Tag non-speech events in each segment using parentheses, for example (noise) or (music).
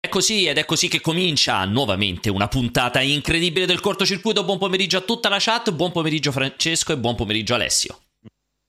È così ed è così che comincia nuovamente una puntata incredibile del cortocircuito. Buon pomeriggio a tutta la chat, buon pomeriggio Francesco e buon pomeriggio Alessio.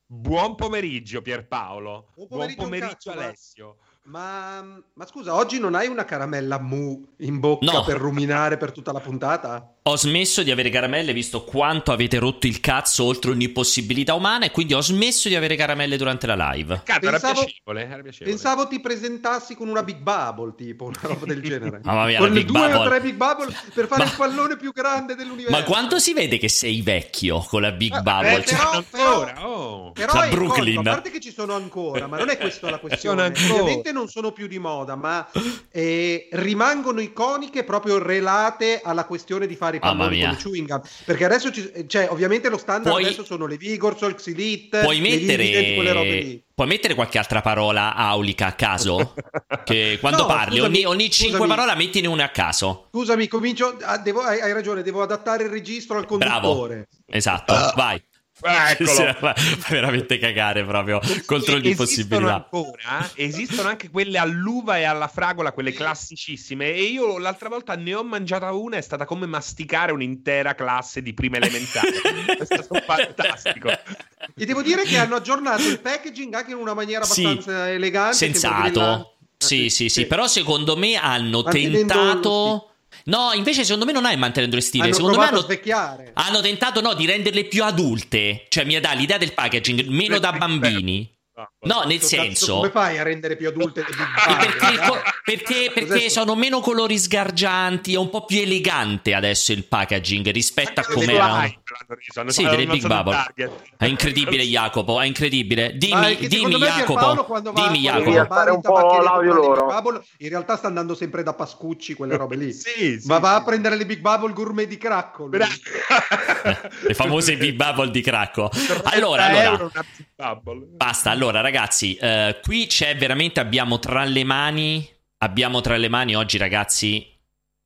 Buon pomeriggio Pierpaolo. Buon pomeriggio, buon pomeriggio cazzo, Alessio. Ma, ma, scusa, oggi non hai una caramella mu in bocca no. per ruminare per tutta la puntata? Ho smesso di avere caramelle visto quanto avete rotto il cazzo oltre ogni possibilità umana e quindi ho smesso di avere caramelle durante la live. Cazzo, pensavo, era, piacevole, era piacevole. Pensavo ti presentassi con una Big Bubble, tipo, una roba del genere. (laughs) Mamma mia, con le due Bubble. o tre Big Bubble (laughs) per fare ma, il pallone più grande dell'universo. Ma quanto si vede che sei vecchio con la Big eh, Bubble? Eh, però, ancora, oh. però la Brooklyn. Colpo, a parte che ci sono ancora, ma non è questa la questione. Ovviamente non sono più di moda, ma eh, rimangono iconiche proprio relate alla questione di fare i palloni con chewing gum. Perché adesso, ci, cioè, ovviamente lo standard puoi, adesso sono le Vigorso, il Xylit, puoi mettere, Vivident, quelle robe lì. Puoi mettere qualche altra parola aulica a caso? (laughs) che quando no, parli, scusami, ogni, ogni cinque parole mettine una a caso. Scusami, comincio. A, devo, hai, hai, ragione, devo adattare il registro al conduttore. Bravo. Esatto, uh. vai. Eccolo. (laughs) Fa veramente cagare proprio contro ogni possibilità. Ancora, esistono anche quelle all'uva e alla fragola, quelle classicissime. E io l'altra volta ne ho mangiata una, è stata come masticare un'intera classe di prima elementare. (laughs) è stato fantastico. E devo dire che hanno aggiornato il packaging anche in una maniera abbastanza sì, elegante. Sensato. Sì, sì, sì, sì, però secondo me hanno tentato No, invece secondo me non hai mantenendo le stile. Hanno secondo me hanno, hanno tentato no, di renderle più adulte. Cioè, mi dà l'idea del packaging meno da bambini. No, nel senso. Come fai a rendere più adulte le Big Bang? Perché, perché, perché sono meno colori sgargianti, è un po' più elegante adesso il packaging rispetto Anche a come era. Sì, delle Big Bubble. È incredibile, Jacopo. È incredibile. Dimmi, dimmi Jacopo. Dimmi, Jacopo. fare un po' l'audio loro. Bubble, in realtà sta andando sempre da Pascucci quelle robe lì. sì, sì, Ma va a prendere le Big Bubble gourmet di Cracco. (laughs) le famose Big Bubble di Cracco. (laughs) Allora, allora. Basta, allora ragazzi, eh, qui c'è veramente, abbiamo tra le mani, abbiamo tra le mani oggi ragazzi...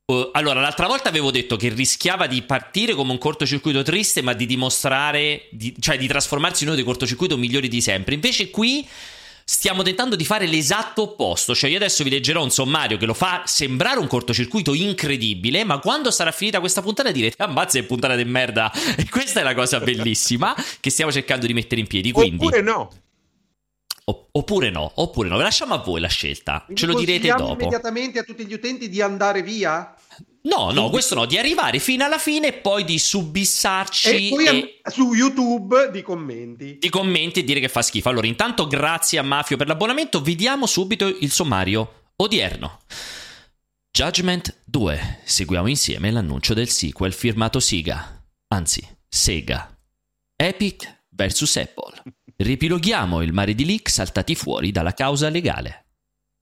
Uh, allora, l'altra volta avevo detto che rischiava di partire come un cortocircuito triste, ma di dimostrare, di, cioè di trasformarsi in uno dei cortocircuiti migliori di sempre. Invece qui stiamo tentando di fare l'esatto opposto. Cioè, io adesso vi leggerò un sommario che lo fa sembrare un cortocircuito incredibile, ma quando sarà finita questa puntata direte: Ammazza, è puntata di merda. (laughs) E questa è la cosa bellissima che stiamo cercando di mettere in piedi. Quindi, oppure no. Oppure no, oppure no, lasciamo a voi la scelta. Quindi Ce lo direte dopo. immediatamente a tutti gli utenti di andare via? No, no, questo no, di arrivare fino alla fine e poi di subissarci. E poi e... su YouTube di commenti. Di commenti e dire che fa schifo. Allora, intanto grazie a Mafio per l'abbonamento, vediamo subito il sommario odierno. Judgment 2. Seguiamo insieme l'annuncio del sequel firmato Siga. Anzi, Sega. Epic vs Apple. Ripiloghiamo il mare di leak saltati fuori dalla causa legale.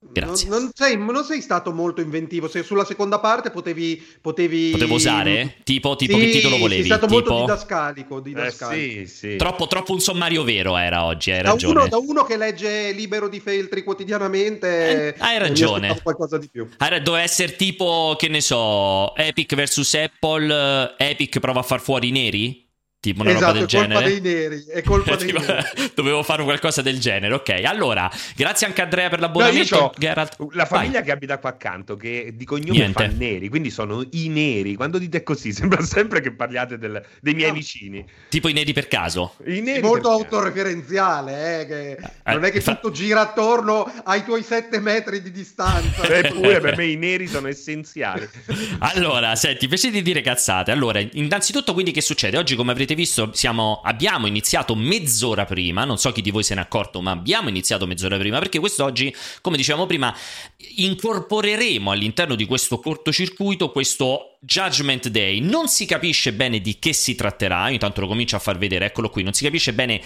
Grazie. Non, non, sei, non, sei, stato molto inventivo. Se sulla seconda parte potevi. potevi... Potevo usare? Tipo, tipo sì, che titolo volevi? Sei stato tipo... molto didascalico. didascalico. Eh, sì, sì. Troppo, troppo, un sommario vero era oggi. Hai da ragione. Uno, da uno che legge libero di feltri quotidianamente. Eh, hai ragione. qualcosa di più. Doveva essere tipo, che ne so, Epic vs Apple. Epic prova a far fuori i neri? Tipo una esatto, roba del è genere. colpa dei neri, è (laughs) colpa dei neri. (laughs) Dovevo fare qualcosa del genere. Ok, allora, grazie anche Andrea per l'abbonamento. No, Geralt, la famiglia vai. che abita qua accanto, che di cognome Niente. fa neri, quindi sono i neri. Quando dite così, (laughs) sembra sempre che parliate del, dei miei no. vicini. Tipo i neri per caso. I neri molto autoreferenziale, eh, che eh, non è che tutto gira attorno ai tuoi sette metri di distanza. Eppure per me i neri sono essenziali. allora, senti, invece di dire cazzate, allora, innanzitutto quindi che succede? Oggi, come avrete visto, siamo, abbiamo iniziato mezz'ora prima, non so chi di voi se ne è accorto, ma abbiamo iniziato mezz'ora prima perché quest'oggi, come dicevamo prima, incorporeremo all'interno di questo cortocircuito questo Judgment Day. Non si capisce bene di che si tratterà, intanto lo comincio a far vedere, eccolo qui, non si capisce bene,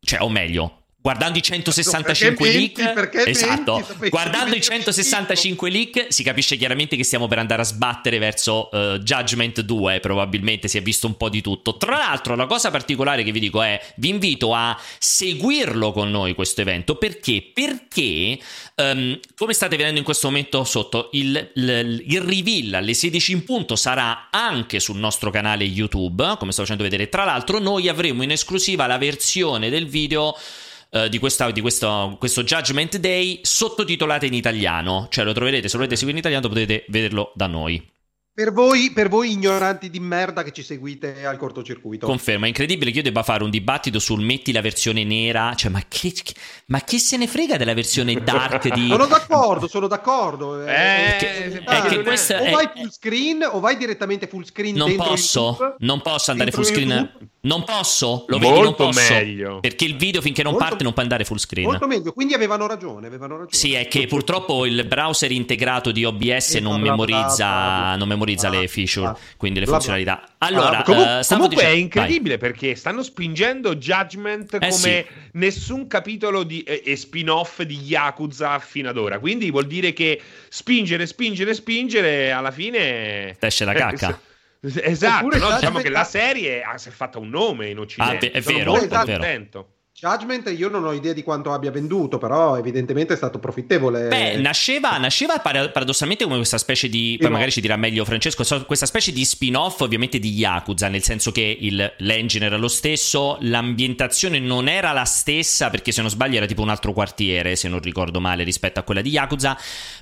cioè, o meglio, guardando i 165 menti, leak esatto. menti, guardando i 165 leak si capisce chiaramente che stiamo per andare a sbattere verso uh, Judgment 2 probabilmente si è visto un po' di tutto. Tra l'altro la cosa particolare che vi dico è vi invito a seguirlo con noi questo evento. Perché? Perché um, come state vedendo in questo momento sotto il, il, il reveal alle 16 in punto sarà anche sul nostro canale YouTube come sto facendo vedere. Tra l'altro noi avremo in esclusiva la versione del video uh, di, questa, di questo, questo, Judgment Day sottotitolate in italiano. Cioè lo troverete, se volete seguire in italiano potete vederlo da noi. Per voi, per voi, ignoranti di merda che ci seguite al cortocircuito. Conferma, è incredibile che io debba fare un dibattito sul metti la versione nera. Cioè, ma che, ma che se ne frega della versione dark di... (laughs) sono d'accordo, sono d'accordo. Eh, perché, eh, che questa, o vai full screen o vai direttamente full screen non posso, YouTube, Non posso andare full screen. YouTube. Non posso, lo vedi, non posso. meglio. Perché il video finché non molto, parte non può andare full screen. Molto meglio, quindi avevano ragione, avevano ragione. Sì, è che purtroppo il browser integrato di OBS non memorizza, non memorizza le feature, quindi le funzionalità. Allora, comunque, uh, comunque dicendo... è incredibile vai. perché stanno spingendo Judgment eh, come sì. nessun capitolo di, eh, e spin-off di Yakuza fino ad ora. Quindi vuol dire che spingere, spingere, spingere alla fine... Esce la (laughs) cacca. Esatto, no? diciamo che la serie ha, si è fatta un nome in Occidente. Ah, è vero, è vero. Judgment io non ho idea di quanto abbia venduto, però evidentemente è stato profittebile. Beh, nasceva, nasceva paradossalmente come questa specie di... Poi magari ci dirà meglio Francesco, questa specie di spin-off ovviamente di Yakuza, nel senso che il, l'engine era lo stesso, l'ambientazione non era la stessa, perché se non sbaglio era tipo un altro quartiere, se non ricordo male, rispetto a quella di Yakuza,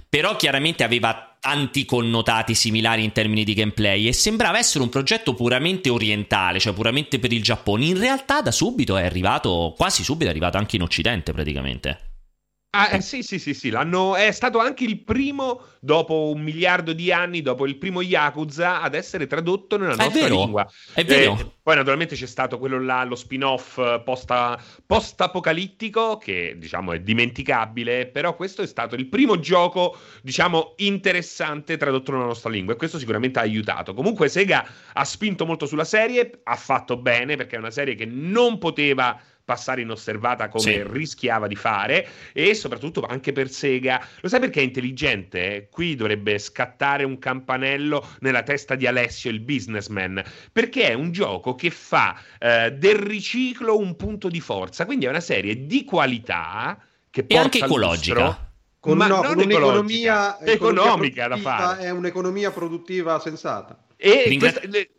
però chiaramente aveva tanti connotati similari in termini di gameplay e sembrava essere un progetto puramente orientale, cioè puramente per il Giappone. In realtà da subito è arrivato, quasi subito è arrivato anche in Occidente praticamente. Ah, eh, sì, sì, sì, sì, L'hanno, è stato anche il primo, dopo un miliardo di anni, dopo il primo Yakuza, ad essere tradotto nella nostra è vero, lingua. È vero. Eh, poi naturalmente c'è stato quello là, lo spin-off post- post-apocalittico, che diciamo è dimenticabile, però questo è stato il primo gioco, diciamo, interessante tradotto nella nostra lingua e questo sicuramente ha aiutato. Comunque Sega ha spinto molto sulla serie, ha fatto bene perché è una serie che non poteva passare inosservata come sì. rischiava di fare e soprattutto anche per Sega. Lo sai perché è intelligente? Qui dovrebbe scattare un campanello nella testa di Alessio, il businessman, perché è un gioco che fa eh, del riciclo un punto di forza, quindi è una serie di qualità che porta e anche ecologica. Con, no, con un'economia economica da fare. È un'economia produttiva sensata. E Ringra- questa, le,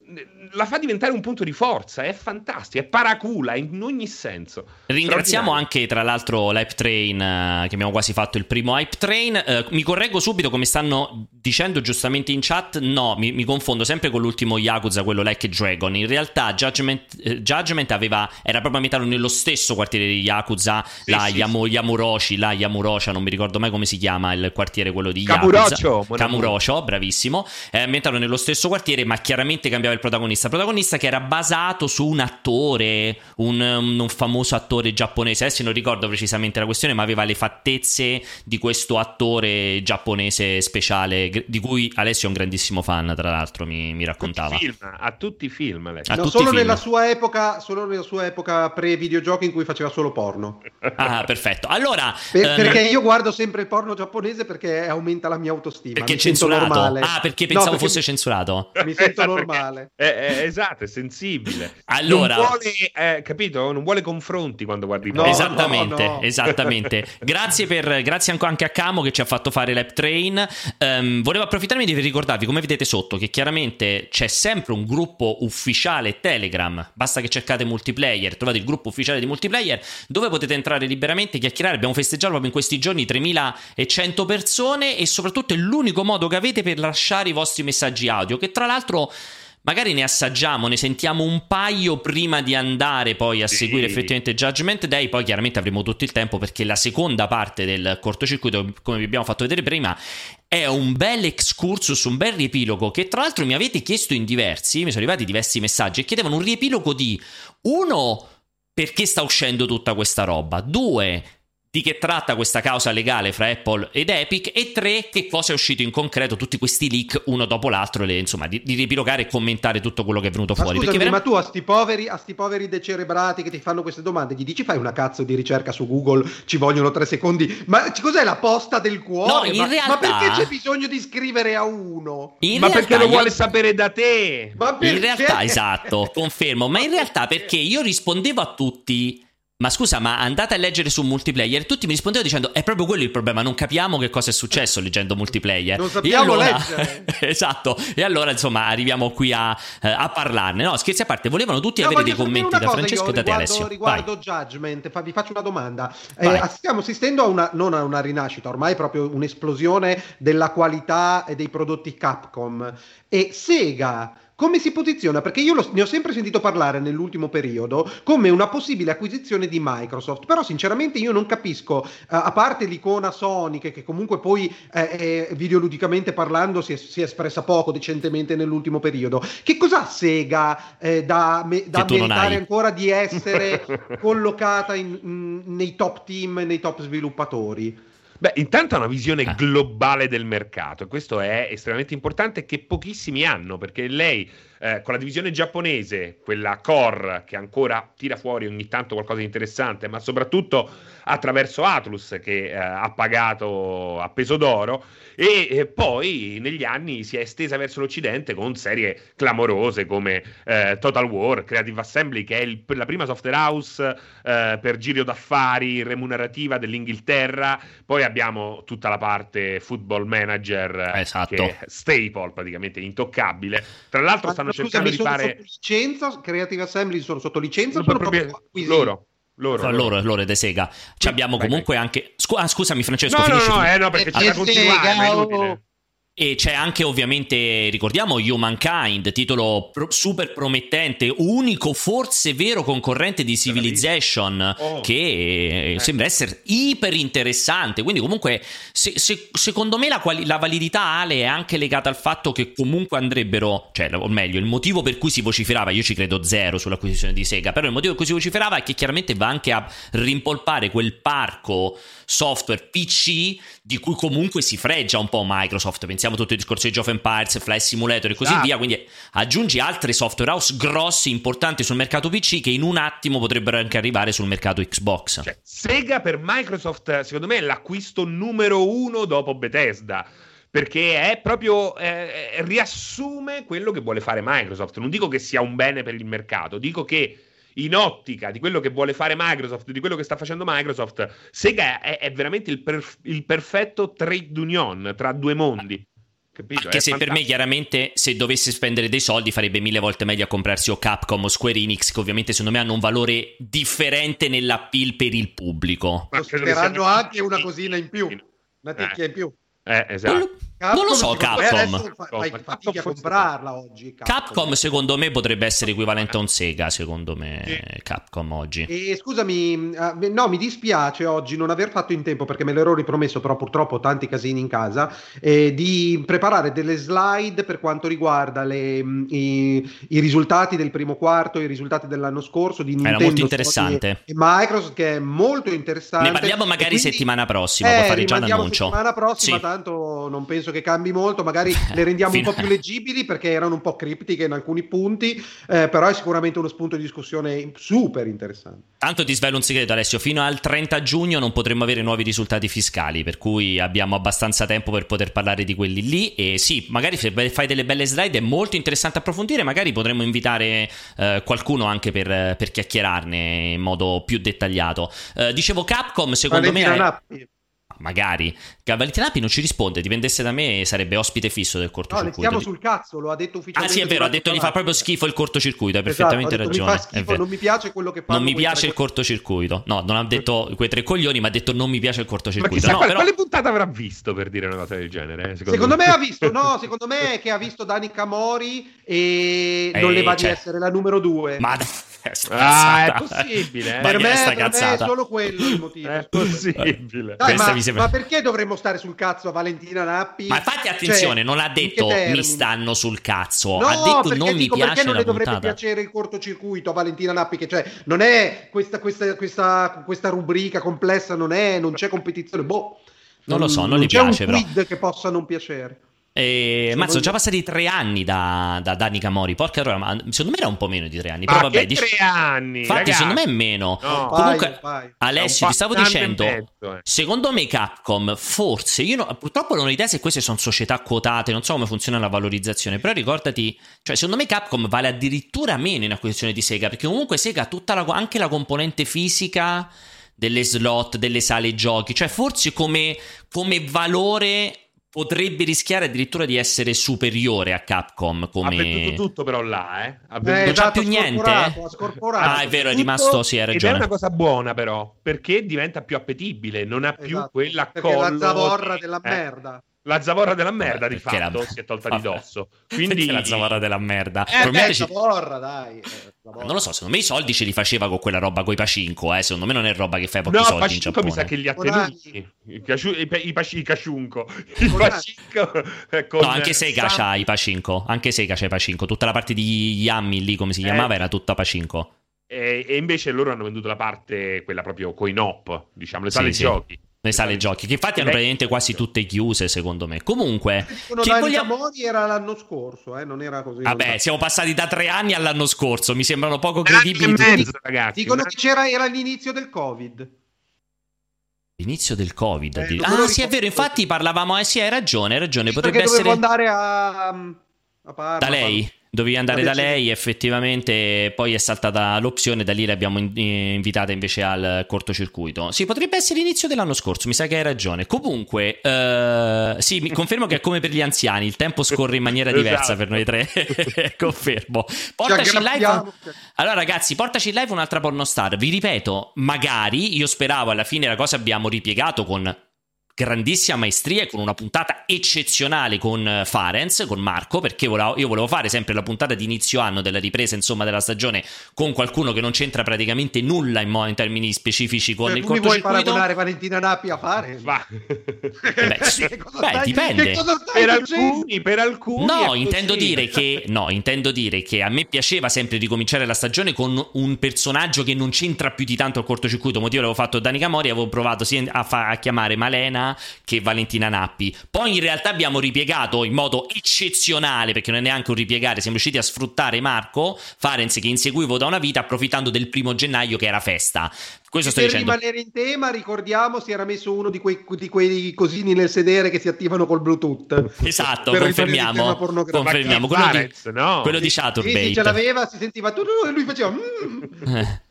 la fa diventare un punto di forza, è fantastico, è paracula in ogni senso. Ringraziamo anche tra l'altro l'Hype Train, uh, che abbiamo quasi fatto il primo Hype Train. Uh, mi correggo subito come stanno dicendo giustamente in chat, no, mi, mi confondo sempre con l'ultimo Yakuza, quello Like Dragon. In realtà Judgment, uh, Judgment aveva, era proprio ambientato nello stesso quartiere di Yakuza, sì, la sì, Yamo, sì. Yamuroshi, la Yamurocha, non mi ricordo mai come si chiama il quartiere quello di Yakuza. Kamurocho, bravissimo. È ambientato nello stesso quartiere, ma chiaramente cambiava il protagonista. Protagonista che era basato su un attore, un, un, famoso attore giapponese. Adesso non ricordo precisamente la questione, ma aveva le fattezze di questo attore giapponese speciale, di cui Alessio è un grandissimo fan, tra l'altro, mi, mi raccontava. Film, a tutti i film, Alessio. A no, tutti solo, film. Nella sua epoca, solo nella sua epoca pre-videogiochi in cui faceva solo porno. Ah, perfetto. Allora... Per, um... Perché io guardo sempre il porno giapponese perché aumenta la mia autostima. Perché è censurato? Normale. Ah, perché pensavo no, perché fosse censurato. Mi sento esatto, È, è, esatto, è sensibile. (laughs) Allora, non vuole, eh, capito? Non vuole confronti quando guardi no, Esattamente, no, no. esattamente. (laughs) grazie, per, grazie anche a Camo che ci ha fatto fare l'App Train. Um, volevo approfittarmi di ricordarvi, come vedete sotto, che chiaramente c'è sempre un gruppo ufficiale Telegram. Basta che cercate multiplayer, trovate il gruppo ufficiale di multiplayer dove potete entrare liberamente, chiacchierare. Abbiamo festeggiato proprio in questi giorni 3100 persone e soprattutto è l'unico modo che avete per lasciare i vostri messaggi audio, che tra l'altro magari ne assaggiamo, ne sentiamo un paio prima di andare poi a sì. seguire effettivamente Judgment Day, poi chiaramente avremo tutto il tempo perché la seconda parte del cortocircuito, come vi abbiamo fatto vedere prima, è un bel excursus, un bel riepilogo che tra l'altro mi avete chiesto in diversi, mi sono arrivati diversi messaggi e chiedevano un riepilogo di uno perché sta uscendo tutta questa roba, due di che tratta questa causa legale fra Apple ed Epic e tre, che cosa è uscito in concreto, tutti questi leak uno dopo l'altro, le, insomma, di, di ripilogare e commentare tutto quello che è venuto ma fuori. Scusami, veramente... Ma tu a sti, poveri, a sti poveri decerebrati che ti fanno queste domande, gli dici fai una cazzo di ricerca su Google, ci vogliono tre secondi, ma cos'è la posta del cuore? No, in ma, realtà... ma perché c'è bisogno di scrivere a uno? In ma perché lo vuole sapere da te? in realtà, esatto, confermo, ma in realtà perché io rispondevo a tutti ma scusa, ma andate a leggere su multiplayer. Tutti mi rispondevano dicendo: È proprio quello il problema. Non capiamo che cosa è successo leggendo multiplayer. Non sappiamo allora... leggere. (laughs) esatto. E allora, insomma, arriviamo qui a, eh, a, parlarne. No, scherzi a parte, volevano tutti no, avere dei commenti da Francesco e da te, Alessio. Riguardo Vai. Judgment, vi faccio una domanda. Eh, stiamo assistendo a una, non a una rinascita, ormai proprio un'esplosione della qualità e dei prodotti Capcom. E Sega come si posiziona? Perché io lo, ne ho sempre sentito parlare nell'ultimo periodo come una possibile acquisizione di Microsoft, però sinceramente io non capisco, uh, a parte l'icona Sony che, che comunque poi eh, eh, videoludicamente parlando si è, si è, espressa poco decentemente nell'ultimo periodo, che cosa Sega eh, da, me, da meritare ancora di essere (laughs) collocata in, in, nei top team, nei top sviluppatori? Beh, intanto ha una visione ah. globale del mercato e questo è estremamente importante che pochissimi hanno perché lei eh, con la divisione giapponese, quella core che ancora tira fuori ogni tanto qualcosa di interessante, ma soprattutto attraverso Atlus che eh, ha pagato a peso d'oro e eh, poi negli anni si è estesa verso l'Occidente con serie clamorose come eh, Total War, Creative Assembly che è il, la prima software house eh, per giro d'affari remunerativa dell'Inghilterra, poi abbiamo tutta la parte football manager esatto. che è staple praticamente intoccabile. Tra l'altro stanno Scusa, cercando di fare sotto licenza, Creative Assembly sono sotto licenza sono, sono proprio loro loro, loro, loro, loro de Sega. Ci abbiamo comunque anche. Scu- ah, scusami, Francesco. No, no, no, eh, no, perché c'è da continuare. Sega, oh. E c'è anche ovviamente, ricordiamo, Humankind, titolo pro- super promettente, unico forse vero concorrente di Civilization, oh. che eh. sembra essere iper interessante. Quindi comunque, se, se, secondo me la, quali- la, validità Ale è anche legata al fatto che comunque andrebbero, cioè, o meglio, il motivo per cui si vociferava, io ci credo zero sull'acquisizione di Sega, però il motivo per cui si vociferava è che chiaramente va anche a rimpolpare quel parco software PC di cui comunque si freggia un po' Microsoft. Pensiamo a tutto il discorso di Jove Empires, Flight Simulator e così ah. via. Quindi aggiungi altre software house grossi, importanti sul mercato PC che in un attimo potrebbero anche arrivare sul mercato Xbox. Cioè, Sega per Microsoft, secondo me, è l'acquisto numero uno dopo Bethesda perché è proprio eh, riassume quello che vuole fare Microsoft. Non dico che sia un bene per il mercato, dico che in ottica di quello che vuole fare Microsoft, di quello che sta facendo Microsoft, Sega è, è veramente il, perf- il, perfetto trade union tra due mondi. Capito? Anche è se fantastico. per me chiaramente se dovesse spendere dei soldi farebbe mille volte meglio a comprarsi o Capcom o Square Enix che ovviamente secondo me hanno un valore differente nell'appeal per il pubblico. Ma spenderanno anche una cosina in più, una tecchia eh. in più. Eh, esatto. Capcom, non lo so, Capcom. Fai fatica a comprarla oggi. Capcom. Capcom. secondo me potrebbe essere equivalente a un Sega, secondo me, sì. Capcom oggi. E scusami, uh, no, mi dispiace oggi non aver fatto in tempo perché me l'ero ripromesso, però purtroppo ho tanti casini in casa, eh, di preparare delle slide per quanto riguarda le, mm, i, i, risultati del primo quarto, i risultati dell'anno scorso di Nintendo. Era molto interessante. E Microsoft che è molto interessante. Ne parliamo magari quindi, settimana prossima, eh, può fare già un annuncio. settimana prossima, sì. Tanto non penso che cambi molto, magari (laughs) le rendiamo un po' più leggibili perché erano un po' criptiche in alcuni punti, eh, però è sicuramente uno spunto di discussione super interessante. Tanto ti svelo un segreto Alessio, fino al 30 giugno non potremo avere nuovi risultati fiscali, per cui abbiamo abbastanza tempo per poter parlare di quelli lì e sì, magari se fai delle belle slide è molto interessante approfondire, magari potremmo invitare eh, qualcuno anche per, per, chiacchierarne in modo più dettagliato. Eh, dicevo Capcom, secondo Valentina me... È... Nappi magari. Valentina Api non ci risponde, dipendesse da me sarebbe ospite fisso del cortocircuito. No, le stiamo sul cazzo, lo ha detto ufficialmente. Ah sì, è vero, ha detto gli fa proprio schifo il cortocircuito, hai esatto, perfettamente detto, ragione. Mi schifo, non mi piace quello che fa. Non mi piace il cortocircuito. No, non ha detto quei tre coglioni, ma ha detto non mi piace il cortocircuito. Ma chissà, no, quale, però... quale puntata avrà visto per dire una cosa del genere? Eh, secondo, secondo me. me. ha (laughs) visto, no, secondo me è che ha visto Dani Camori e non le va cioè... di essere la numero due. Ma (laughs) ah, è possibile. Eh? Per, me, per me, è solo quello il motivo. È possibile. Dai, ma, sembra... ma, perché dovremmo stare sul cazzo a Valentina Nappi? Ma infatti attenzione, cioè, non ha detto mi stanno sul cazzo. No, ha detto non dico, mi piace perché non le dovrebbe puntata. piacere il cortocircuito a Valentina Nappi? Che cioè, non è questa, questa, questa, questa rubrica complessa, non è, non c'è competizione. Boh. Non lo so, non, non gli piace. Non c'è un quid però. che possa non piacere. E, ma sono già passati tre anni da, da Dani Camori. Porca allora, ma secondo me era un po' meno di tre anni. Però vabbè, dic- tre anni. Infatti, ragazzi. secondo me è meno. No, Comunque, vai, vai. Alessio, ti stavo dicendo: mezzo, eh. secondo me, Capcom, forse io no, purtroppo non ho idea se queste sono società quotate. Non so come funziona la valorizzazione. Però ricordati, cioè, secondo me, Capcom vale addirittura meno in acquisizione di Sega. Perché comunque Sega ha tutta la, anche la componente fisica delle slot, delle sale giochi. Cioè, forse come, come valore potrebbe rischiare addirittura di essere superiore a Capcom. Come... Ha venduto tutto però là, eh? Ha venduto... eh, non c'ha più niente? Ah, è vero, è rimasto, sì, hai ragione. Ed è una cosa buona però, perché diventa più appetibile, non ha più esatto, quella collo... Perché la zavorra della eh. La zavorra della merda, di fatto, la... si è tolta di dosso. (laughs) Quindi la zavorra della merda. Eh, beh, ci... zavorra, dai. Eh, non lo so, secondo me i soldi ce li faceva con quella roba coi Pacinco, eh. Secondo me non è roba che fai pochi no, soldi Pacinco in Giappone. mi sa che li ha tenuti. I, casciu... I, i, i Paciunco. I Pacinco. Con... No, anche Sega Sam... c'ha i Pacinco. Anche Sega c'ha i Pacinco. Tutta la parte di Yammy lì, come si eh. chiamava, era tutta Pacinco. E, e, invece loro hanno venduto la parte, quella proprio coin op, diciamo, le sale sì, giochi. Le sale giochi, che infatti hanno praticamente quasi tutte chiuse, secondo me. Comunque, Dicono che vogliamo... Mori era l'anno scorso, eh? non era così. Vabbè, siamo passati da tre anni all'anno scorso, mi sembrano poco credibili. Mezzo, ragazzi, Dicono che c'era, era l'inizio del Covid. L'inizio del Covid. Eh, ah, sì, è vero, infatti parlavamo, eh sì, hai ragione, hai ragione, sì, potrebbe essere... andare a... a Parma, da lei? Dovevi andare da lei, effettivamente poi è saltata l'opzione, da lì l'abbiamo invitata invece al cortocircuito. Sì, potrebbe essere l'inizio dell'anno scorso, mi sa che hai ragione. Comunque, uh, sì, mi confermo che è come per gli anziani, il tempo scorre in maniera diversa esatto. per noi tre. (laughs) confermo. Portaci in live. Allora, ragazzi, portaci in live un'altra pornostar. Vi ripeto, magari io speravo alla fine la cosa abbiamo ripiegato con grandissima maestria e con una puntata eccezionale con eh, Farenz, con Marco, perché volevo, io volevo fare sempre la puntata di inizio anno della ripresa, insomma, della stagione con qualcuno che non c'entra praticamente nulla in, mo- in termini specifici con cioè, il cortocircuito. Mi vuoi paragonare Valentina Nappi a Farenz? Va. Eh beh, sì. (laughs) beh dipende. Per alcuni, per alcuni. No, intendo dire che no, intendo dire che a me piaceva sempre ricominciare la stagione con un personaggio che non c'entra più di tanto al cortocircuito. Motivo l'avevo fatto Dani Camori, avevo provato a, fa- a chiamare Malena che Valentina Nappi. Poi in realtà abbiamo ripiegato in modo eccezionale, perché non è neanche un ripiegare, siamo riusciti a sfruttare Marco Farenz che inseguivo da una vita approfittando del primo gennaio che era festa. Questo sto per dicendo. rimanere in tema, ricordiamo si era messo uno di quei, di quei, cosini nel sedere che si attivano col Bluetooth. Esatto, confermiamo. Confermiamo. Quello, Farenz, di, no. quello di Chaturbate. Sì, sì, ce l'aveva, si sentiva tutto e lui faceva. Mm. (laughs)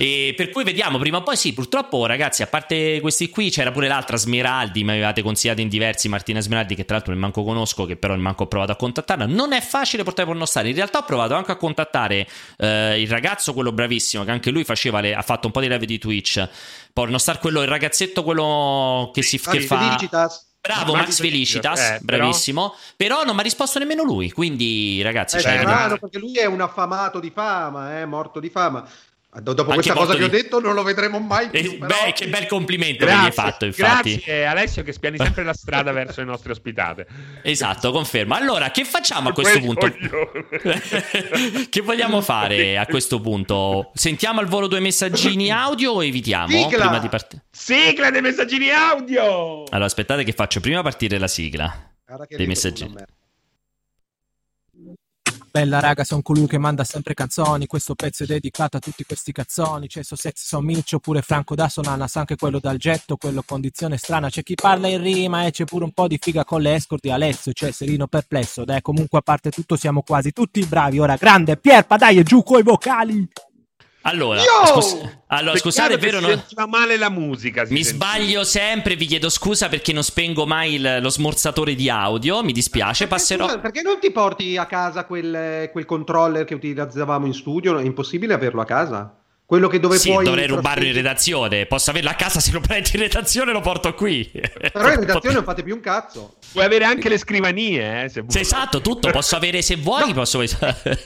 E per cui vediamo prima o poi sì, purtroppo ragazzi, a parte questi qui c'era pure l'altra Smeraldi, mi avevate consigliato in diversi Martina Smeraldi che tra l'altro ne manco conosco, che però ne manco ho provato a contattarla. Non è facile portare pornostare, in realtà ho provato anche a contattare eh, il ragazzo, quello bravissimo, che anche lui faceva le, ha fatto un po' di live di Twitch. Pornostar quello, il ragazzetto quello che si ah, che fa... Felicitas. Bravo Max, Max Felicitas, eh, bravissimo. Però... però non mi ha risposto nemmeno lui. Quindi, ragazzi, eh, cioè, è strano perché lui è un affamato di fama, eh, morto di fama. Dopo Anche questa cosa di... che ho detto, non lo vedremo mai più. Eh, però... Beh, che bel complimento grazie, che gli hai fatto, infatti. Grazie, Alessio, che spiani sempre la strada verso le nostre ospitate. Esatto, conferma. Allora, che facciamo a questo punto? (laughs) che vogliamo fare a questo punto? Sentiamo al volo due messaggini audio o evitiamo? Sigla! Prima di part... Sigla dei messaggini audio! Allora, aspettate che faccio prima partire la sigla dei messaggini. Bella raga, sono colui che manda sempre canzoni. Questo pezzo è dedicato a tutti questi cazzoni. C'è So Sex, So Mitch, oppure Franco da Sonanas, anche quello dal getto, quello condizione strana. C'è chi parla in rima e c'è pure un po' di figa con le escort di Alessio, cioè Serino perplesso. Dai, comunque a parte tutto siamo quasi tutti bravi. Ora grande Pierpa, dai, giù coi vocali. Allora, scus- allora scusate, è vero? Non... sentiva male la musica. Mi sentiva. sbaglio sempre, vi chiedo scusa perché non spengo mai il, lo smorzatore di audio. Mi dispiace, perché, passerò. Scusa, perché non ti porti a casa quel, quel controller che utilizzavamo in studio? È impossibile averlo a casa? Quello che dove sì, puoi. dovrei rubarlo in redazione. Posso averlo a casa se lo prendi in redazione lo porto qui. Però in redazione non fate più un cazzo. Puoi avere anche le scrivanie, eh, se vuoi. Esatto, tutto. Posso avere se vuoi. No, posso... (laughs)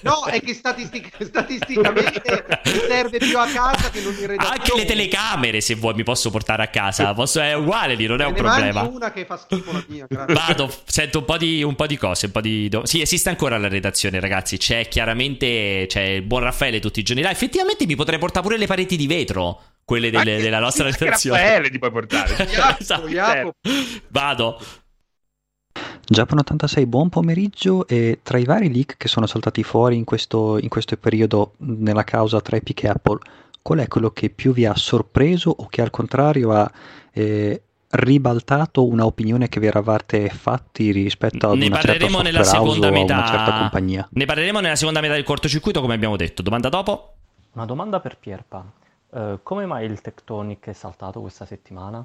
no è che statistic- statisticamente serve più a casa che non in redazione. Anche le telecamere, se vuoi, mi posso portare a casa. Posso... È uguale lì, non è un problema. una che fa schifo la mia. Grazie. Vado, sento un po, di, un po' di cose. Un po' di... Sì, esiste ancora la redazione, ragazzi. C'è chiaramente. C'è il buon Raffaele tutti i giorni là. Effettivamente mi potrei portare pure le pareti di vetro. Quelle delle, della nostra redazione. Raffaele ti puoi portare. (laughs) esatto. Vado. Giappone 86, buon pomeriggio e tra i vari leak che sono saltati fuori in questo, in questo periodo nella causa tra Epic e Apple, qual è quello che più vi ha sorpreso o che al contrario ha eh, ribaltato una opinione che vi eravate fatti rispetto ad ne una certa nella seconda metà, una certa compagnia? Ne parleremo nella seconda metà del cortocircuito come abbiamo detto. Domanda dopo? Una domanda per Pierpa. Uh, come mai il Tectonic è saltato questa settimana?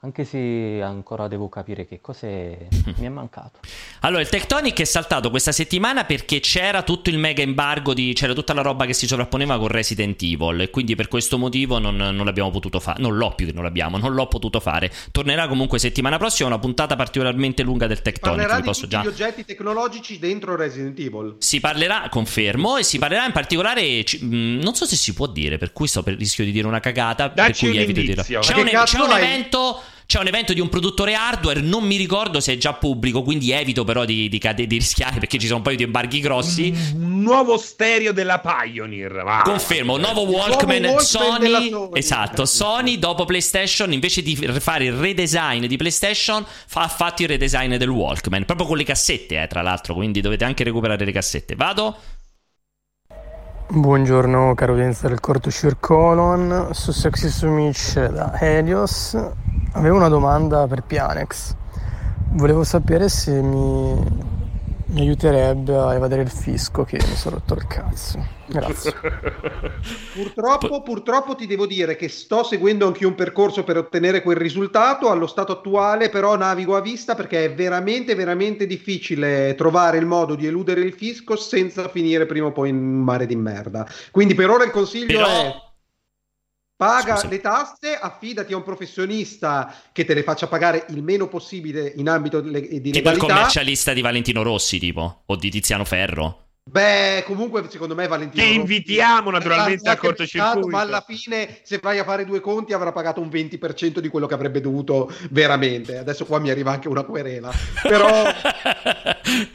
Anche se ancora devo capire che cosa (laughs) mi è mancato. Allora, il Tectonic è saltato questa settimana perché c'era tutto il mega embargo, di, c'era tutta la roba che si sovrapponeva con Resident Evil e quindi per questo motivo non, non l'abbiamo potuto fare. Non l'ho più che non l'abbiamo, non l'ho potuto fare. Tornerà comunque settimana prossima una puntata particolarmente lunga del Tectonic. Parlerà di tutti già... gli oggetti tecnologici dentro Resident Evil. Si parlerà, confermo, e si parlerà in particolare, mm, non so se si può dire, per cui sto per rischio di dire una cagata, Dacci per cui evito di dire. C'è un, c'è un evento c'è un evento di un produttore hardware, non mi ricordo se è già pubblico, quindi evito però di, di, di, di rischiare perché ci sono un paio di embarghi grossi. Un nuovo stereo della Pioneer. Va. Confermo, nuovo Walkman, nuovo Walkman Sony, Sony. Esatto, Sony dopo PlayStation invece di fare il redesign di PlayStation ha fatto il redesign del Walkman, proprio con le cassette, eh, tra l'altro, quindi dovete anche recuperare le cassette. Vado? Buongiorno caro udienza del Corto Circolon, su Sexy Sumic da Helios. Avevo una domanda per Pianex. Volevo sapere se mi, mi aiuterebbe a evadere il fisco che mi sono rotto il cazzo. Grazie. (laughs) purtroppo, purtroppo ti devo dire che sto seguendo anche un percorso per ottenere quel risultato. Allo stato attuale, però, navigo a vista perché è veramente, veramente difficile trovare il modo di eludere il fisco senza finire prima o poi in un mare di merda. Quindi, per ora il consiglio però... è Paga Scusa. le tasse, affidati a un professionista che te le faccia pagare il meno possibile in ambito di legalità. Tipo il commercialista di Valentino Rossi, tipo, o di Tiziano Ferro. Beh, comunque secondo me Valentino Che invitiamo naturalmente a cortocircuito. Ma alla fine, se vai a fare due conti, avrà pagato un 20% di quello che avrebbe dovuto veramente. Adesso qua mi arriva anche una querela. Però... (laughs)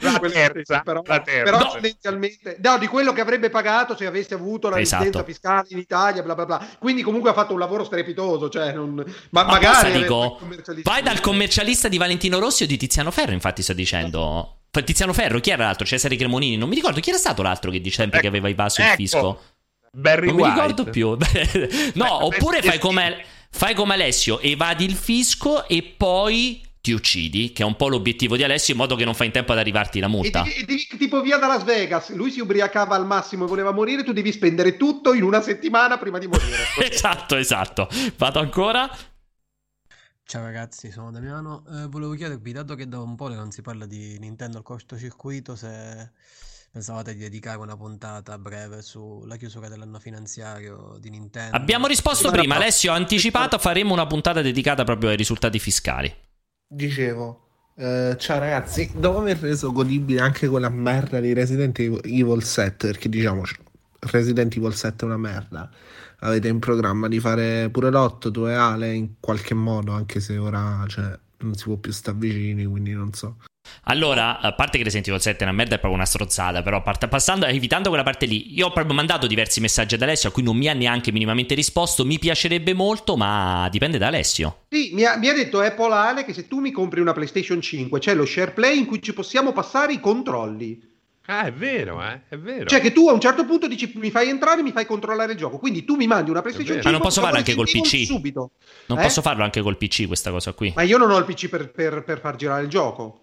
la terza. Però, la terza. però no. tendenzialmente... No, di quello che avrebbe pagato se avesse avuto la esatto. residenza fiscale in Italia, bla bla bla. Quindi comunque ha fatto un lavoro strepitoso. Cioè non... Ma, ma magari... Dico, vai dal commercialista di Valentino Rossi o di Tiziano Ferro, infatti sto dicendo... Tiziano Ferro, chi era l'altro? Cesare Cremonini, non mi ricordo chi era stato l'altro che dice sempre ecco, che aveva i vaso ecco. il fisco. Barry non White. mi ricordo più. (laughs) no, Beh, oppure fai come, fai come Alessio, evadi il fisco e poi ti uccidi, che è un po' l'obiettivo di Alessio, in modo che non fai in tempo ad arrivarti la multa. E devi, tipo via da Las Vegas, lui si ubriacava al massimo e voleva morire, tu devi spendere tutto in una settimana prima di morire. (laughs) esatto, esatto. Vado ancora. Ciao ragazzi, sono Damiano. Eh, volevo chiedervi, dato che da un po' che non si parla di Nintendo al cortocircuito, se pensavate di dedicare una puntata breve sulla chiusura dell'anno finanziario di Nintendo. Abbiamo risposto prima, Alessio ha anticipato, faremo una puntata dedicata proprio ai risultati fiscali. Dicevo, eh, ciao ragazzi, dopo aver reso godibile anche quella merda di Resident Evil 7, perché diciamoci, Resident Evil 7 è una merda avete in programma di fare pure l'otto, tu e Ale, in qualche modo, anche se ora cioè, non si può più stare vicini, quindi non so. Allora, a parte che Resident Evil 7 è una merda, è proprio una strozzata, però part- passando, evitando quella parte lì, io ho proprio mandato diversi messaggi ad Alessio a cui non mi ha neanche minimamente risposto, mi piacerebbe molto, ma dipende da Alessio. Sì, mi ha, mi ha detto Apple Ale che se tu mi compri una PlayStation 5 c'è lo share play in cui ci possiamo passare i controlli. Ah, è vero, eh? è vero. Cioè che tu a un certo punto dici mi fai entrare, mi fai controllare il gioco. Quindi tu mi mandi una PlayStation 5 Ma non posso farlo anche col PC. Subito. Non eh? posso farlo anche col PC questa cosa qui. Ma io non ho il PC per, per, per far girare il gioco.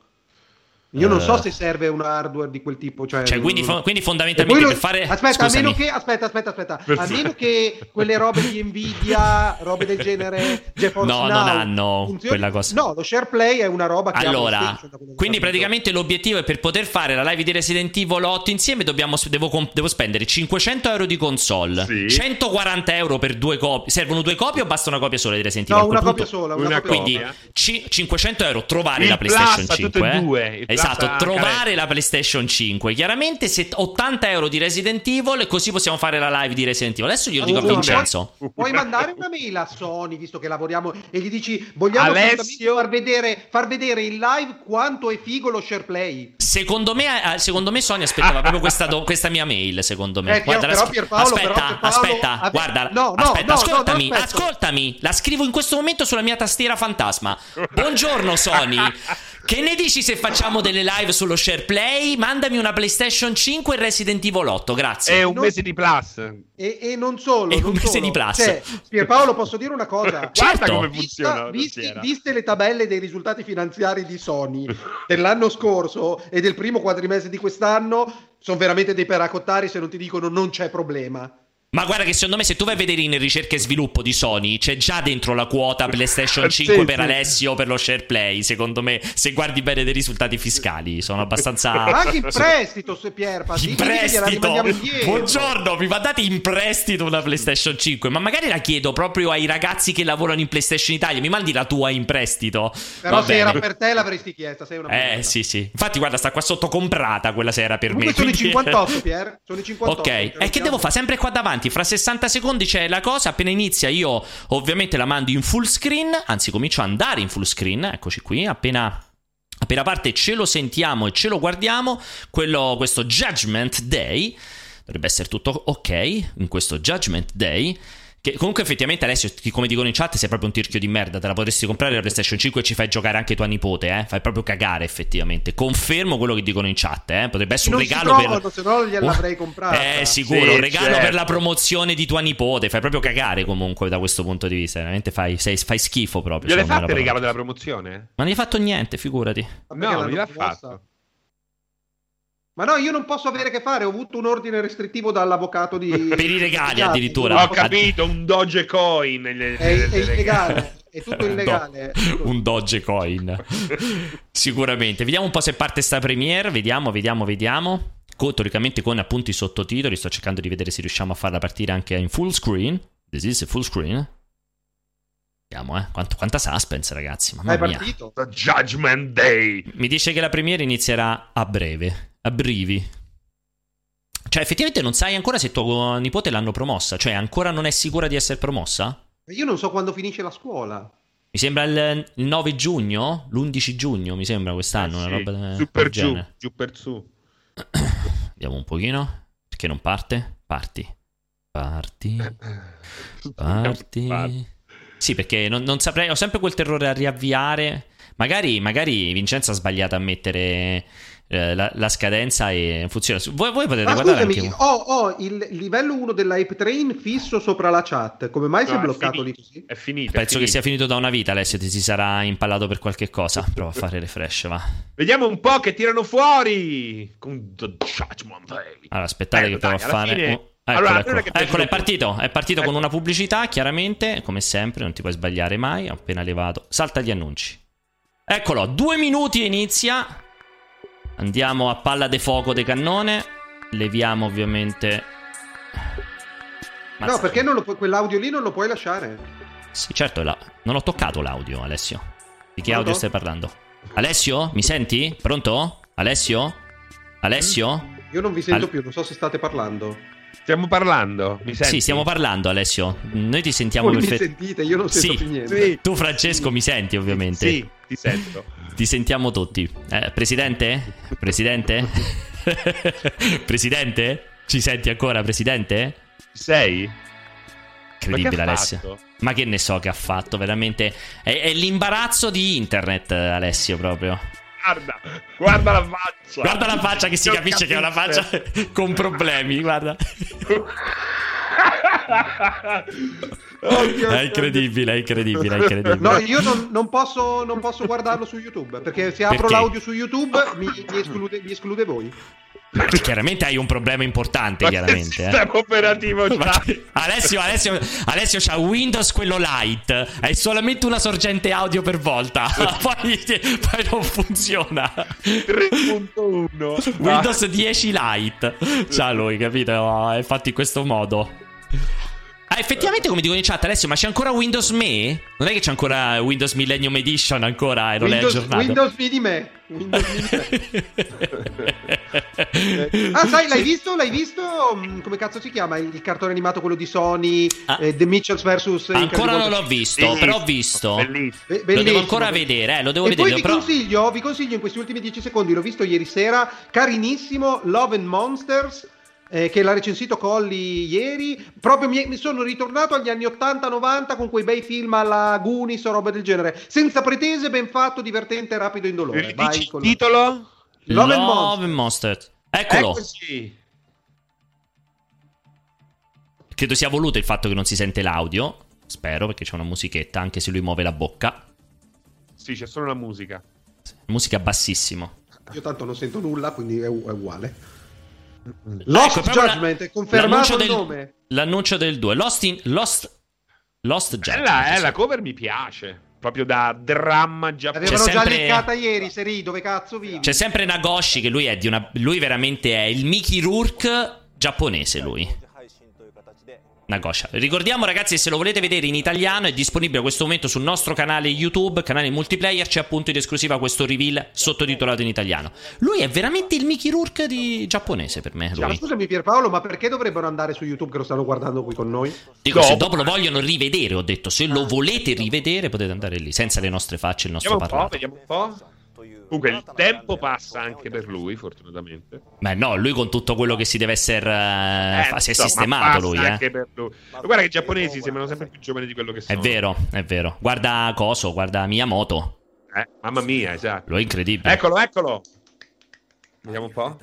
Io non so eh. se serve un hardware di quel tipo. Cioè, cioè quindi, fo- quindi, fondamentalmente lo... per fare. Aspetta, a meno che. Aspetta, aspetta, aspetta. A meno che quelle robe di Nvidia, robe del genere. GeForce no, Now, non hanno funzioni... quella cosa. No, lo SharePlay è una roba che. Allora, quindi praticamente l'obiettivo è per poter fare la live di Resident Evil 8 insieme. Dobbiamo, devo, devo spendere 500 euro di console, sì. 140 euro per due copie. Servono due copie o basta una copia sola di Resident Evil? No, una copia sola. Una una copia quindi c- 500 euro trovare Il la PlayStation 5. Due, esatto. esatto, trovare la PlayStation 5. Chiaramente se 80 euro di Resident Evil, così possiamo fare la live di Resident Evil. Adesso glielo dico a Vincenzo. Puoi, puoi mandare una mail a Sony, visto che lavoriamo, e gli dici vogliamo far vedere, far vedere in live quanto è figo lo share play. Secondo me, eh, secondo me Sony aspettava proprio questa, do, questa, mia mail, secondo me. Eh, guarda, però, la... Pierpaolo, aspetta, però Pierpaolo, aspetta, ave... guarda, no, no, aspetta, no, ascoltami, ascoltami, la scrivo in questo momento sulla mia tastiera fantasma. Buongiorno Sony. (laughs) Che ne dici se facciamo delle live sullo share play? Mandami una PlayStation 5 e Resident Evil 8, grazie. È un non... mese di plus. E, e non solo. È un mese solo. di plus. Cioè, Pierpaolo, posso dire una cosa? (laughs) Certo. Guarda come funziona. Vista, visti, viste le tabelle dei risultati finanziari di Sony dell'anno scorso e del primo quadrimestre di quest'anno, sono veramente dei peracottari se non ti dicono non c'è problema. Ma guarda che secondo me se tu vai a vedere in ricerca e sviluppo di Sony c'è già dentro la quota PlayStation 5 (laughs) sì, per sì. Alessio per lo share play, secondo me, se guardi bene dei risultati fiscali, sono abbastanza (laughs) Anche in prestito, se Pierpa, in prestito. Buongiorno, mi mandate in prestito una PlayStation 5, ma magari la chiedo proprio ai ragazzi che lavorano in PlayStation Italia, mi mandi la tua in prestito. Però Va se bene. era per te l'avresti chiesta, sei una Eh, sì, sì. Infatti guarda, sta qua sotto comprata quella se era per Comunque me. Sono quindi... i 58, Pier, sono i 58. Ok, e che devo fare? Sempre qua davanti avanti, fra 60 secondi c'è la cosa, appena inizia io ovviamente la mando in full screen, anzi comincio ad andare in full screen, eccoci qui, appena... Appena parte ce lo sentiamo e ce lo guardiamo, quello, questo Judgment Day, dovrebbe essere tutto ok in questo Judgment Day, che comunque effettivamente Alessio, come dicono in chat, sei proprio un tirchio di merda. Te la potresti comprare la PlayStation 5 e ci fai giocare anche tua nipote, eh? Fai proprio cagare effettivamente. Confermo quello che dicono in chat, eh? Potrebbe essere non un regalo trovano, per... se no gliel'avrei comprata. Eh, sicuro, sì, un regalo certo. per la promozione di tua nipote. Fai proprio cagare comunque da questo punto di vista. Veramente fai, sei, fai schifo proprio. Gliel'hai fatto il regalo della promozione? Ma non gli hai fatto niente, figurati. No, non gliel'ha fatto. Ma no, io non posso avere che fare, ho avuto un ordine restrittivo dall'avvocato di... (laughs) per i regali addirittura. Ho capito, un Dogecoin. È, è (laughs) illegale. È tutto illegale. un Dogecoin. Sicuramente. Vediamo un po' se parte sta premiere. Vediamo, vediamo, vediamo. Con, teoricamente con appunto i sottotitoli. Sto cercando di vedere se riusciamo a farla partire anche in full screen. This is full screen. Eh. Quanto, quanta suspense, ragazzi. Mamma È partito. The Judgment Day. Mi dice che la premiere inizierà a breve a brivi. Cioè, effettivamente non sai ancora se tuo nipote l'hanno promossa. Cioè, ancora non è sicura di essere promossa? Io non so quando finisce la scuola. Mi sembra il, il 9 giugno? L'11 giugno, mi sembra quest'anno. Eh sì. una roba su per giù, giù per su. (coughs) Vediamo un pochino. Perché non parte? Parti. Parti. Parti. Sì, perché non, non saprei. Ho sempre quel terrore a riavviare. Magari, magari Vincenzo ha sbagliato a mettere eh, la, la, scadenza e funziona. Voi, voi potete Ma guardare scusami, anche... ho, ho, il livello 1 della Hype Train fisso sopra la chat. Come mai no, si è bloccato lì così? È finito. Penso è finito. che sia finito da una vita. Alessio ti si sarà impallato per qualche cosa. (laughs) Prova a fare refresh, va. Vediamo un po' che tirano fuori. Con The Judgment Day. Allora, aspettate Beh, che provo a fare. Fine... Oh. Eccolo, allora, ecco. Eccolo, è partito, è partito ecco. con una pubblicità, chiaramente, come sempre, non ti puoi sbagliare mai, ho appena levato. Salta gli annunci. Eccolo, due minuti e inizia. Andiamo a palla de fuoco de cannone. Leviamo ovviamente. Mazza. No, perché lo, quell'audio lì non lo puoi lasciare? Sì, certo, la... non ho toccato l'audio, Alessio. Di che audio stai parlando? Alessio, mi senti? Pronto? Alessio? Alessio? Io non vi sento Al... più, non so se state parlando. Stiamo parlando, mi senti? Sì, stiamo parlando, Alessio. Noi ti sentiamo Voi perfett... mi sentite, io non sento sì. più niente. Sì. Tu, Francesco, mi senti, ovviamente. Sì, ti sento. Ti sentiamo tutti. Eh, presidente? Presidente? (laughs) presidente? Ci senti ancora, presidente? Sei? Incredibile, Alessio. Ma che ne so che ha fatto, veramente. È, è l'imbarazzo di internet, Alessio, proprio. Guarda, guarda la faccia. Guarda la faccia che si capisce che è una faccia (laughs) con problemi, guarda. (laughs) Oh, è incredibile, è incredibile, è incredibile. No, io non, non, posso, non posso guardarlo su YouTube perché se apro perché? l'audio su YouTube mi, mi, esclude, mi esclude voi. Chiaramente hai un problema importante, Ma chiaramente. Eh. sistema eh. operativo già. Alessio, Alessio, Alessio c'ha Windows quello light. È solamente una sorgente audio per volta. (laughs) poi, poi, non funziona. 3.1 Windows 10 light. C'ha lui, capito? È fatto in questo modo. Ah, effettivamente, come dicono in chat, Alessio, ma c'è ancora Windows Me? Non è che c'è ancora Windows Millennium Edition ancora e non Windows, è aggiornato? Windows Me di me. Windows (laughs) ah, sai, l'hai visto? L'hai visto? Mm, come cazzo si chiama? Il, il cartone animato, quello di Sony, ah. eh, The Mitchells vs. Ancora non l'ho visto, bellissimo, però ho visto. Bellissimo. Be- bellissimo. Lo devo ancora vedere, eh, lo devo e vedere. Poi vi, però... consiglio, vi consiglio in questi ultimi 10 secondi, l'ho visto ieri sera, carinissimo, Love and Monsters eh, che l'ha recensito Colli ieri. Proprio mi, mi, sono ritornato agli anni 80-90 con quei bei film alla Goonies o roba del genere. Senza pretese, ben fatto, divertente, rapido e indolore. Vai con... titolo? Love, Love and Monster. Eccolo. Eccoci. Credo sia voluto il fatto che non si sente l'audio. Spero, perché c'è una musichetta, anche se lui muove la bocca. Sì, c'è solo la musica. Musica bassissimo. Io tanto non sento nulla, quindi è, è uguale. Lost ecco, Judgment, è confermato il del, nome. L'annuncio del 2. Lost, in, Lost, Lost Judgment. La, eh, la cover mi piace. Proprio da dramma giapponese. L'avevano sempre... già linkata ieri, Seri, dove cazzo vivi? C'è sempre Nagoshi che lui è di una... Lui veramente è il Mickey Rourke giapponese, lui. Nagosha. Ricordiamo ragazzi se lo volete vedere in italiano è disponibile a questo momento sul nostro canale YouTube, canale multiplayer, c'è appunto in esclusiva questo reveal sottotitolato in italiano. Lui è veramente il Mickey Rourke di giapponese per me. Cioè, scusami Pierpaolo, ma perché dovrebbero andare su YouTube che lo stanno guardando qui con noi? Dico, no. se dopo lo vogliono rivedere, ho detto, se lo volete rivedere potete andare lì, senza le nostre facce, il nostro vediamo parlato. Un po', vediamo un po'. Comunque il tempo passa anche per lui, fortunatamente. Beh, no, lui con tutto quello che si deve essere. Eh, eh, si è sistemato lui, eh. lui. Guarda che i giapponesi sembrano sempre più giovani di quello che sono. È vero, è vero. Guarda Coso, guarda Miyamoto. Eh, mamma mia, esatto. Lo è incredibile. Eccolo, eccolo. Vediamo un po'.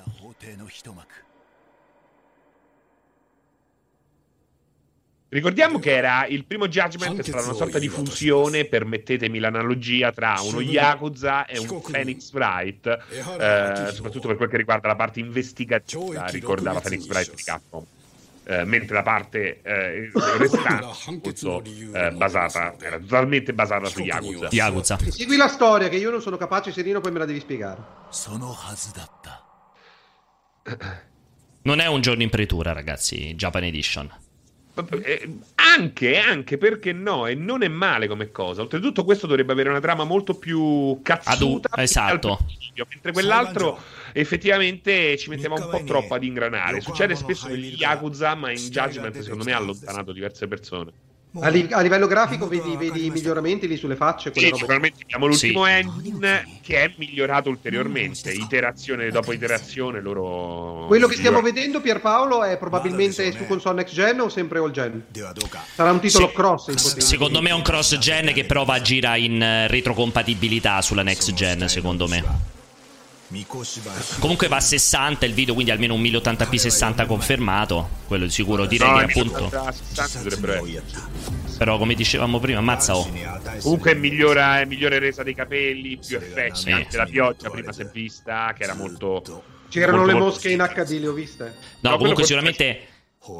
Ricordiamo che era il primo Judgment, è stata una sorta di fusione, permettetemi l'analogia, tra uno Yakuza e un Phoenix Wright, eh, soprattutto per quel che riguarda la parte investigativa, ricordava Phoenix Wright di Capcom. Eh, mentre la parte eh, (laughs) restante appunto, eh, basata, era totalmente basata su Yakuza. Yakuza. Segui la storia che io non sono capace, Serino, poi me la devi spiegare. (coughs) Non è un giorno in pretura, ragazzi, Japan Edition. Eh, anche, anche perché no, e non è male come cosa. Oltretutto, questo dovrebbe avere una trama molto più cazzuta. Adu- esatto. Mentre quell'altro effettivamente ci metteva un po' troppo ad ingranare. Succede spesso negli Yakuza, ma in Judgment secondo me ha allontanato diverse persone. A, li- a, livello grafico vedi, vedi miglioramenti lì sulle facce? Sì, sicuramente abbiamo l'ultimo sì. engine che è migliorato ulteriormente, iterazione dopo iterazione loro... Quello che stiamo vedendo Pierpaolo è probabilmente su console next gen o sempre all gen? Sarà un titolo sì. cross? Secondo me è un cross gen che prova a gira in eh, retrocompatibilità sulla next gen, secondo me. Comunque va a 60 il video, quindi almeno un 1080p 60 confermato. Quello di sicuro. Direi no, che appunto. Però, come dicevamo prima, ammazza oh. Comunque migliora, è migliore resa dei capelli, più effetti. Sì. Anche la pioggia prima si è vista, che era molto. C'erano molto, le mosche in HD, le ho viste. No, no comunque sicuramente.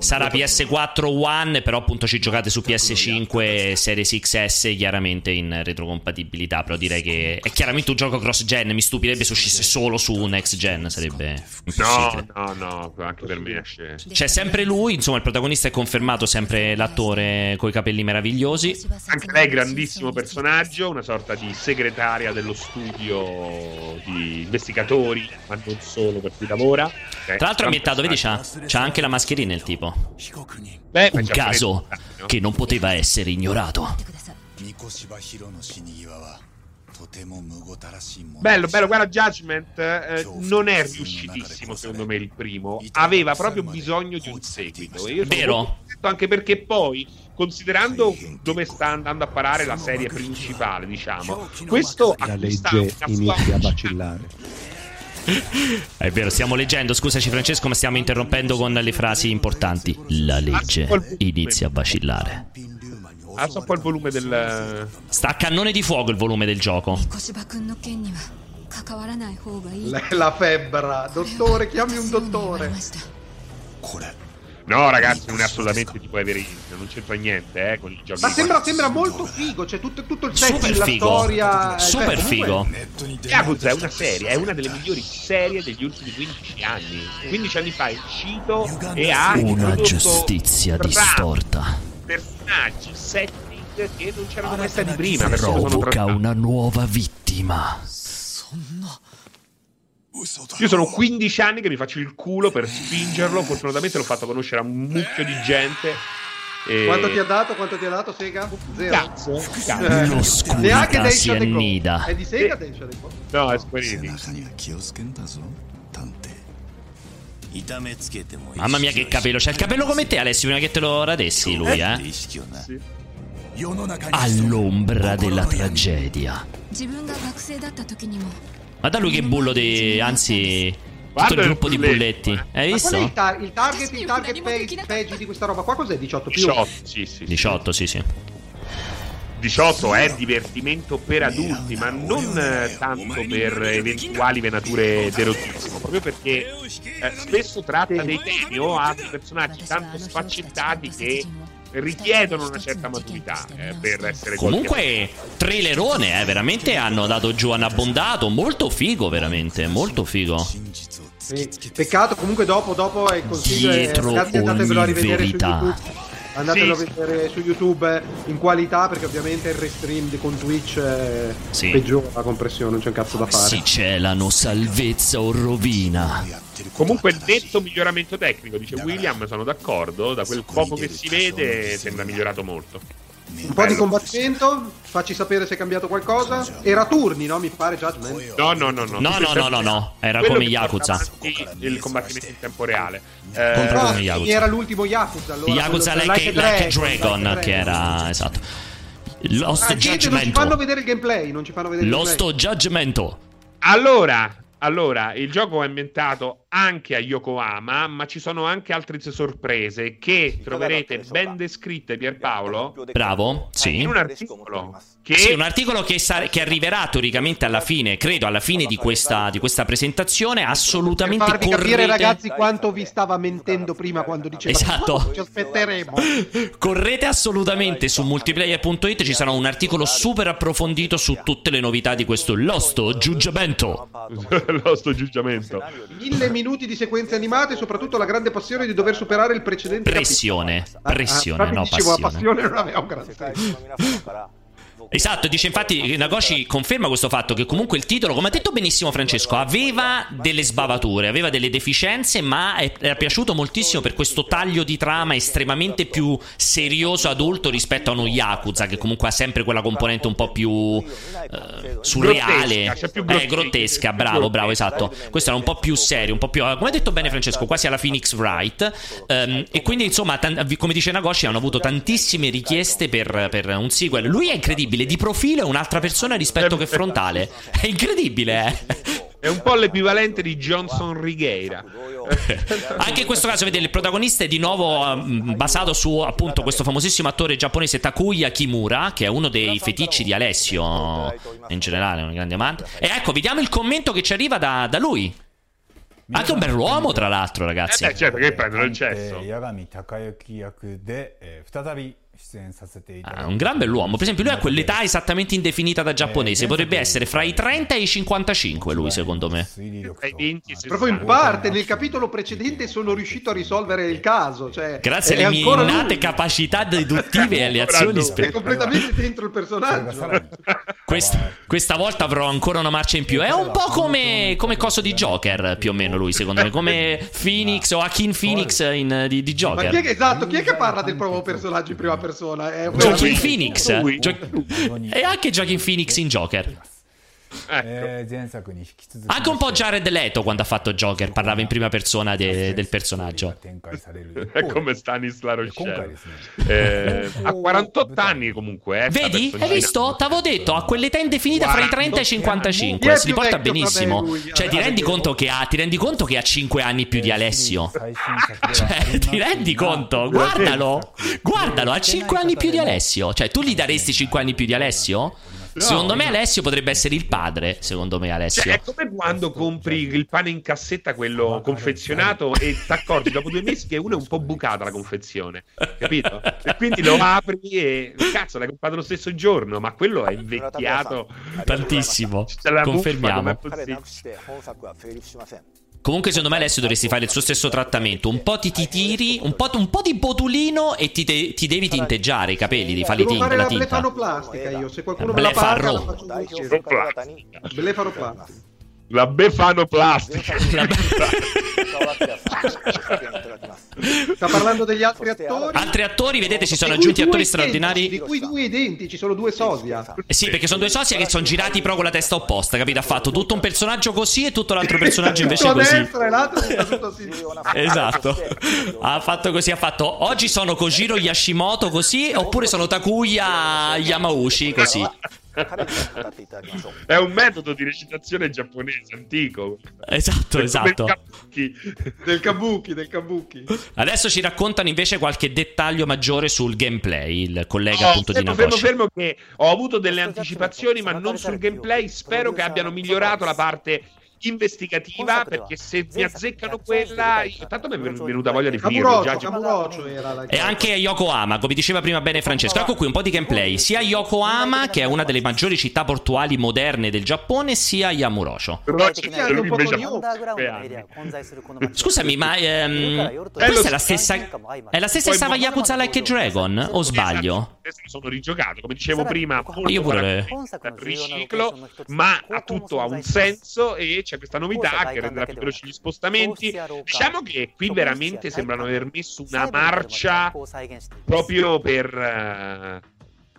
Sarà PS4 One, però appunto ci giocate su PS5 Series XS chiaramente in retrocompatibilità, però direi che è chiaramente un gioco cross gen, mi stupirebbe se uscisse solo su next gen, sarebbe No, no, no, anche per me esce. C'è sempre lui, insomma il protagonista è confermato, sempre l'attore coi capelli meravigliosi. Anche lei grandissimo personaggio, una sorta di segretaria dello studio di investigatori, ma non solo per cui lavora. Tra l'altro ambientato, vedi, c'ha, c'ha anche la mascherina il tipo tipo. Beh, un caso che non poteva essere ignorato. Bello, bello, guarda, Judgment eh, non è riuscitissimo secondo me il primo, aveva proprio bisogno di un seguito. Io Vero? Anche perché poi, considerando dove sta andando a parare la serie principale, diciamo, questo la legge inizia a (laughs) vacillare. (laughs) È vero, stiamo leggendo. Scusaci, Francesco, ma stiamo interrompendo con le frasi importanti. La legge inizia a vacillare. Alza un po' il volume del. Sta a cannone di fuoco il volume del gioco. La febbre. Dottore, chiami un dottore. No, ragazzi, non è assolutamente tipo Everin. Non c'entra niente, eh, con i giochi. Ma sembra, sembra molto figo. C'è tutto, tutto il setting, Super la figo. storia. Super cioè, figo. Yakuza è una serie, è una delle migliori serie degli ultimi 15 anni. 15 anni fa è uscito e ha. Una giustizia distorta. personaggi, setting che non c'erano mai stati prima. Provoca una nuova vittima. Io sono 15 anni che mi faccio il culo per spingerlo. Fortunatamente l'ho fatto conoscere a un mucchio di gente. E... Quanto ti ha dato? Quanto ti ha dato Sega? Zero. Cazzo, cazzo. Eh, L'oscurità si annida. È di Sega Densha No, è Square Enix. Mamma mia che capello, c'è il capello come te Alessio prima che te lo radessi lui eh? Sì. All'ombra della tragedia Guarda lui che bullo di... anzi... Tutto il gruppo di bulletti. Hai visto? Ma il, tar- il, target, il target page, page, di questa roba qua cos'è? 18 più? 18, sì, sì. 18, sì, sì. 18 è divertimento per adulti, ma non eh, tanto per eventuali venature d'erotismo, proprio perché eh, spesso tratta dei temi o ha personaggi tanto sfaccettati che richiedono una certa maturità eh, per essere comunque trailerone eh, veramente hanno dato giù hanno abbondato molto figo veramente molto figo sì. peccato comunque dopo dopo è consiglio dietro ragazzi andatevelo a rivedere verità. Andatelo sì, a vedere su YouTube in qualità perché ovviamente il restream con Twitch eh, sì. peggiora la compressione, non c'è un cazzo da fare. Si celano salvezza o rovina. Comunque il netto miglioramento tecnico, dice William, sono d'accordo, da quel poco che si vede sembra migliorato molto. Un po' di combattimento, facci sapere se è cambiato qualcosa. Era turni, no? Mi pare Judgment. No, no, no, no. No, no, no, no, no. Era come Yakuza. Il combattimento in tempo reale. Eh, Contro come Yakuza. Era l'ultimo Yakuza. Allora, Yakuza like, like, Dragon, che era esatto. Lost ah, Judgment. Non ci fanno vedere il gameplay, non ci fanno vedere Lost il gameplay. Judgment. Allora, allora, il gioco è ambientato anche a Yokohama, ma ci sono anche altre sorprese che troverete ben descritte, Pierpaolo. Bravo, sì. In un articolo. Che... Sì, un articolo che, sa- che, arriverà teoricamente alla fine, credo alla fine di questa, di questa presentazione, assolutamente per farvi correte... capire ragazzi quanto vi stava mentendo prima quando diceva esatto. ci aspetteremo. correte assolutamente su multiplayer.it, ci sarà un articolo super approfondito su tutte le novità di questo Lost Giugiamento. (laughs) Lost Giugiamento. Mille minuti di sequenze animate e soprattutto la grande passione di dover superare il precedente Pressione, capitolo. pressione, ah, ah, no dicevo, passione. passione non aveva un grande senso. Esatto, dice infatti Nagoshi conferma questo fatto che comunque il titolo, come ha detto benissimo Francesco, aveva delle sbavature, aveva delle deficienze, ma era piaciuto moltissimo per questo taglio di trama estremamente più serioso, adulto rispetto a uno Yakuza, che comunque ha sempre quella componente un po' più eh, surreale, grottesca, cioè eh, grottesca, bravo, bravo, esatto. Questo era un po' più serio, un po' più, come ha detto bene Francesco, quasi alla Phoenix Wright. Um, e quindi insomma, t- come dice Nagoshi, hanno avuto tantissime richieste per, per un sequel. Lui è incredibile incredibile. Di profilo è un'altra persona rispetto che frontale. È incredibile, eh. È un po' l'equivalente di Johnson Righeira. Anche in questo caso, vedete, il protagonista è di nuovo um, basato su appunto questo famosissimo attore giapponese Takuya Kimura, che è uno dei feticci di Alessio in generale, un grande amante. E ecco, vediamo il commento che ci arriva da, da lui. Anche un bell'uomo, tra l'altro, ragazzi. Eh beh, certo che prendono il cesso. Ah, un gran bell'uomo. Per esempio, lui ha quell'età esattamente indefinita da giapponese. Potrebbe essere fra i 30 e i 55, lui, secondo me. Proprio in parte, nel capitolo precedente sono riuscito a risolvere il caso. Cioè, Grazie alle mie innate lui. capacità deduttive (laughs) e alle azioni speciali. È completamente dentro il personaggio. Questa, questa, volta avrò ancora una marcia in più. È un po' come, come coso di Joker, più o meno lui, secondo me. Come Phoenix o Akin Phoenix in, di, di Joker. Ma chi è esatto, chi è che parla del proprio personaggio in prima persona? Persona. È Joaquin Phoenix. Gio- e anche Joaquin Phoenix in Joker. Ecco. Anche un po' Jared Leto quando ha fatto Joker parlava in prima persona de- del personaggio. È come Stanis La Rochelle. Eh, (laughs) ha 48 anni comunque. Eh, Vedi? Hai visto? T'avevo detto, ha quell'età indefinita fra i 30 e i 55. Si riporta benissimo. Cioè, ti rendi conto che ha, ti rendi conto che ha 5 anni più di Alessio? (laughs) cioè, ti rendi conto? Guardalo. Guardalo, ha 5 anni più di Alessio. Cioè, tu gli daresti 5 anni più di Alessio? No, secondo me Alessio potrebbe essere il padre, secondo me Alessio. Cioè, è come quando compri il pane in cassetta, quello confezionato, e ti accorgi dopo due mesi che uno è un po' bucata la confezione, capito? (laughs) E quindi lo apri e cazzo, l'hai comprato lo stesso giorno, ma quello è invecchiato tantissimo. Confermiamo. Comunque, secondo me, Alessio dovresti fare il suo stesso trattamento. Un po' ti, ti tiri, un po', un po', di botulino e ti, te, ti devi tinteggiare i capelli, di fare tinta, fare la, la tinta. blefanoplastica io, se qualcuno me la paga, la faccio La befanoplastica. La Sta parlando degli altri attori? Altri attori, vedete, ci sono aggiunti attori straordinari. Di cui due identici, sono due sosia. Eh sì, perché sono due sosia che sono girati però con la testa opposta, capito? Ha fatto tutto un personaggio così e tutto l'altro personaggio invece così. destra e l'altro sinistra. (laughs) Esatto. (laughs) Ha fatto così, ha fatto oggi sono Kojiro Yashimoto così oppure sono Takuya Yamauchi così. È un metodo di recitazione giapponese antico. Esatto, esatto. Del kabuki, del kabuki, del kabuki. Adesso ci raccontano invece qualche dettaglio maggiore sul gameplay, il collega oh, appunto fermo, di Nagoshi. Fermo, fermo che ho avuto delle anticipazioni, ma non sul gameplay. Spero che abbiano migliorato la parte investigativa perché se mi azzeccano quella io, tanto mi è venuta voglia di finire e anche Yokohama come diceva prima bene Francesco ecco qui un po' di gameplay. Sia Yokohama che è una delle maggiori città portuali moderne del Giappone sia Yamurosho. (laughs) Scusami ma ehm, questa è la stessa è la stessa Sava Yakuza Like a Dragon o sbaglio? sono rigiocato come dicevo prima io pure. Riciclo ma tutto ha un senso e c'è questa novità che renderà più veloci gli spostamenti. Diciamo che qui veramente sembrano aver messo una marcia proprio per, uh,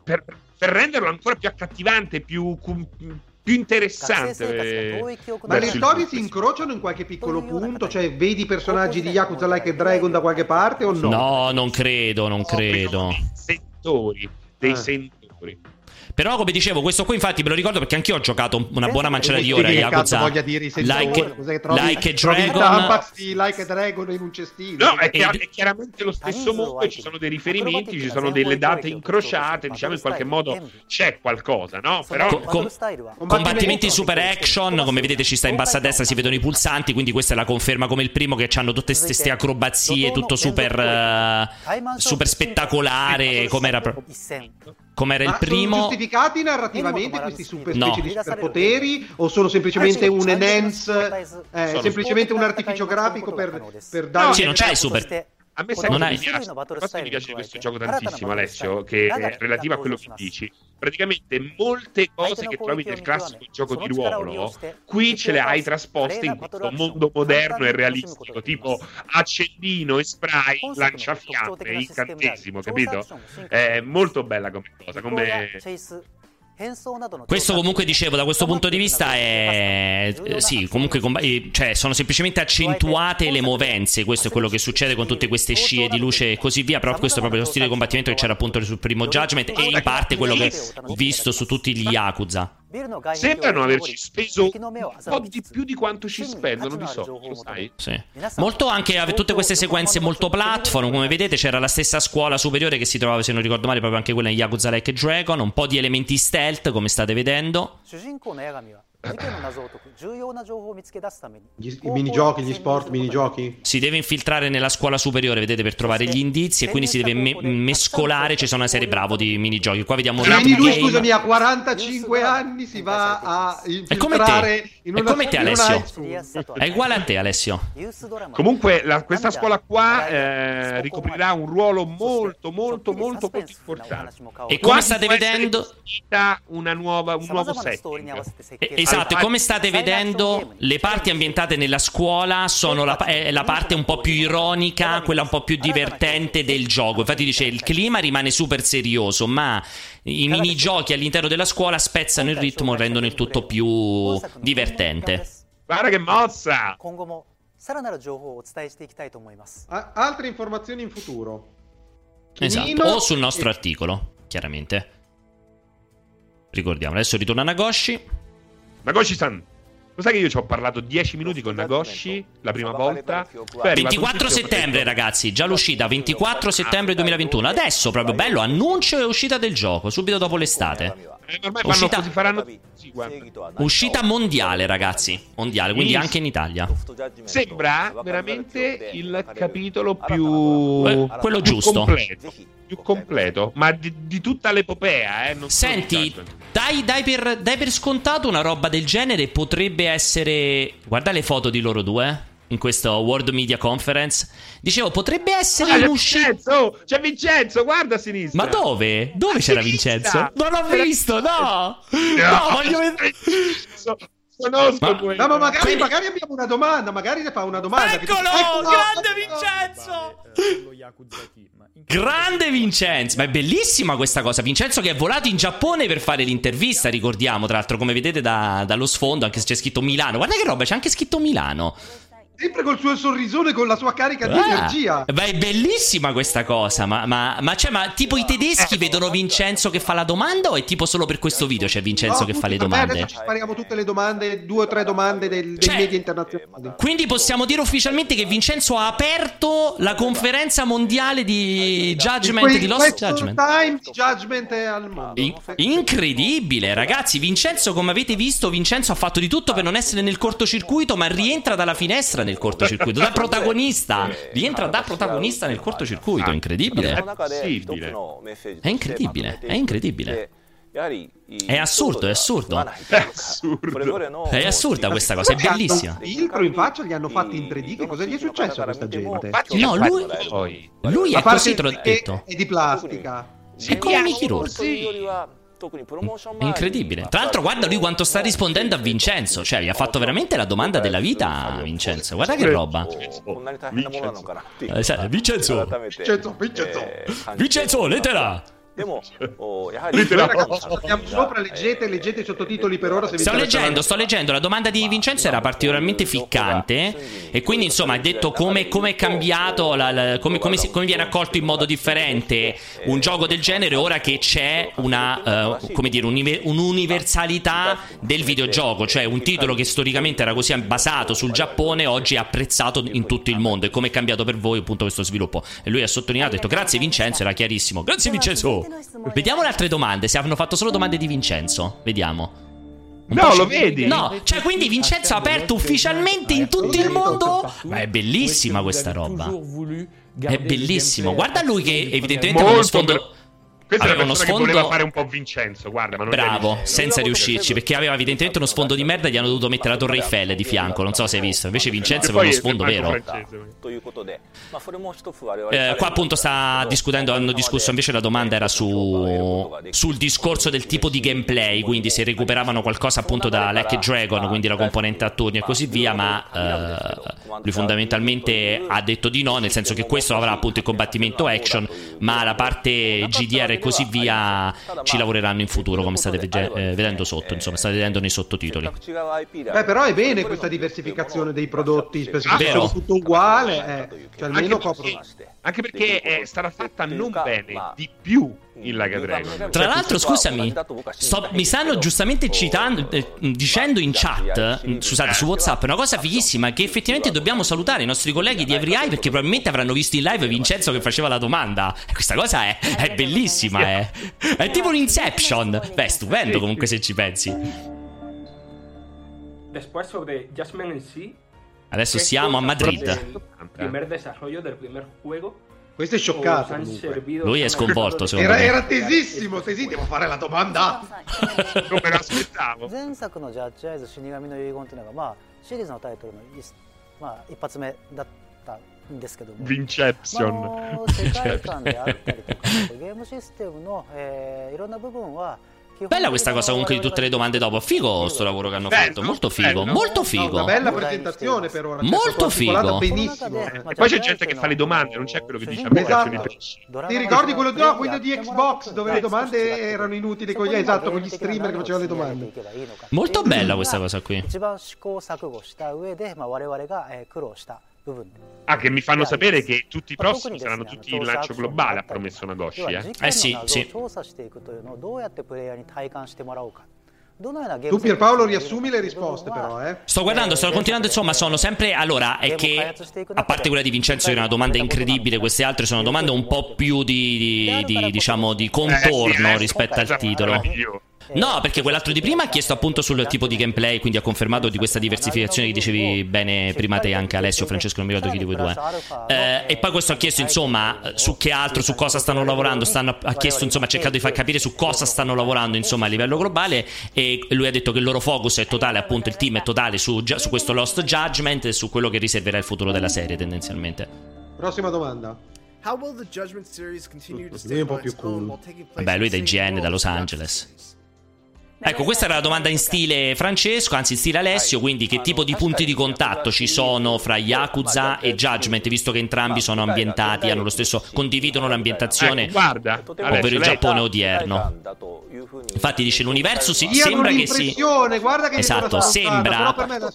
per, per renderlo ancora più accattivante, più, più interessante. Ma le storie si incrociano in qualche piccolo punto? Cioè, vedi personaggi di Yakuza Like a Dragon da qualche parte o no? No, non credo, non credo. Dei sentori, dei ah. sentori. Però, come dicevo, questo qui, infatti, me lo ricordo perché anch'io ho giocato una buona manciata di ore a Yakuza. voglia dire like, like a Dragon. Tampasti, like Dragon in un cestino. No, è, chiar- è chiaramente lo stesso mondo. Ci sono dei riferimenti, ci sono delle date incrociate. Diciamo, in qualche modo c'è qualcosa, no? Però. Co- com- combattimenti super action. Come vedete, ci sta in basso a destra, si vedono i pulsanti. Quindi, questa è la conferma come il primo che hanno tutte queste acrobazie, tutto super. Uh, super spettacolare. Come era. Come era il primo. Sono giustificati narrativamente questi super no. specie di superpoteri? O sono semplicemente un enhance, eh, semplicemente un artificio grafico per, per dare. No, sì, non c'è il super. A me sai non mi piace, mi piace questo gioco tantissimo, Alessio, che è relativo a quello che dici. Praticamente molte cose che trovi nel classico gioco di ruolo, qui ce le hai trasposte in questo mondo moderno e realistico, tipo accendino e spray, lanciafiamme, incantesimo, capito? È molto bella come cosa, come questo comunque dicevo da questo punto di vista è sì comunque cioè, sono semplicemente accentuate le movenze questo è quello che succede con tutte queste scie di luce e così via però questo è proprio lo stile di combattimento che c'era appunto sul primo Judgment e in parte quello che ho visto su tutti gli Yakuza Sembrano averci speso un po' di più di quanto ci spendono di solito, sai? Sì. Molto anche tutte queste sequenze molto platform, come vedete c'era la stessa scuola superiore che si trovava, se non ricordo male, proprio anche quella in Yakuza Like Dragon, un po' di elementi stealth, come state vedendo. Gli, I minigiochi, gli sport, minigiochi? Si deve infiltrare nella scuola superiore, vedete, per trovare gli indizi e quindi si deve me- mescolare. Ci sono una serie bravo di minigiochi. Qua vediamo Quindi lui, scusami, a 45 anni si va a infiltrare in una, è come te, Alessio. È uguale a te, Alessio. Comunque, la, questa scuola qua eh, ricoprirà un ruolo molto, molto, molto, molto importante. E come state vedendo, una nuova, un nuovo setting. Esatto, e come state vedendo, le parti ambientate nella scuola sono la, è la parte un po' più ironica, quella un po' più divertente del gioco. Infatti dice il clima rimane super serioso, ma i minigiochi all'interno della scuola spezzano il ritmo e rendono il tutto più divertente. Guarda che mossa! altre informazioni in futuro. Esatto, o sul nostro articolo, chiaramente. Ricordiamo, adesso ritorna Nagoshi. Nagoshi-san, lo sai che io ci ho parlato 10 minuti con Nagoshi la prima volta? 24 settembre, ragazzi, già l'uscita, 24 settembre 2021. Adesso, proprio bello, annuncio e uscita del gioco, subito dopo l'estate. Eh, ormai uscita... Così, faranno... sì, uscita mondiale, ragazzi. Mondiale, quindi sì. anche in Italia. Sembra veramente il capitolo più... Eh, quello più giusto. Completo più completo, ma di, di tutta l'epopea. Eh, Senti, dai, dai, per, dai, per, scontato una roba del genere potrebbe essere. Guarda le foto di loro due. In questo World Media Conference. Dicevo, potrebbe essere ah. Oh, c'è Vincenzo, guarda a sinistra. Ma dove? Dove a c'era sinistra. Vincenzo? Non l'ho visto, no! No, no voglio vedere. Conosco ma, no, ma magari, magari, abbiamo una domanda, magari ne fa una domanda. Eccolo! Eccolo grande Vincenzo! Grande Vincenzo! Ma è bellissima questa cosa. Vincenzo che è volato in Giappone per fare l'intervista, ricordiamo, tra l'altro, come vedete da, dallo sfondo, anche se c'è scritto Milano. Guarda che roba, c'è anche scritto Milano. Sempre col suo sorrisone, con la sua carica di ah, energia. Beh, è bellissima questa cosa. Ma, ma, ma, cioè, ma tipo i tedeschi eh, vedono Vincenzo che fa la domanda o è tipo solo per questo video c'è Vincenzo no, che fa le domande? Adesso ci spariamo tutte le domande, due o tre domande del, dei cioè, media internazionali. Quindi possiamo dire ufficialmente che Vincenzo ha aperto la conferenza mondiale di Judgment, di Lost Judgment. Time Judgment al mondo. In- incredibile, ragazzi. Vincenzo, come avete visto, Vincenzo ha fatto di tutto per non essere nel cortocircuito, ma rientra dalla finestra nel cortocircuito, da (laughs) protagonista, rientra da protagonista nel cortocircuito, incredibile. È incredibile, è incredibile. È assurdo, è assurdo. È assurdo. È assurda questa cosa, è bellissima. Filtro in faccia gli hanno fatti in 3D. Che cosa gli è successo a questa gente? No, lui, lui è così, te l'ho detto. È di plastica. È come Mickey Rourke. È incredibile. Tra l'altro, guarda lui quanto sta rispondendo a Vincenzo. Cioè, gli ha fatto veramente la domanda della vita a Vincenzo. Guarda che roba. Vincenzo, Vincenzo, Vincenzo, Vincenzo, lettera. Oh, Andiamo sopra, leggete, leggete i sottotitoli per ora. sto leggendo, sto leggendo. La domanda di Vincenzo era particolarmente ficcante. E quindi, insomma, ha detto come è cambiato, la, la, come, come, si, come, viene accolto in modo differente un gioco del genere ora che c'è una, uh, come dire, un'universalità del videogioco. Cioè, un titolo che storicamente era così basato sul Giappone, oggi è apprezzato in tutto il mondo. E come è cambiato per voi, appunto, questo sviluppo. E lui ha sottolineato, ha detto, grazie Vincenzo, era chiarissimo. Grazie Vincenzo. Vediamo le altre domande. Se hanno fatto solo domande di Vincenzo. Vediamo. Un no, lo vedi? No, cioè quindi Vincenzo ha aperto ufficialmente in tutto il mondo. Ma è bellissima questa roba. È bellissimo. Guarda lui che evidentemente con lo sfondo questo aveva uno sfondo... che voleva fare un po' Vincenzo, guarda, ma non Bravo, senza riuscirci, perché aveva evidentemente uno sfondo di merda e gli hanno dovuto mettere la Torre Eiffel di fianco, non so se hai visto. Invece Vincenzo aveva uno sfondo vero. Eh, qua appunto sta discutendo, hanno discusso invece la domanda era su sul discorso del tipo di gameplay, quindi se recuperavano qualcosa appunto da Like Dragon, quindi la componente a turni e così via, ma eh, lui fondamentalmente ha detto di no, nel senso che questo avrà appunto il combattimento action, ma la parte GDR e così via ci lavoreranno in futuro, come state vege- eh, vedendo sotto, insomma, state vedendo nei sottotitoli. Beh, però è bene questa diversificazione dei prodotti, se fosse tutto uguale, eh, cioè almeno copro. Anche perché è stata fatta non bene, di più in Laga Dragon. Tra l'altro, scusami, sto, mi stanno giustamente citando, eh, dicendo in chat, scusate, su WhatsApp, una cosa fighissima: che effettivamente dobbiamo salutare i nostri colleghi di EveryEye perché probabilmente avranno visto in live Vincenzo che faceva la domanda. (laughs) Questa cosa è, è bellissima, è, eh. è tipo un Inception. Beh, stupendo comunque se ci pensi. Después sobre Jasmine en sí, Adesso siamo a Madrid. Questo è scioccato. Lui è sconvolto. Era, era tesissimo. Tesì, devo fare la domanda. (laughs) non me l'aspettavo. 前作のジャッジアイズ死神の遺言っていうのが、まあ、シリーズのタイトルの、まあ、一発目だったんですけども、Vinception、世界観であったりとか、ゲームシステムの、えー、いろんな部分は、 Bella questa cosa comunque di tutte le domande dopo. Figo sto lavoro che hanno bello, fatto. Molto figo. Bello. Molto figo. Una bella presentazione per ora. Molto figo. Benissimo. E poi c'è gente che fa le domande, non c'è quello che dice esatto. Ti ricordi quello, no, quello di Xbox dove le domande erano inutili con gli, esatto, con gli streamer che facevano le domande. Molto bella questa cosa qui. Ah, che mi fanno sapere che tutti i prossimi saranno tutti in lancio globale, ha promesso Nagoshi, eh? Eh sì, sì. Tu Pierpaolo riassumi le risposte però, eh? Sto guardando, sto continuando, insomma, sono sempre... Allora, è che, a parte quella di Vincenzo, che è una domanda incredibile, queste altre sono domande un po' più di, di, di diciamo, di contorno rispetto al titolo. No, perché quell'altro di prima ha chiesto appunto sul tipo di gameplay, quindi ha confermato di questa diversificazione che dicevi bene prima te anche Alessio, Francesco, non mi ricordo chi di voi due. Eh, e poi questo ha chiesto insomma su che altro, su cosa stanno lavorando, stanno, ha chiesto insomma, ha cercato di far capire su cosa stanno lavorando insomma a livello globale e lui ha detto che il loro focus è totale, appunto il team è totale su, su questo Lost Judgment e su quello che riserverà il futuro della serie tendenzialmente. Prossima domanda. Lui è un po' più cool. Vabbè, lui da IGN, da Los Angeles. Ecco, questa era la domanda in stile Francesco, anzi in stile Alessio, quindi che tipo di punti di contatto ci sono fra Yakuza e Judgment, visto che entrambi sono ambientati, hanno lo stesso, condividono l'ambientazione, ecco, guarda, ovvero il Giappone odierno. Infatti dice l'universo si, sembra che si guarda che Esatto, sembra però,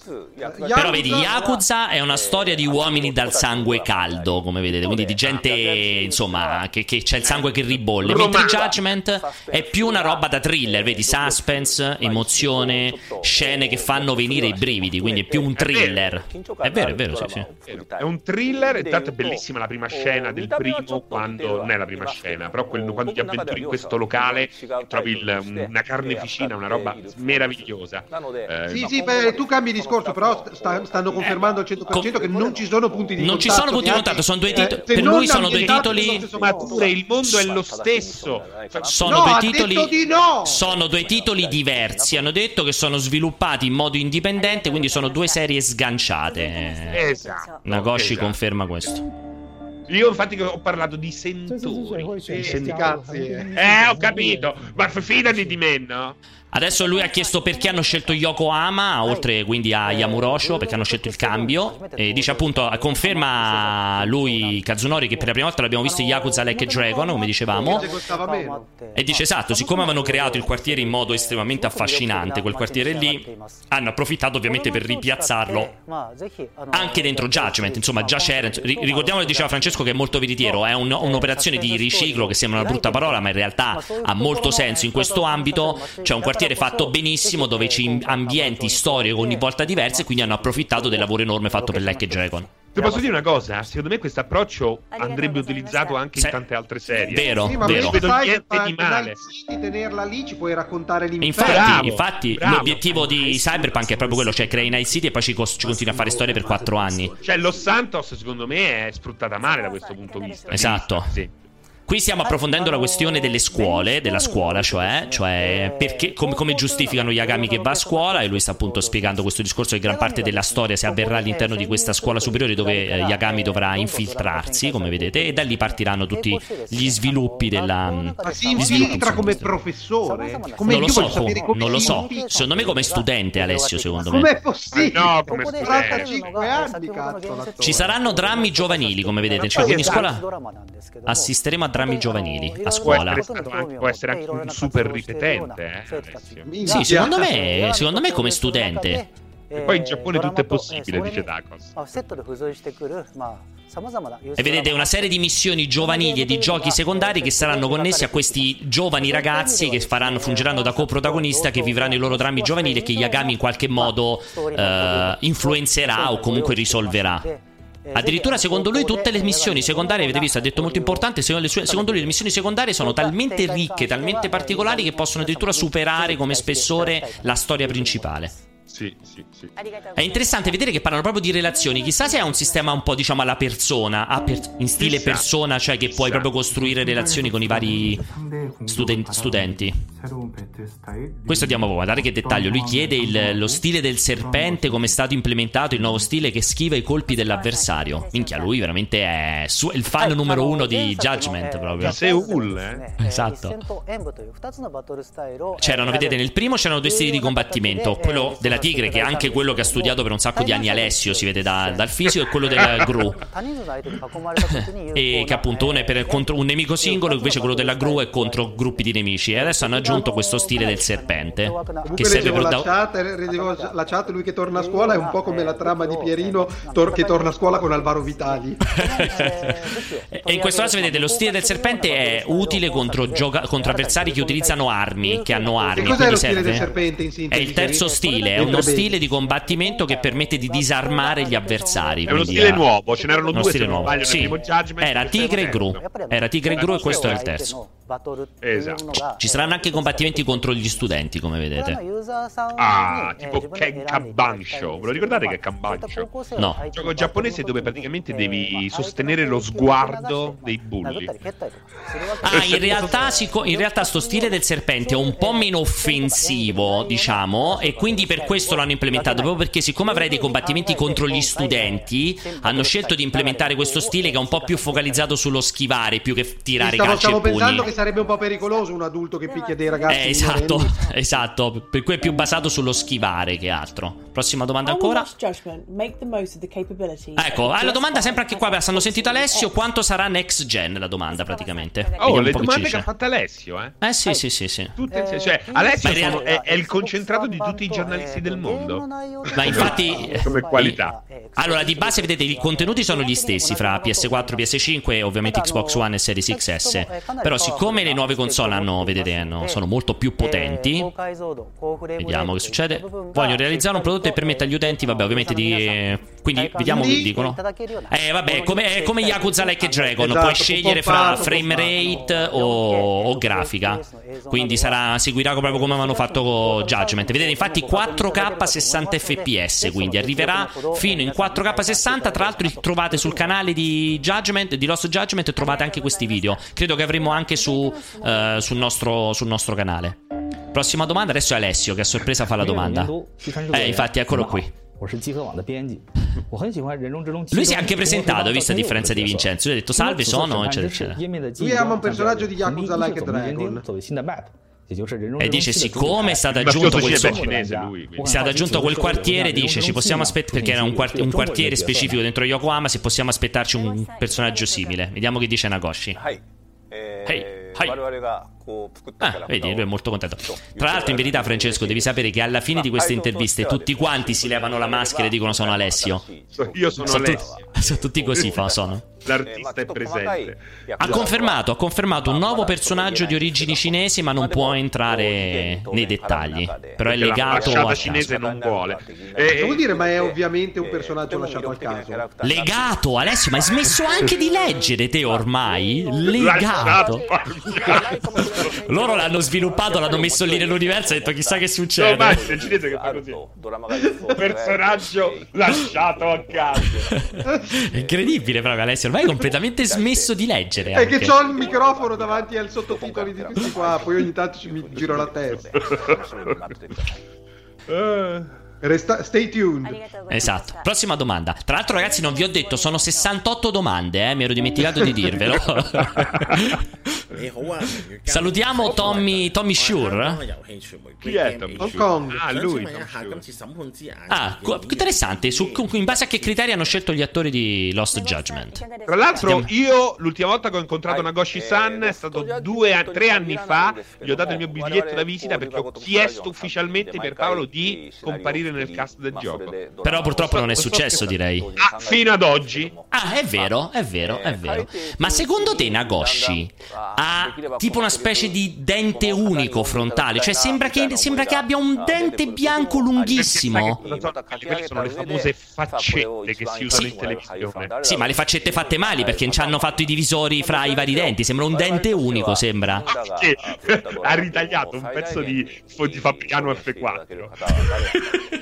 però vedi Yakuza è una storia di uomini dal sangue caldo, come vedete, quindi di gente insomma che, che c'è il sangue che ribolle, mentre Judgment è più una roba da thriller, vedi suspense suspense, emozione, scene che fanno venire i brividi, quindi è più un thriller. È vero, è vero, sì, sì. È un thriller, intanto è bellissima la prima scena del primo, quando non è la prima scena, però quel, quando ti avventuri in questo locale trovi il, una carneficina, una roba meravigliosa. Eh, sì, sì, beh, tu cambi discorso, però sta, stanno confermando al 100% che non ci sono punti di non contatto. Non ci sono punti di contatto, sono due titoli. per lui sono due titoli. Ma pure il mondo è lo stesso. Sono no, due titoli. No! Sono due titoli diversi. Hanno detto che sono sviluppati in modo indipendente, quindi sono due serie sganciate. Esatto. Nagoshi esatto. conferma questo. Io infatti ho parlato di sentori. Sì, senti cazzi. Eh, ho capito. Ma fidati di me, no? Adesso lui ha chiesto perché hanno scelto Yokohama, oltre quindi a Yamurosho, perché hanno scelto il cambio. E dice appunto, conferma lui Kazunori che per la prima volta l'abbiamo visto in Yakuza Like Dragon, come dicevamo. E dice esatto, siccome avevano creato il quartiere in modo estremamente affascinante, quel quartiere lì, hanno approfittato ovviamente per ripiazzarlo anche dentro Judgment. Insomma, già c'era. Ricordiamo che diceva Francesco che è molto veritiero, è un, un'operazione di riciclo che sembra una brutta parola, ma in realtà ha molto senso in questo ambito. C'è un quartiere quartiere fatto benissimo dove ci ambienti storie ogni volta diverse e quindi hanno approfittato del lavoro enorme fatto per Like Dragon. Ti posso dire una cosa? Secondo me questo approccio andrebbe utilizzato anche in tante altre serie. Vero, sì, ma vero. Non vedo niente di male. Di tenerla lì ci puoi raccontare l'inferno. Infatti, bravo, infatti bravo. l'obiettivo di Cyberpunk è proprio quello, cioè crei Night City e poi ci, ci continui a fare storie per quattro anni. Cioè Los Santos secondo me è sfruttata male da questo punto di vista. Esatto. Sì. Qui stiamo approfondendo la questione delle scuole, della scuola, cioè, cioè perché, come, come, giustificano Yagami che va a scuola e lui sta appunto spiegando questo discorso che gran parte della storia si avverrà all'interno di questa scuola superiore dove eh, Yagami dovrà infiltrarsi, come vedete, e da lì partiranno tutti gli sviluppi della... Ma si infiltra come professore? Come non lo so, come non lo so. Secondo me come studente Alessio, secondo me. Com'è possibile? No, come 45 anni, cazzo. Ci saranno drammi giovanili, come vedete, cioè, quindi in scuola assisteremo a drammi giovanili a scuola. Può essere, anche, può essere anche un super ripetente. Eh, sì, secondo me, secondo me come studente. E poi in Giappone tutto è possibile, dice Dakos. E vedete una serie di missioni giovanili e di giochi secondari che saranno connessi a questi giovani ragazzi che faranno, fungeranno da coprotagonista, che vivranno i loro drammi giovanili e che Yagami in qualche modo eh, influenzerà o comunque risolverà. Addirittura secondo lui tutte le missioni secondarie, avete visto, ha detto molto importante, secondo lui le missioni secondarie sono talmente ricche, talmente particolari che possono addirittura superare come spessore la storia principale. Sì, sì, sì. È interessante vedere che parlano proprio di relazioni. Chissà se è un sistema un po', diciamo, alla persona, per, in stile persona, cioè che puoi proprio costruire relazioni con i vari studen- studenti. Questo diamo voi, guardate che dettaglio. Lui chiede il- lo stile del serpente, come è stato implementato, il nuovo stile che schiva i colpi dell'avversario. Minchia, lui veramente è su- il fan numero uno di Judgment proprio. Seul, eh? Esatto. C'erano, vedete, nel primo c'erano due stili di combattimento, quello della tigre, che è anche quello che ha studiato per un sacco di anni Alessio, si vede da- dal fisico, e quello della gru. e che appunto uno è per, contro un nemico singolo, invece quello della gru è contro gruppi di nemici. E adesso hanno aggiunto questo stile del serpente, che serve per la, da- chat, leggevo la chat, lui che torna a scuola è un po' come la trama di Pierino tor- che torna a scuola con Alvaro Vitali. (laughs) E in questo caso vedete lo stile del serpente è utile contro, gioca- contro avversari che utilizzano armi, che hanno Che armi. cos'è quindi lo stile serve- del serpente in È sintesi? il terzo stile, è uno stile di combattimento che permette di disarmare gli avversari. È uno stile ha- nuovo, ce n'erano uno due stile nuovo. sbaglio Sì, era è Tigre e Gru. Era Tigre e Gru e questo è il terzo. Esatto. Ci saranno anche combattimenti contro gli studenti, come vedete. Ah, tipo Ken Kanbansho. Ve lo ricordate che è Kanbansho? No. Un gioco giapponese dove praticamente devi sostenere lo sguardo dei bulli. Ah, in realtà, in realtà sto stile del serpente è un po' meno offensivo, diciamo, e quindi per questo l'hanno implementato, proprio perché siccome avrai dei combattimenti contro gli studenti, hanno scelto di implementare questo stile che è un po' più focalizzato sullo schivare più che tirare stavo, calci stavo e pugni. pensando che sarebbe un po' pericoloso un adulto che picchia dei ragazzi. Eh, esatto, (laughs) esatto, per cui è più basato sullo schivare che altro. Prossima domanda ancora. Ecco, ah, la domanda sempre anche qua, stanno sentito Alessio, quanto sarà next gen la domanda praticamente. Oh, le domande che ha fatto Alessio, eh? Eh sì, sì, sì, sì. Tutte insieme. Cioè, Alessio sono, è, è, il concentrato di tutti i giornalisti del mondo. Ma infatti (laughs) come qualità. Allora, di base vedete i contenuti sono gli stessi fra PS4, PS5 e ovviamente Xbox One e Series XS. Però siccome le nuove console hanno, vedete, hanno, sono molto più potenti, vediamo che succede. Voglio realizzare un prodotto che permetta agli utenti, vabbè, ovviamente di quindi vediamo che dicono. Eh, vabbè, come, è come Yakuza Like Dragon, Esatto, puoi scegliere fra frame rate o, o grafica. Quindi sarà, seguirà proprio come avevano fatto con Judgment. Vedete, infatti 4K 60 fps, quindi arriverà fino in 4K 60. Tra l'altro trovate sul canale di Judgment, di Lost Judgment, trovate anche questi video. Credo che avremo anche su, uh, sul, nostro, sul nostro canale. Prossima domanda, adesso è Alessio che a sorpresa fa la domanda. Eh, infatti, eccolo qui. (laughs) Lui si è anche presentato, visto a differenza di Vincenzo. Lui ha detto salve, sono, eccetera, eccetera. Lui ama un personaggio di Yakuza Like a Dragon. E dice: Siccome è stato aggiunto quel, so- è stato aggiunto quel quartiere, dice: Ci possiamo aspettare. Perché era un, quart- un, quartiere specifico dentro Yokohama. Se possiamo aspettarci un personaggio simile. Vediamo che dice Nagoshi. Hey, hey. Ah, vedi, lui è molto contento. Tra l'altro, in verità, Francesco, devi sapere che alla fine di queste interviste tutti quanti si levano la maschera e dicono sono Alessio. Io sono, sono Alessio. Tu- sono tutti così, sono. L'artista è presente. Ha confermato, ha confermato un nuovo personaggio di origini cinesi, ma non può entrare nei dettagli. Però è legato la a cinese non vuole. E, vuol dire, ma è ovviamente un personaggio lasciato al caso. Legato, Alessio, ma hai smesso anche di leggere te ormai? Legato. Loro l'hanno sviluppato, l'hanno messo lì nell'universo e ha detto chissà che succede. No, ma è cinese che fa così. Personaggio lasciato a caso. è incredibile proprio Alessio, ormai hai completamente smesso di leggere. È che ho il microfono davanti al sottotitoli di questi qua, poi ogni tanto ci mi giro la testa. Resta- stay tuned. Esatto. Prossima domanda. Tra l'altro, ragazzi, non vi ho detto, sono 68 domande, eh? mi ero dimenticato di dirvelo. (laughs) Salutiamo Tommy, Tommy Shure. Chi è Tommy Hong Kong. Ah, lui. Ah, co- interessante. Su, in base a che criteri hanno scelto gli attori di Lost Judgment? Tra l'altro, io l'ultima volta che ho incontrato Nagoshi-san è stato due, a- tre anni fa. Gli ho dato il mio biglietto da visita perché ho chiesto ufficialmente per Paolo di comparire nel cast del gioco. Però purtroppo non è successo, direi. Ah, fino ad oggi. Ah, è vero, è vero, è vero. Ma secondo te Nagoshi ha tipo una specie di dente unico frontale? Cioè sembra che, sembra che abbia un dente bianco lunghissimo. Quelle sono le famose faccette che si usano in televisione. Sì, ma le faccette fatte male perché non ci hanno fatto i divisori fra i vari denti. Sembra un dente unico, sembra. Sì, ha ritagliato un pezzo di, di Fabriano F4.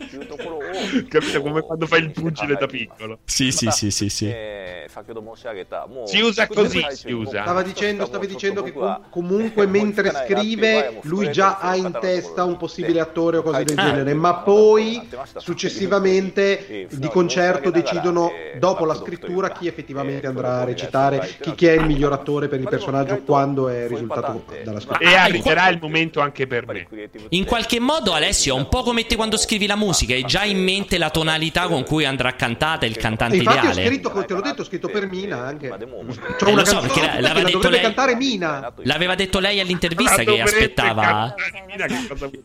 Capito come quando fai il pugile da piccolo. Sì, sì, sì, sì, sì. Si usa così, si usa. Stava dicendo, stavi dicendo che com- comunque mentre scrive lui già ha in testa un possibile attore o cose del Ah. genere, ma poi successivamente di concerto decidono dopo la scrittura chi effettivamente andrà a recitare, chi, chi è il miglior attore per il personaggio quando è risultato dalla scrittura. E arriverà il momento anche per me. In qualche modo, Alessio, è un po' come te quando scrivi la musica, hai già in mente la tonalità con cui andrà cantata il cantante E infatti ho ideale. scritto, te l'ho detto, ho scritto per Mina anche. C'ho Eh, una lo so, perché la- che l'aveva la detto lei- cantare Mina. L'aveva detto lei all'intervista La che aspettava che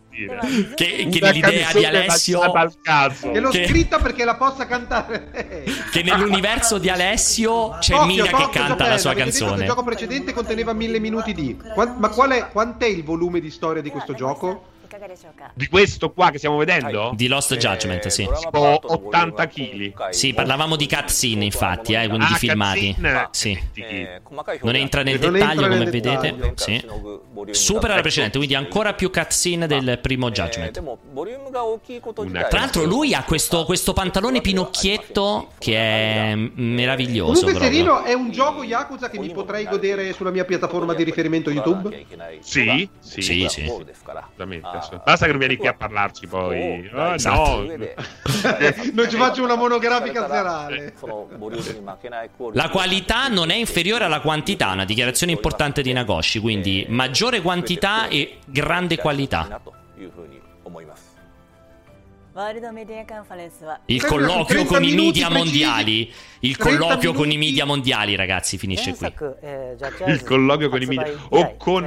che, che Una l'idea di Alessio. Che l'ho Che- scritta perché la possa cantare (laughs) che nell'universo di Alessio c'è Occhio, Mina che occhio, canta la sua che canzone. Il gioco precedente conteneva mille minuti di. Ma qual è, quant'è il volume di storia di questo gioco? Di questo qua che stiamo vedendo? Di Lost Judgment, sì. Tipo 80 kg. Sì, parlavamo di cutscene, infatti, eh, quindi Ah, di filmati. Sì. Eh, Non entra nel Non dettaglio, entra nel come vedete. dettaglio. Sì. Supera la precedente, quindi ancora più cutscene del primo Judgment. Tra l'altro, lui ha questo, questo pantalone pinocchietto che è meraviglioso. Comunque, proprio. Serino, è un gioco Yakuza che mi potrei godere sulla mia piattaforma di riferimento YouTube? Sì, sì, Sì, sì. Assolutamente, Basta che non vieni qui a parlarci poi. Ah, Esatto. no. (laughs) non ci faccio una monografica serale. La qualità non è inferiore alla quantità, una dichiarazione importante di Nagoshi, quindi maggiore quantità e grande qualità. Il colloquio 30 con i media precisi. mondiali. Il 30 colloquio con i media mondiali, ragazzi, finisce qui. Il colloquio con i media. O con.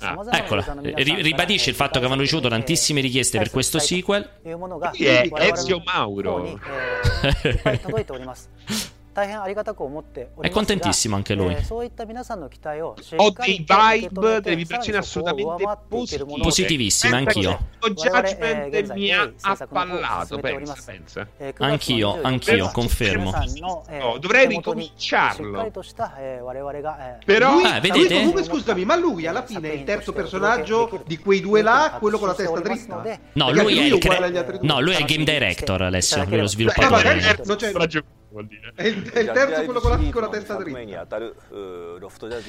Ah, eccola, ri- ribadisce il fatto che avevano ricevuto tantissime richieste per questo sequel. Chi è Ezio Mauro? (laughs) È contentissimo anche lui. Ho dei vibe, delle vibrazioni assolutamente positive. Positivissime, anch'io. Lo judgment mi ha appallato, pensa, pensa. Anch'io, anch'io, confermo. No, dovrei ricominciarlo. Però Lui, Ah, lui vedete? comunque, scusami, ma lui alla fine è il terzo personaggio di quei due là, quello con la testa dritta? No, Perché lui è il, uguale cre- agli altri due. no, lui è il game director, Alessio, lui è lo Eh, sviluppatore. magari non c'è- vuol dire. È il, è il terzo quello con la, con la testa dritta.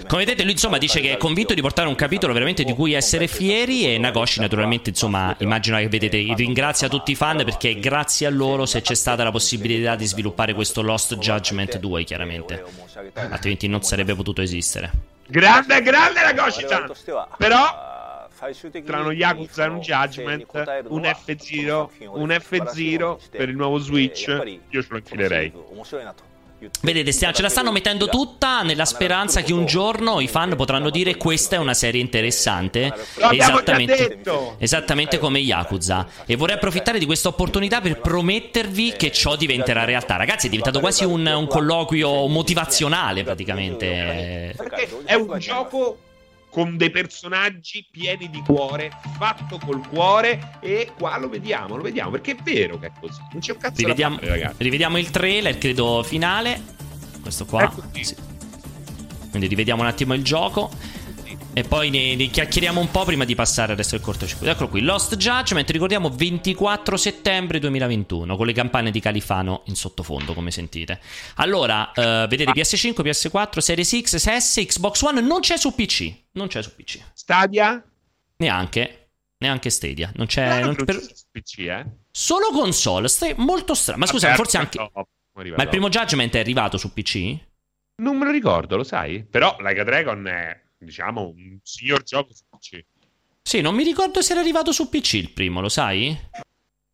Come vedete, lui insomma dice che è convinto di portare un capitolo veramente di cui essere fieri e Nagoshi naturalmente insomma immagino che vedete ringrazia tutti i fan perché grazie a loro se c'è stata la possibilità di sviluppare questo Lost Judgment 2 chiaramente, altrimenti non sarebbe potuto esistere. Grande, grande la Goshi-chan. Però tra uno Yakuza e un Judgment, un F0, un F0 per il nuovo Switch, io ce lo infilerei. Vedete, ce la stanno mettendo tutta nella speranza che un giorno i fan potranno dire questa è una serie interessante, esattamente, esattamente come Yakuza. E vorrei approfittare di questa opportunità per promettervi che ciò diventerà realtà. Ragazzi, è diventato quasi un, un colloquio motivazionale praticamente. Perché è un gioco con dei personaggi pieni di cuore, fatto col cuore, e qua lo vediamo, lo vediamo, perché è vero che è così. Non c'è un cazzo Rivediamo, da fare, ragazzi. rivediamo il trailer, credo finale. Questo qua. Ecco. Sì. Quindi rivediamo un attimo il gioco. E poi ne, ne chiacchieriamo un po' prima di passare al resto del cortocircuito. Eccolo qui, Lost Judgment, ricordiamo 24 settembre 2021, con le campane di Califano in sottofondo, come sentite. Allora, eh, vedete PS5, PS4, Series X, S, Xbox One, non c'è su PC. Non c'è su PC. Stadia? Neanche. Neanche Stadia. Non c'è... Non- per- c'è su PC, eh? Solo console, stai- molto strano. Ma scusa, Vabbè, forse anche... no, Ma il primo Judgment è arrivato su PC? Non me lo ricordo, lo sai? Però Like a Dragon è, diciamo, un signor gioco su PC. Sì, non mi ricordo se era arrivato su PC il primo, lo sai?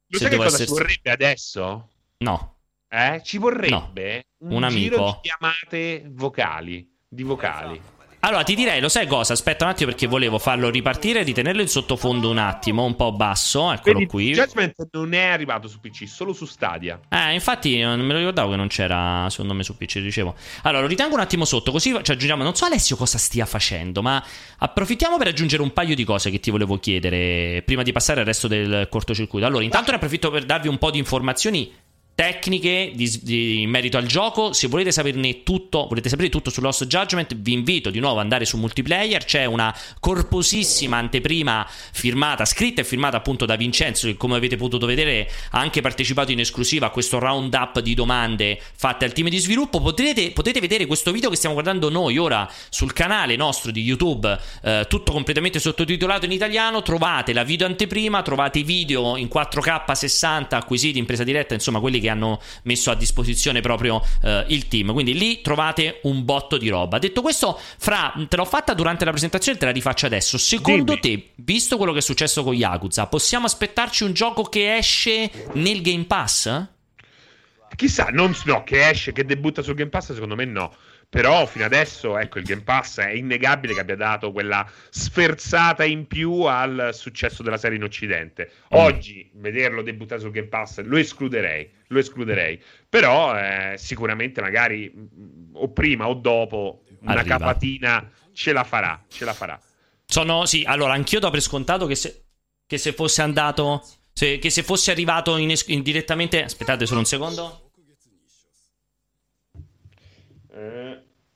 Lo Se sai che cosa essere- ci vorrebbe adesso? No. Eh? Ci vorrebbe un, un giro amico. di chiamate vocali. Di vocali. Allora, ti direi, lo sai cosa? Aspetta un attimo perché volevo farlo ripartire e ritenerlo in sottofondo un attimo, un po' basso, eccolo Quindi qui. Judgment non è arrivato su PC, solo su Stadia. Eh, infatti non me lo ricordavo che non c'era, secondo me, su PC, dicevo. Allora, lo ritengo un attimo sotto, così ci aggiungiamo. Non so Alessio cosa stia facendo, ma approfittiamo per aggiungere un paio di cose che ti volevo chiedere prima di passare al resto del cortocircuito. Allora, intanto ne approfitto per darvi un po' di informazioni tecniche di- di- in merito al gioco. Se volete saperne tutto, volete sapere tutto su Lost Judgment, vi invito di nuovo ad andare su multiplayer. C'è una corposissima anteprima firmata, scritta e firmata appunto da Vincenzo, che come avete potuto vedere ha anche partecipato in esclusiva a questo roundup di domande fatte al team di sviluppo. Potete, potete vedere questo video che stiamo guardando noi ora sul canale nostro di YouTube, eh, tutto completamente sottotitolato in italiano. Trovate la video anteprima, trovate i video in 4K 60 acquisiti in presa diretta, insomma quelli che hanno messo a disposizione proprio eh, il team. Quindi lì trovate un botto di roba. Detto questo, Fra, te l'ho fatta durante la presentazione, te la rifaccio adesso. Secondo te, visto quello che è successo con Yakuza, possiamo aspettarci un gioco che esce nel Game Pass? Chissà, non, no, che esce, che debutta sul Game Pass, secondo me no. Però fino adesso, ecco, il Game Pass è innegabile che abbia dato quella sferzata in più al successo della serie in Occidente. Oggi vederlo debuttare sul Game Pass lo escluderei, lo escluderei. Però eh, sicuramente magari mh, o prima o dopo una Arriva. capatina ce la farà, ce la farà. Sono, sì, allora, anch'io do per scontato che se, che se fosse andato... Se, che se fosse arrivato in, in direttamente... Aspettate solo un secondo. Eh...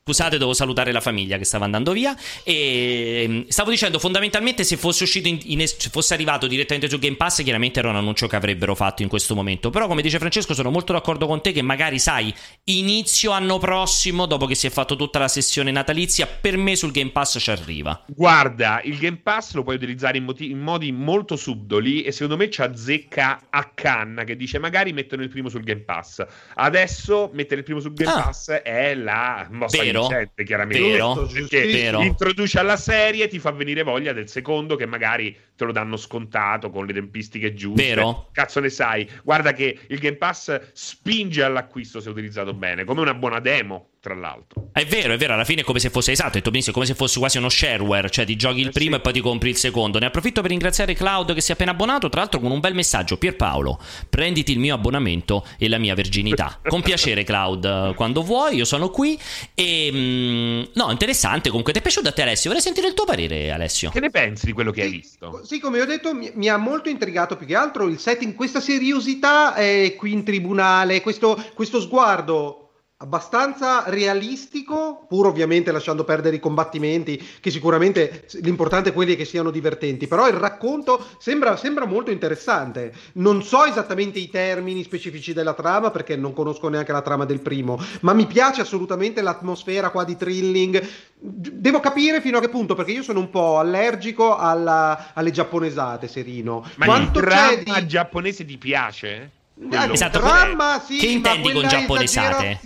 Scusate, devo salutare la famiglia che stava andando via. E mm, stavo dicendo, fondamentalmente, se fosse uscito in, in, se fosse arrivato direttamente su Game Pass, chiaramente era un annuncio che avrebbero fatto in questo momento. Però, come dice Francesco, sono molto d'accordo con te che magari, sai, inizio anno prossimo, dopo che si è fatto tutta la sessione natalizia, per me sul Game Pass ci arriva. Guarda, il Game Pass lo puoi utilizzare in, moti- in modi molto subdoli e secondo me ci azzecca a canna che dice magari mettono il primo sul Game Pass. Adesso mettere il primo sul Game ah. Pass è la mossa Vero? Vincente, chiaramente. Vero, perché vero. introduce alla serie ti fa venire voglia del secondo che magari te lo danno scontato con le tempistiche giuste. Vero? Cazzo ne sai. Guarda che il Game Pass spinge all'acquisto se utilizzato bene, come una buona demo tra l'altro. È vero, è vero, alla fine è come se fosse esatto, detto benissimo, come se fosse quasi uno shareware, cioè ti giochi il eh primo sì. e poi ti compri il secondo. Ne approfitto per ringraziare Cloud che si è appena abbonato, tra l'altro con un bel messaggio. Pierpaolo, prenditi il mio abbonamento e la mia verginità. Con piacere Cloud, quando vuoi, io sono qui e mm, no, interessante, comunque ti è piaciuto a te Alessio? Vorrei sentire il tuo parere Alessio. Che ne pensi di quello che hai visto? Sì, come ho detto, mi, mi ha molto intrigato più che altro il setting, questa seriosità eh, qui in tribunale, questo, questo sguardo abbastanza realistico, pur ovviamente lasciando perdere i combattimenti, che sicuramente l'importante è quelli che siano divertenti, però il racconto sembra, sembra, molto interessante. Non so esattamente i termini specifici della trama, perché non conosco neanche la trama del primo, ma mi piace assolutamente l'atmosfera qua di thrilling. Devo capire fino a che punto, perché io sono un po' allergico alla, alle giapponesate, Serino. Ma Quanto il dramma di... giapponese ti piace? Quello. Esatto, dramma, sì, che intendi con giapponesate?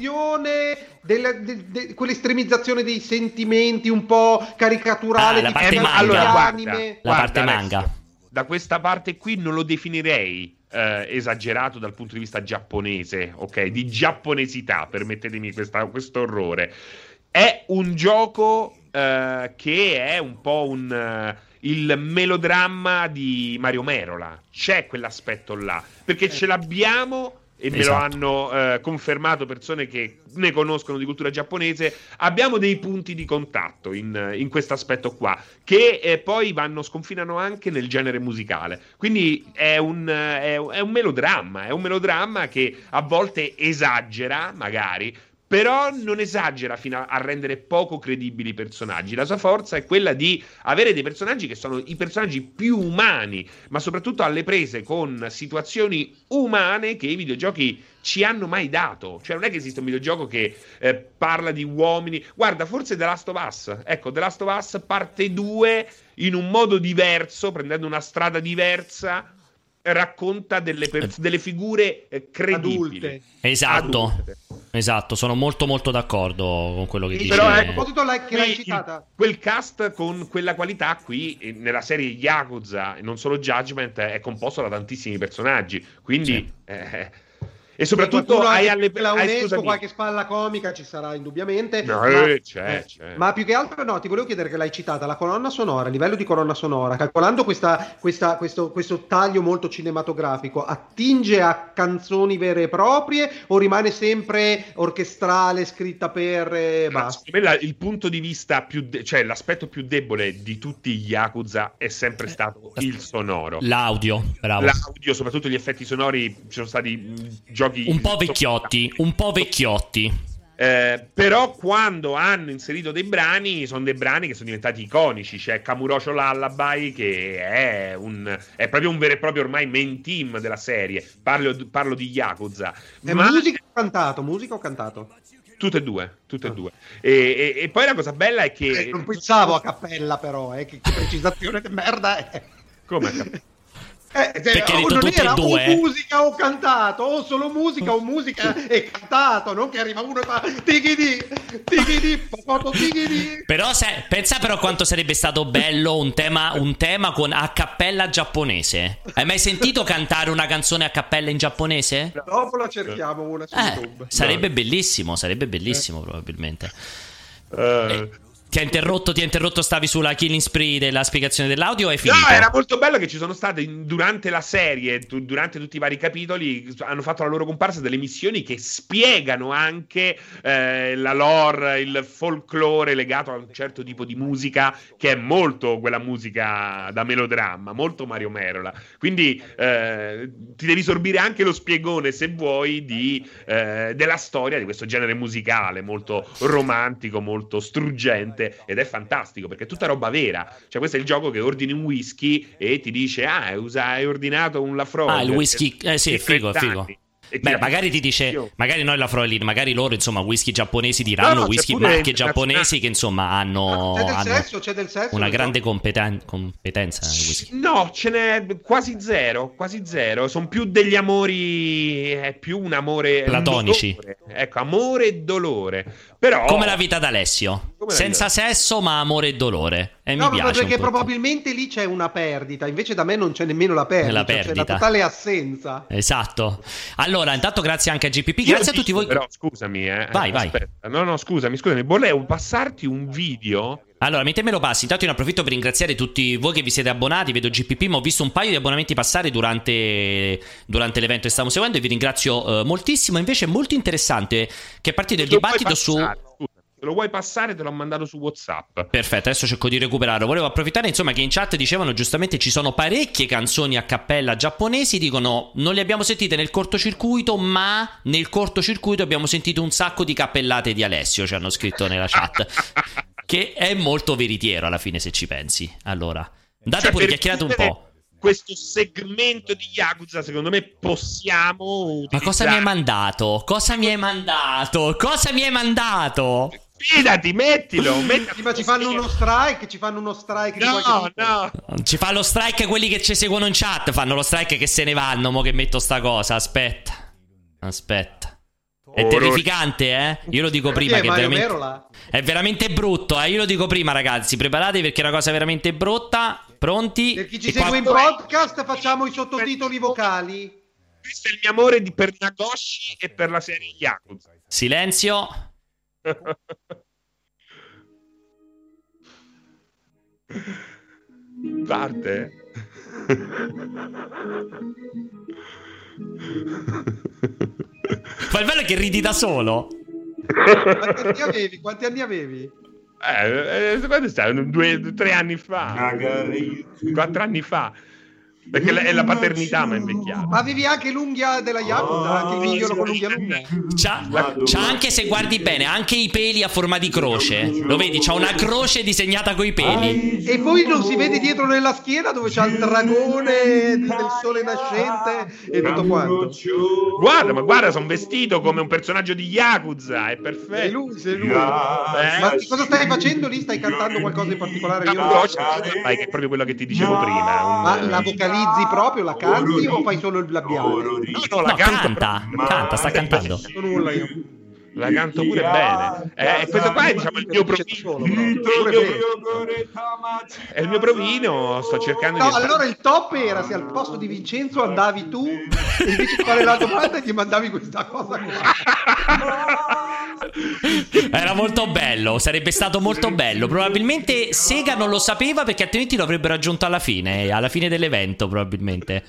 Della, de, de, quell'estremizzazione dei sentimenti un po' caricaturale ah, la parte manga. Allora, guarda, la guarda, parte manga. Adesso, da questa parte qui non lo definirei eh, esagerato dal punto di vista giapponese, ok? Di giapponesità, permettetemi questo orrore. È un gioco eh, che è un po' un... Uh, il melodramma di Mario Merola. C'è quell'aspetto là. Perché ce l'abbiamo e esatto. me lo esatto. hanno eh, confermato persone che ne conoscono di cultura giapponese, abbiamo dei punti di contatto in, in questo aspetto qua, che eh, poi vanno, sconfinano anche nel genere musicale. Quindi è un, è, è un melodramma, è un melodramma che a volte esagera, magari, però non esagera fino a, rendere poco credibili i personaggi. La sua forza è quella di avere dei personaggi che sono i personaggi più umani, ma soprattutto alle prese con situazioni umane che i videogiochi ci hanno mai dato. Cioè, non è che esiste un videogioco che eh, parla di uomini. Guarda, forse The Last of Us. Ecco, The Last of Us parte 2 in un modo diverso, prendendo una strada diversa racconta delle, pers- delle figure eh, credibili. Adulte. Esatto. Adulte. Esatto, sono molto molto d'accordo con quello che dici. Però ecco, a proposito che l'hai citata. quel cast con quella qualità qui eh, nella serie Yakuza e non solo Judgment è composto da tantissimi personaggi, quindi sì. eh, e soprattutto hai alle la UNESCO, qualche spalla comica ci sarà indubbiamente. No, ma, eh, c'è, eh, c'è. ma, più che altro, no, ti volevo chiedere che l'hai citata la colonna sonora, a livello di colonna sonora, calcolando questa, questa, questo, questo, taglio molto cinematografico, attinge a canzoni vere e proprie o rimane sempre orchestrale, scritta per. Eh, basta? La, il punto di vista più, de- cioè l'aspetto più debole di tutti gli Yakuza è sempre stato il sonoro. L'audio, bravo. L'audio, soprattutto gli effetti sonori, ci sono stati mm, giochi un po' vecchiotti, un po' vecchiotti. Eh, però quando hanno inserito dei brani sono dei brani che sono diventati iconici c'è Kamurocho Lullaby che è, un, è proprio un vero e proprio ormai main team della serie parlo, parlo di Yakuza è ma... musica o cantato? musica o cantato? tutte e due, tutte e ah. due. E, e, e, poi la cosa bella è che. Eh, non pensavo a cappella, però, eh, che, che precisazione di merda è. Come a cappella? Eh, perché non tutte era e due. o musica o cantato, o solo musica o musica e cantato, non che arriva uno e fa tighidi, tighidi, tighidi. Però se, pensa però quanto sarebbe stato bello un tema, un tema con a cappella giapponese. Hai mai sentito cantare una canzone a cappella in giapponese? Dopo la cerchiamo una su eh, YouTube. Sarebbe bellissimo, sarebbe bellissimo eh. probabilmente. Eh. Ti ha interrotto, ti ha interrotto, stavi sulla killing spree della spiegazione dell'audio è finito? No, era molto bello che ci sono state durante la serie, durante tutti i vari capitoli, hanno fatto la loro comparsa delle missioni che spiegano anche eh, la lore, il folklore legato a un certo tipo di musica che è molto quella musica da melodramma, molto Mario Merola. Quindi eh, ti devi sorbire anche lo spiegone, se vuoi, di, eh, della storia di questo genere musicale molto romantico, molto struggente veramente ed è fantastico perché è tutta roba vera. Cioè, questo è il gioco che ordini un whisky e ti dice: Ah, hai ordinato un Lafroig. Ah, il whisky, eh sì, è figo, figo. Beh, magari ti dice, magari noi la Froilin, magari loro, insomma, whisky giapponesi diranno, no, no, whisky marche giapponesi che insomma hanno, c'è del hanno sesso, c'è del sesso, una grande competen- competenza nel whisky. No, ce n'è quasi zero, quasi zero. Sono più degli amori, è più un amore platonici. Ecco, amore e dolore. Però... Come la vita d'Alessio. Senza sesso, ma amore e dolore. E no, mi piace perché probabilmente lì c'è una perdita. Invece da me non c'è nemmeno la perdita. La perdita. C'è la totale assenza. Esatto. Allora, intanto grazie anche a GPP. Io grazie a tutti voi. Però scusami, eh. Vai, vai. No, no, scusami, scusami. Volevo passarti un video allora, mentre me lo passi, intanto io ne approfitto per ringraziare tutti voi che vi siete abbonati. Vedo GPP, ma ho visto un paio di abbonamenti passare durante, durante l'evento che stiamo seguendo e vi ringrazio uh, moltissimo. Invece è molto interessante che è partito il dibattito su... Se lo vuoi passare, te l'ho mandato su WhatsApp. Perfetto, adesso cerco di recuperarlo. Volevo approfittare, insomma, che in chat dicevano giustamente ci sono parecchie canzoni a cappella giapponesi. Dicono non le abbiamo sentite nel cortocircuito, ma nel cortocircuito abbiamo sentito un sacco di cappellate di Alessio. Ci hanno scritto nella chat. (laughs) che è molto veritiero alla fine, se ci pensi. Allora, andate cioè, pure chiacchierate un po' questo segmento di Yakuza, secondo me possiamo. Utilizzare... Ma cosa mi hai mandato? Cosa mi hai mandato? Cosa mi hai mandato? Fidati, mettilo, mettilo. Ma ci fanno uno strike, ci fanno uno strike no, no. Ci fa lo strike quelli che ci seguono in chat, fanno lo strike che se ne vanno, mo che metto sta cosa, aspetta. Aspetta. È terrificante, eh? Io lo dico prima che è veramente, è veramente brutto, eh? Io lo dico prima, ragazzi. Preparatevi perché è una cosa veramente brutta. Pronti? Per chi ci e segue qua... in podcast, facciamo i sottotitoli vocali. Questo è il mio amore di per Nagoshi e per la serie Yakuza. Silenzio. (laughs) Parte. (laughs) Ma il bello è che ridi da solo. Quanti anni avevi? Quanti anni avevi? Eh, eh quando stai? Due, tre anni fa. Quattro anni fa. Perché è la paternità mi ha invecchiato. Ma avevi anche l'unghia della Yakuza? Anche il migliolo con l'unghia lunga? C'ha, c'ha, anche, se guardi bene, anche i peli a forma di croce. Lo vedi? C'ha una croce disegnata coi peli. E poi non si vede dietro nella schiena dove c'ha il dragone del sole nascente e tutto quanto. Guarda, ma guarda, sono vestito come un personaggio di Yakuza. È perfetto. Sei lui, sei lui. Eh? Ma cosa stai facendo lì? Stai cantando qualcosa in particolare? Io no, che è proprio quello che ti dicevo prima. Un... Ma la vocalizzazione vocalizzi proprio, la canti o fai solo il labiale? No, no, la canta, canta, sta cantando. La canto pure bene. Eh, questo qua è diciamo, il mio provino. È il mio provino. Sto cercando no, di. allora il top era se al posto di Vincenzo andavi tu e invece di fare la domanda gli mandavi questa cosa qua. (laughs) Era molto bello, sarebbe stato molto bello. Probabilmente Sega non lo sapeva perché altrimenti lo avrebbero aggiunto alla fine, alla fine dell'evento probabilmente.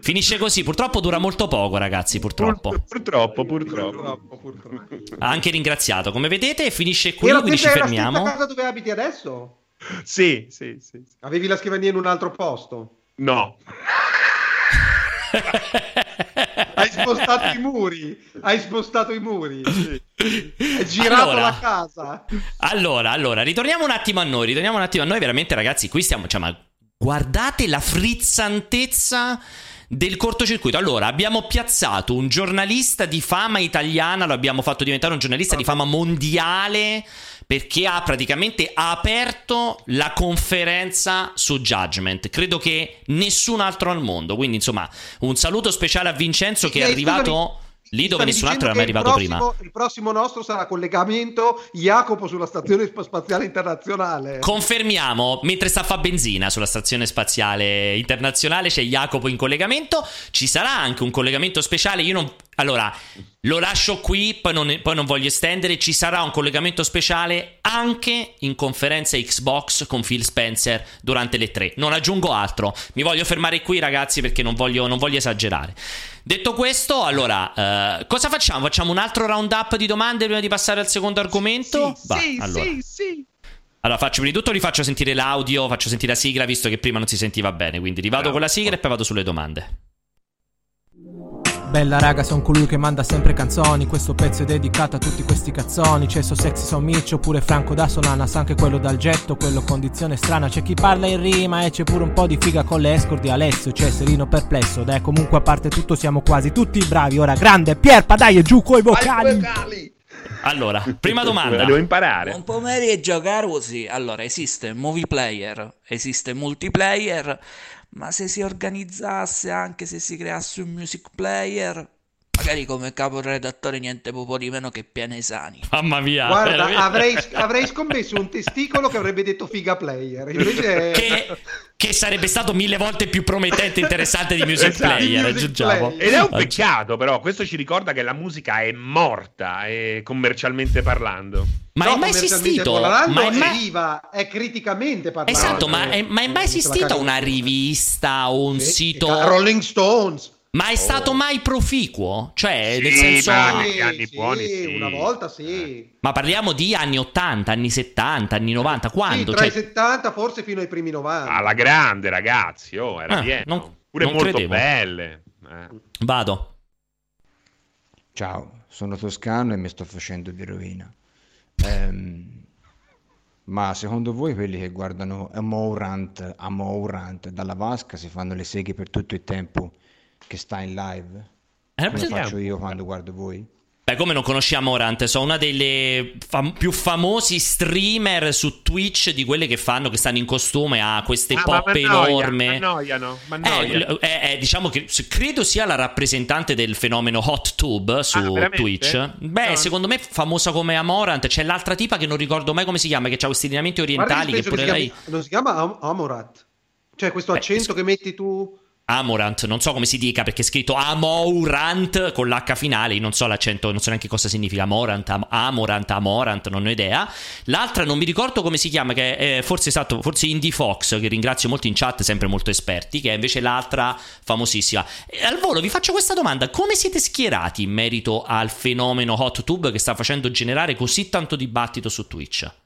Finisce così, purtroppo dura molto poco, ragazzi. Purtroppo. Purtroppo, purtroppo. purtroppo, Ha anche ringraziato. Come vedete, finisce qui. Quindi ci fermiamo. Ma casa dove abiti adesso? Sì, sì, sì. Avevi la scrivania in un altro posto? No. (laughs) Hai spostato i muri. Hai spostato i muri. Sì. Hai girato allora, la casa. Allora, allora, ritorniamo un attimo a noi. Ritorniamo un attimo a noi. Veramente, ragazzi, qui stiamo. Cioè, ma guardate la frizzantezza del cortocircuito. Allora, abbiamo piazzato un giornalista di fama italiana, lo abbiamo fatto diventare un giornalista di fama mondiale perché ha praticamente aperto la conferenza su Judgment. Credo che nessun altro al mondo. Quindi, insomma, un saluto speciale a Vincenzo che è arrivato lì dove nessun altro era mai arrivato prossimo, prima. Il prossimo nostro sarà collegamento Jacopo sulla stazione spaziale internazionale. Confermiamo, mentre sta a fa benzina sulla stazione spaziale internazionale c'è Jacopo in collegamento, ci sarà anche un collegamento speciale, io non Allora, lo lascio qui, poi non, poi non, voglio estendere. Ci sarà un collegamento speciale anche in conferenza Xbox con Phil Spencer durante le tre. Non aggiungo altro. Mi voglio fermare qui, ragazzi, perché non voglio, non voglio esagerare. Detto questo, allora, uh, cosa facciamo? Facciamo un altro round up di domande prima di passare al secondo argomento? Sì, Va, sì, allora. sì, sì. Allora, faccio prima di tutto, rifaccio sentire l'audio, faccio sentire la sigla, visto che prima non si sentiva bene. Quindi rivado Bravo. con la sigla e poi vado sulle domande. Bella raga, son colui che manda sempre canzoni. Questo pezzo è dedicato a tutti questi cazzoni. C'è So Sexy So Mitch, oppure Franco da Solana. Sa anche quello dal getto, quello condizione strana. C'è chi parla in rima e c'è pure un po' di figa con le escort di Alessio. C'è Serino perplesso. Dai, comunque a parte tutto siamo quasi tutti bravi. Ora grande, Pierpa, dai, giù coi vocali. vocali. Allora, prima (laughs) domanda. Devo imparare. Buon pomeriggio, Carusi. Allora, esiste movie player, esiste multiplayer ma se si organizzasse anche se si creasse un music player magari come caporedattore niente poco di meno che Pianesani. Mamma mia. Guarda, avrei, avrei, scommesso un testicolo che avrebbe detto figa player. Invece... (laughs) Che, che sarebbe stato mille volte più promettente e interessante di music (laughs) esatto, player, aggiungiamo. Ed è un peccato, però, questo ci ricorda che la musica è morta, eh, commercialmente parlando. Ma no, è mai esistito? Ma è, mai... è criticamente parlando. Esatto, ma è, ma è mai esistita una rivista o un sì, sito? Rolling Stones. Ma è stato oh. mai proficuo? Cioè, sì, nel senso. Anni, anni sì, buoni, sì. Una volta sì. Eh. Ma parliamo di anni 80, anni 70, anni 90. Quando? Sì, tra cioè... i 70, forse fino ai primi 90. Alla grande, ragazzi. Oh, era ah, pieno. Non, Pure non molto credevo. belle. Eh. Vado. Ciao, sono toscano e mi sto facendo di rovina. Ehm, ma secondo voi quelli che guardano Amorant, Amorant dalla vasca si fanno le seghe per tutto il tempo? Che sta in live? Eh, Come faccio io quando guardo voi? Beh, come non conosciamo Orant? Sono una delle fam- più famosi streamer su Twitch di quelle che fanno, che stanno in costume a queste ah, pop enorme. Ma annoiano, eh, eh, eh, diciamo che credo sia la rappresentante del fenomeno Hot Tube su ah, Twitch. Beh, no. secondo me famosa come Amorant. C'è l'altra tipa che non ricordo mai come si chiama, che ha questi lineamenti orientali. Che pure che lei. non si chiama Am- Amorat. Cioè, questo accento che metti tu. Amorant, non so come si dica perché è scritto Amourant con l'H finale, non so l'accento, non so neanche cosa significa Amorant, Am- Amorant, Amorant, non ho idea. L'altra non mi ricordo come si chiama, che è forse esatto, forse Indie Fox, che ringrazio molto in chat, sempre molto esperti, che è invece l'altra famosissima. E al volo vi faccio questa domanda, come siete schierati in merito al fenomeno Hot Tube che sta facendo generare così tanto dibattito su Twitch?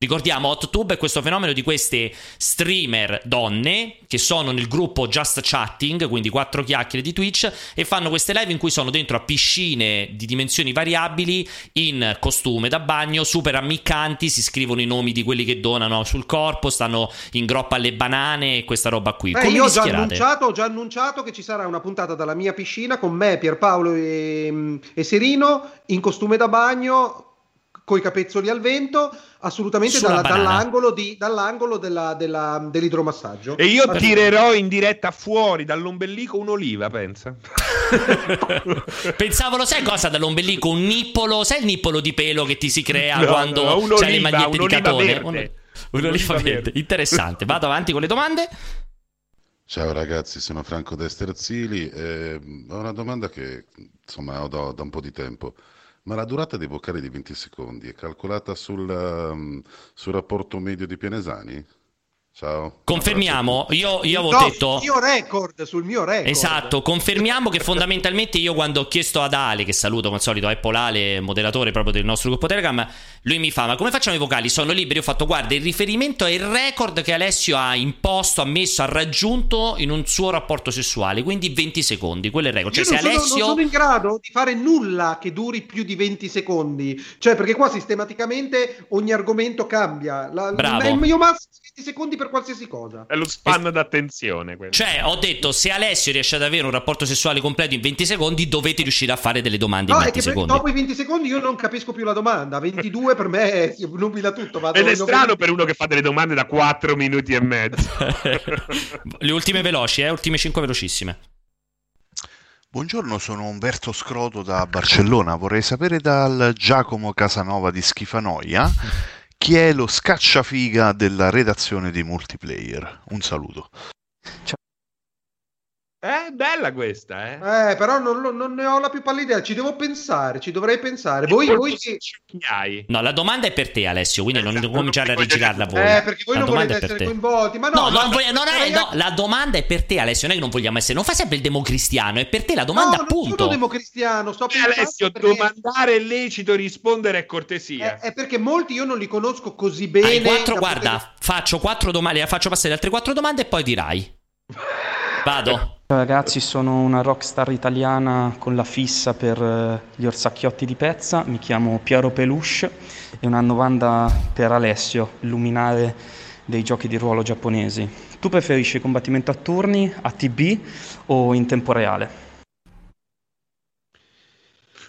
Ricordiamo, HotTube è questo fenomeno di queste streamer donne che sono nel gruppo Just Chatting, quindi quattro chiacchiere di Twitch, e fanno queste live in cui sono dentro a piscine di dimensioni variabili, in costume da bagno, super ammiccanti, si scrivono i nomi di quelli che donano sul corpo, stanno in groppa alle banane e questa roba qui. Eh, io ho già, annunciato, ho già, annunciato, che ci sarà una puntata dalla mia piscina con me, Pierpaolo e, e Serino in costume da bagno coi capezzoli al vento, assolutamente dalla, dall'angolo, di, dall'angolo della, della, dell'idromassaggio. E io tirerò in diretta fuori dall'ombelico un'oliva, pensa. (laughs) Pensavo, lo sai cosa dall'ombelico? Un nippolo, sai il nippolo di pelo che ti si crea no, quando no, c'hai le magliette di catone? Verde. un'oliva verde. verde. Interessante. Vado avanti con le domande. Ciao ragazzi, sono Franco Desterzili e ho una domanda che insomma ho da, da un po' di tempo. Ma la durata dei vocali di 20 secondi è calcolata sul, um, sul rapporto medio di Pianesani? Ciao. Confermiamo, io, io avevo no, detto... Sul mio record, sul mio record. Esatto, confermiamo che fondamentalmente io quando ho chiesto ad Ale, che saluto come al solito, Apple Ale, moderatore proprio del nostro gruppo Telegram, lui mi fa, ma come facciamo i vocali? Sono liberi? Ho fatto, guarda, il riferimento è il record che Alessio ha imposto, ha messo, ha raggiunto in un suo rapporto sessuale, quindi 20 secondi, quello è il record. Cioè, io se non, Alessio... sono, non sono in grado di fare nulla che duri più di 20 secondi, cioè perché qua sistematicamente ogni argomento cambia. La, Bravo. Il mio massimo 20 secondi per qualsiasi cosa. È lo span es- d'attenzione. Quello. Cioè, ho detto, se Alessio riesce ad avere un rapporto sessuale completo in 20 secondi, dovete riuscire a fare delle domande no, in 20 secondi. Dopo i 20 secondi io non capisco più la domanda. 22 per me è nubila tutto. Vado Ed è strano per uno che fa delle domande da 4 minuti e mezzo. (laughs) Le ultime veloci, eh? Ultime 5 velocissime. Buongiorno, sono Umberto Scroto da Barcellona. Vorrei sapere dal Giacomo Casanova di Schifanoia chi è lo scacciafiga della redazione di multiplayer. Un saluto. Ciao. Eh, bella questa, eh. Eh, però non, non, ne ho la più pallida idea. Ci devo pensare, ci dovrei pensare. Voi, voi che... No, la domanda è per te, Alessio, quindi non esatto, cominciare a rigirarla voi. Eh, perché voi la non volete essere coinvolti. Ma no, no, non voglio, non è, no, la domanda è per te, Alessio. Non è che non vogliamo essere. Non fa sempre il democristiano, è per te la domanda, no, appunto. Non sono democristiano, sto eh, Alessio, perché... domandare è lecito, rispondere è cortesia. È, è, perché molti io non li conosco così bene. Hai quattro, guarda, poter... faccio quattro domande, faccio passare altre quattro domande e poi dirai. (laughs) Vado. Ciao ragazzi, sono una rockstar italiana con la fissa per eh, gli orsacchiotti di pezza, mi chiamo Piero Peluche e una domanda per Alessio, luminare dei giochi di ruolo giapponesi. Tu preferisci combattimento a turni, a TB o in tempo reale?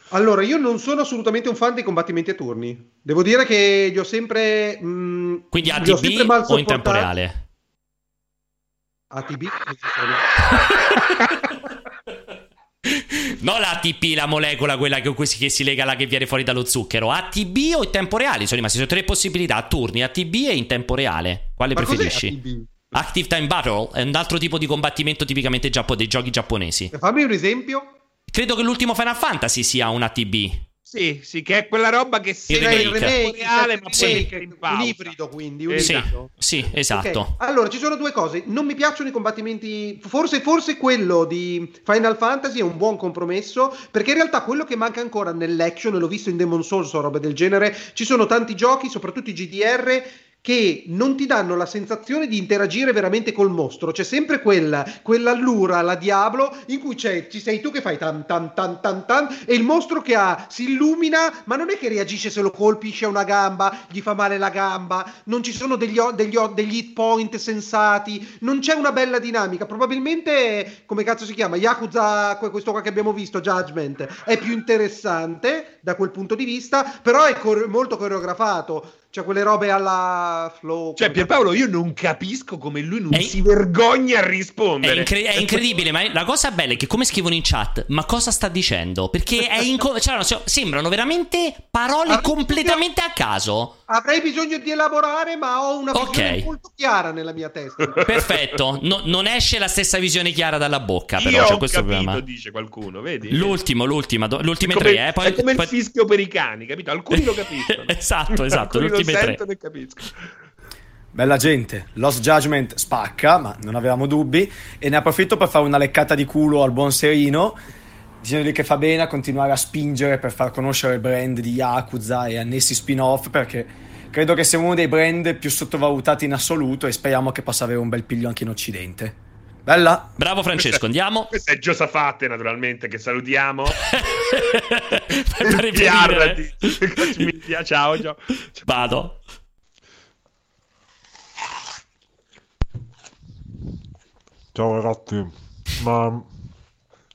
Allora, io non sono assolutamente un fan dei combattimenti a turni. Devo dire che li ho sempre. Mh, mm, Quindi a TB o in tempo reale? ATB non l'ATP, (laughs) la molecola, quella che, che, si lega là che viene fuori dallo zucchero. ATB o in tempo reale? Sono rimasti sono tre possibilità a turni, ATB e in tempo reale. Quale Ma preferisci? Active Time Battle è un altro tipo di combattimento tipicamente giappo- dei giochi giapponesi. Fammi un esempio. Credo che l'ultimo Final Fantasy sia un ATB. Sì, sì, che è quella roba che si vede in reale, ma sì. poi un ibrido, quindi un sì, ibrido. Sì, esatto. Okay. Allora, ci sono due cose. Non mi piacciono i combattimenti. Forse, forse quello di Final Fantasy è un buon compromesso. Perché in realtà quello che manca ancora nell'action, e l'ho visto in Demon Souls o roba del genere, ci sono tanti giochi, soprattutto i GDR che non ti danno la sensazione di interagire veramente col mostro. C'è sempre quella, quell'allura, la Diablo, in cui ci sei tu che fai tan tan tan tan tan e il mostro che ha si illumina, ma non è che reagisce se lo colpisce a una gamba, gli fa male la gamba, non ci sono degli, degli, degli hit point sensati, non c'è una bella dinamica. Probabilmente, come cazzo si chiama? Yakuza, questo qua che abbiamo visto, Judgment, è più interessante da quel punto di vista, però è cor- molto coreografato cioè quelle robe alla flow. Cioè, Pierpaolo, io non capisco come lui non è... si vergogna a rispondere. È, incre- è incredibile, ma la cosa bella è che come scrivono in chat, ma cosa sta dicendo? Perché è inco- cioè, sembrano veramente parole Avrei completamente a caso. Avrei bisogno di elaborare, ma ho una visione okay. molto chiara nella mia testa. (laughs) Perfetto, no, non esce la stessa visione chiara dalla bocca, però io c'è questo capito, problema. dice qualcuno, vedi? L'ultimo, l'ultima, do- l'ultime come, tre, eh. Poi, è come poi... il fischio per i cani, capito? Alcuni lo capiscono. (laughs) esatto, esatto, Alcuni lo sentono tre. e capiscono. Bella gente, Lost Judgment spacca, ma non avevamo dubbi, e ne approfitto per fare una leccata di culo al buon Serino dicendogli che fa bene a continuare a spingere per far conoscere il brand di Yakuza e annessi spin-off perché credo che sia uno dei brand più sottovalutati in assoluto e speriamo che possa avere un bel piglio anche in Occidente. Bella. Bravo Francesco, andiamo. Questa è Giosafate, naturalmente, che salutiamo. (laughs) ciao, ciao. Vado. Ciao ragazzi, ma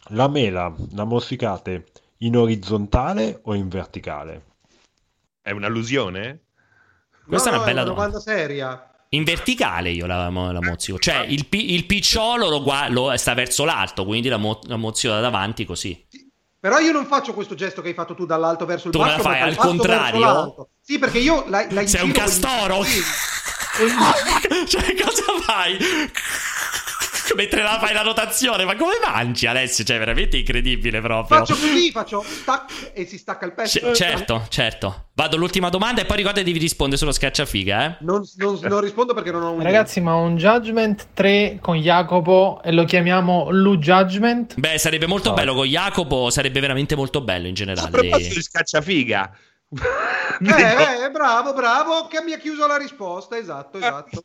la mela la morsicate in orizzontale o in verticale? È un'allusione? Questa no, è una bella è una domanda. seria. In verticale io la, la mozzico, cioè il, il picciolo lo, lo, sta verso l'alto, quindi la, mo, la mozzico da davanti così. Però io non faccio questo gesto che hai fatto tu dall'alto verso il tu basso. Tu la fai al contrario? Sì, perché io la, la Sei un castoro? (laughs) cioè, cosa fai? (laughs) mentre la fai la notazione. Ma come mangi, Alessio? Cioè, veramente incredibile proprio. Faccio così, faccio stack e si stacca il pezzo. C- certo, certo. Vado all'ultima domanda e poi ricorda devi rispondere sullo scacciafiga, eh? Non, non, non rispondo perché non ho un... Ragazzi, ma un Judgment 3 con Jacopo e lo chiamiamo Lu Judgment? Beh, sarebbe molto oh. bello con Jacopo, sarebbe veramente molto bello in generale. A proposito di scacciafiga (laughs) eh, eh, bravo, bravo, che mi ha chiuso la risposta, esatto, esatto.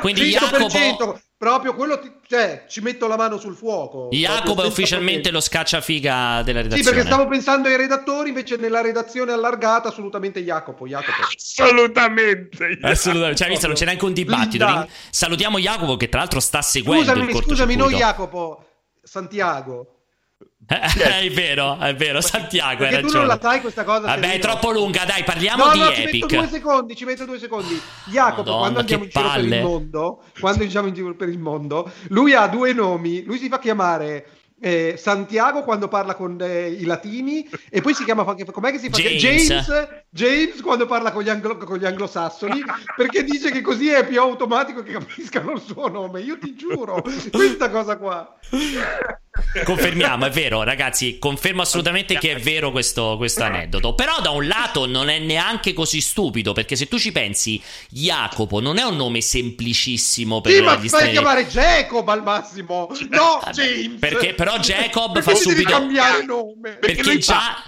Quindi Jacopo... proprio quello, ti, cioè, ci metto la mano sul fuoco. Jacopo è ufficialmente lo scacciafiga della redazione. Sì, perché stavo pensando ai redattori, invece nella redazione allargata assolutamente Jacopo, Jacopo. Assolutamente. Assolutamente, cioè, visto, non c'è neanche un dibattito. Salutiamo Jacopo che tra l'altro sta seguendo Scusami, scusami, non Jacopo, Santiago. È vero, è vero, Santiago Perché hai tu non la sai questa cosa. Vabbè, è troppo lunga, dai, parliamo no, di no, Epic. Ci metto due secondi, ci metto due secondi. Jacopo, Madonna, quando andiamo in giro palle. per il mondo, quando andiamo in giro per il mondo, lui ha due nomi, lui si fa chiamare eh, Santiago quando parla con eh, i latini e poi si chiama com'è che si fa James. James, James quando parla con gli, anglo- con gli anglosassoni perché dice che così è più automatico che capiscano il suo nome. Io ti giuro, questa cosa qua. Confermiamo, è vero, ragazzi. Confermo assolutamente che è vero questo, questo, aneddoto. Però, da un lato, non è neanche così stupido. Perché se tu ci pensi, Jacopo non è un nome semplicissimo per sì, ma gli fai chiamare Jacob al massimo, no, James. Perché, però, Jacob fa subito. cambiare nome. Perché, perché già.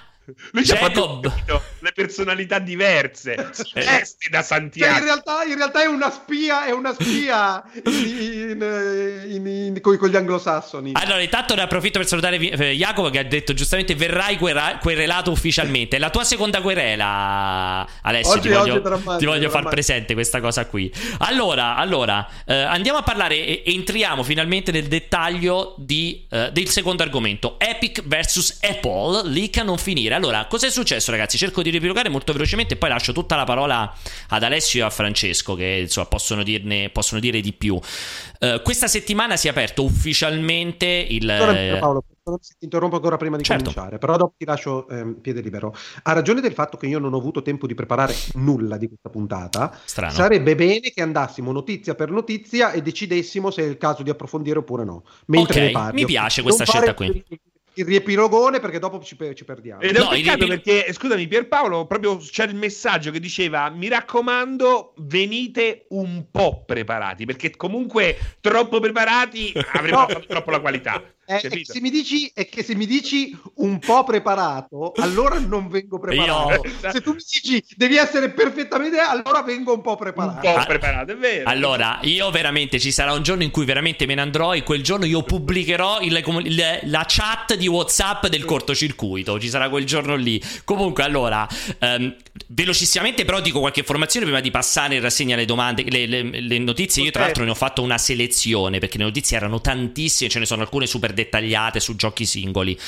Jacob... le personalità diverse, eh. da Santiago. Cioè, in, realtà, in, realtà, è una spia, è una spia in, in, con, con, gli anglosassoni. Allora, intanto ne approfitto per salutare eh, Jacopo che ha detto giustamente verrai querelato ufficialmente. La tua seconda querela, Alessio, oggi, ti voglio, ti voglio far presente questa cosa qui. Allora, allora eh, andiamo a parlare e entriamo finalmente nel dettaglio di, eh, del secondo argomento. Epic vs Apple, leak a non finire. Allora, cosa è successo, ragazzi? Cerco di riepilogare molto velocemente e poi lascio tutta la parola ad Alessio e a Francesco, che insomma possono, dirne, possono dire di più. Uh, questa settimana si è aperto ufficialmente il. Allora, Paolo, ti interrompo ancora prima di certo. cominciare, però dopo ti lascio eh, piede libero. Ha ragione del fatto che io non ho avuto tempo di preparare nulla di questa puntata. Strano. Sarebbe bene che andassimo notizia per notizia e decidessimo se è il caso di approfondire oppure no. Mentre okay, ne. Mi piace questa non scelta qui il riepilogone perché dopo ci, ci perdiamo. Ed è un peccato riepil- perché, scusami Pierpaolo, proprio c'è il messaggio che diceva mi raccomando venite un po' preparati perché comunque troppo preparati (laughs) avremmo no. fatto troppo la qualità. È, è, se mi dici, è che se mi dici un po' preparato, allora non vengo preparato. Io... (laughs) Se tu mi dici devi essere perfettamente, allora vengo un po' preparato. Un po' preparato, è vero. Allora, io veramente ci sarà un giorno in cui veramente me ne andrò e quel giorno io pubblicherò il, il, la chat di WhatsApp del cortocircuito. Ci sarà quel giorno lì. Comunque, allora, um, velocissimamente però dico qualche informazione prima di passare in rassegna le domande, le, le, le notizie. Io tra l'altro ne ho fatto una selezione perché le notizie erano tantissime, ce ne sono alcune super dettagliate su giochi singoli.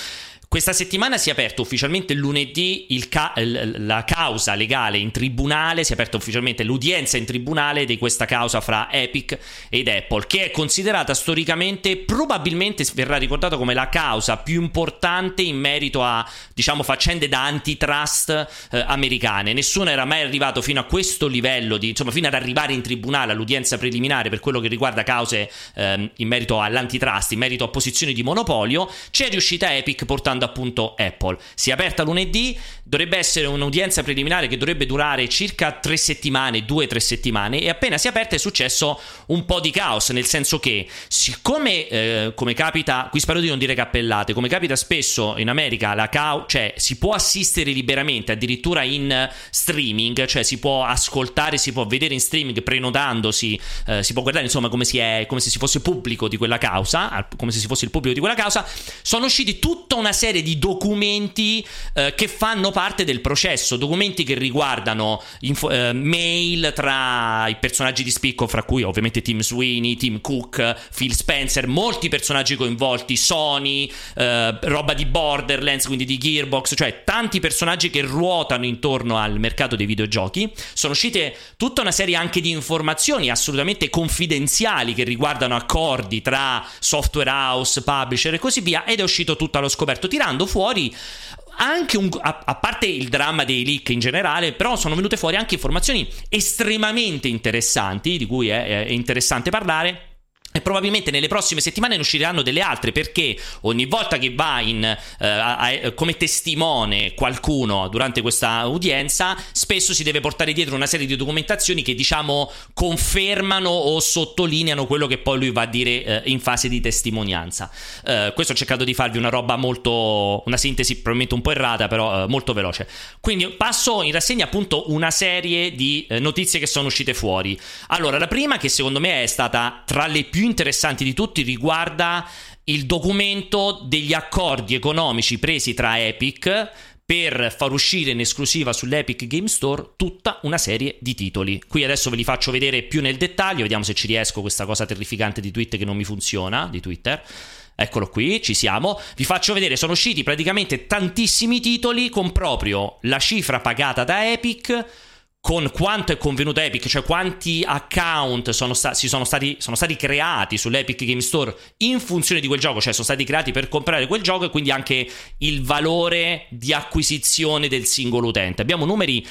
Questa settimana si è aperto ufficialmente lunedì ca- la causa legale in tribunale, si è aperta ufficialmente l'udienza in tribunale di questa causa fra Epic ed Apple, che è considerata storicamente, probabilmente verrà ricordata come la causa più importante in merito a, diciamo, faccende da antitrust eh, americane. Nessuno era mai arrivato fino a questo livello, di, insomma, fino ad arrivare in tribunale all'udienza preliminare per quello che riguarda cause eh, in merito all'antitrust, in merito a posizioni di monopolio. C'è riuscita Epic portando riguardando appunto Apple. Si è aperta lunedì, dovrebbe essere un'udienza preliminare che dovrebbe durare circa tre settimane, due o tre settimane, e appena si è aperta è successo un po' di caos, nel senso che siccome, eh, come capita, qui spero di non dire cappellate, come capita spesso in America, la cau- cioè si può assistere liberamente, addirittura in streaming, cioè si può ascoltare, si può vedere in streaming prenotandosi, eh, si può guardare insomma come, si è, come se si fosse pubblico di quella causa, come se si fosse il pubblico di quella causa, sono usciti tutta una serie serie di documenti eh, che fanno parte del processo, documenti che riguardano info- eh, mail tra i personaggi di spicco, fra cui ovviamente Tim Sweeney, Tim Cook, Phil Spencer, molti personaggi coinvolti, Sony, eh, roba di Borderlands, quindi di Gearbox, cioè tanti personaggi che ruotano intorno al mercato dei videogiochi. Sono uscite tutta una serie anche di informazioni assolutamente confidenziali che riguardano accordi tra software house, publisher e così via ed è uscito tutto allo scoperto tirando fuori anche un, a, a, parte il dramma dei leak in generale, però sono venute fuori anche informazioni estremamente interessanti, di cui è, è interessante parlare. E probabilmente nelle prossime settimane ne usciranno delle altre perché ogni volta che va in, uh, a, a, come testimone qualcuno durante questa udienza, spesso si deve portare dietro una serie di documentazioni che diciamo confermano o sottolineano quello che poi lui va a dire uh, in fase di testimonianza. Uh, questo ho cercato di farvi una roba molto, una sintesi probabilmente un po' errata, però molto veloce. Quindi passo in rassegna appunto una serie di notizie che sono uscite fuori. Allora, la prima che secondo me è stata tra le più più interessanti di tutti riguarda il documento degli accordi economici presi tra Epic per far uscire in esclusiva sull'Epic Game Store tutta una serie di titoli. Qui adesso ve li faccio vedere più nel dettaglio, vediamo se ci riesco questa cosa terrificante di Twitter che non mi funziona, di Twitter. Eccolo qui, ci siamo. Vi faccio vedere, sono usciti praticamente tantissimi titoli con proprio la cifra pagata da Epic con quanto è convenuto Epic, cioè quanti account sono, sta- sono, stati, sono, stati, creati sull'Epic Game Store in funzione di quel gioco, cioè sono stati creati per comprare quel gioco e quindi anche il valore di acquisizione del singolo utente. Abbiamo numeri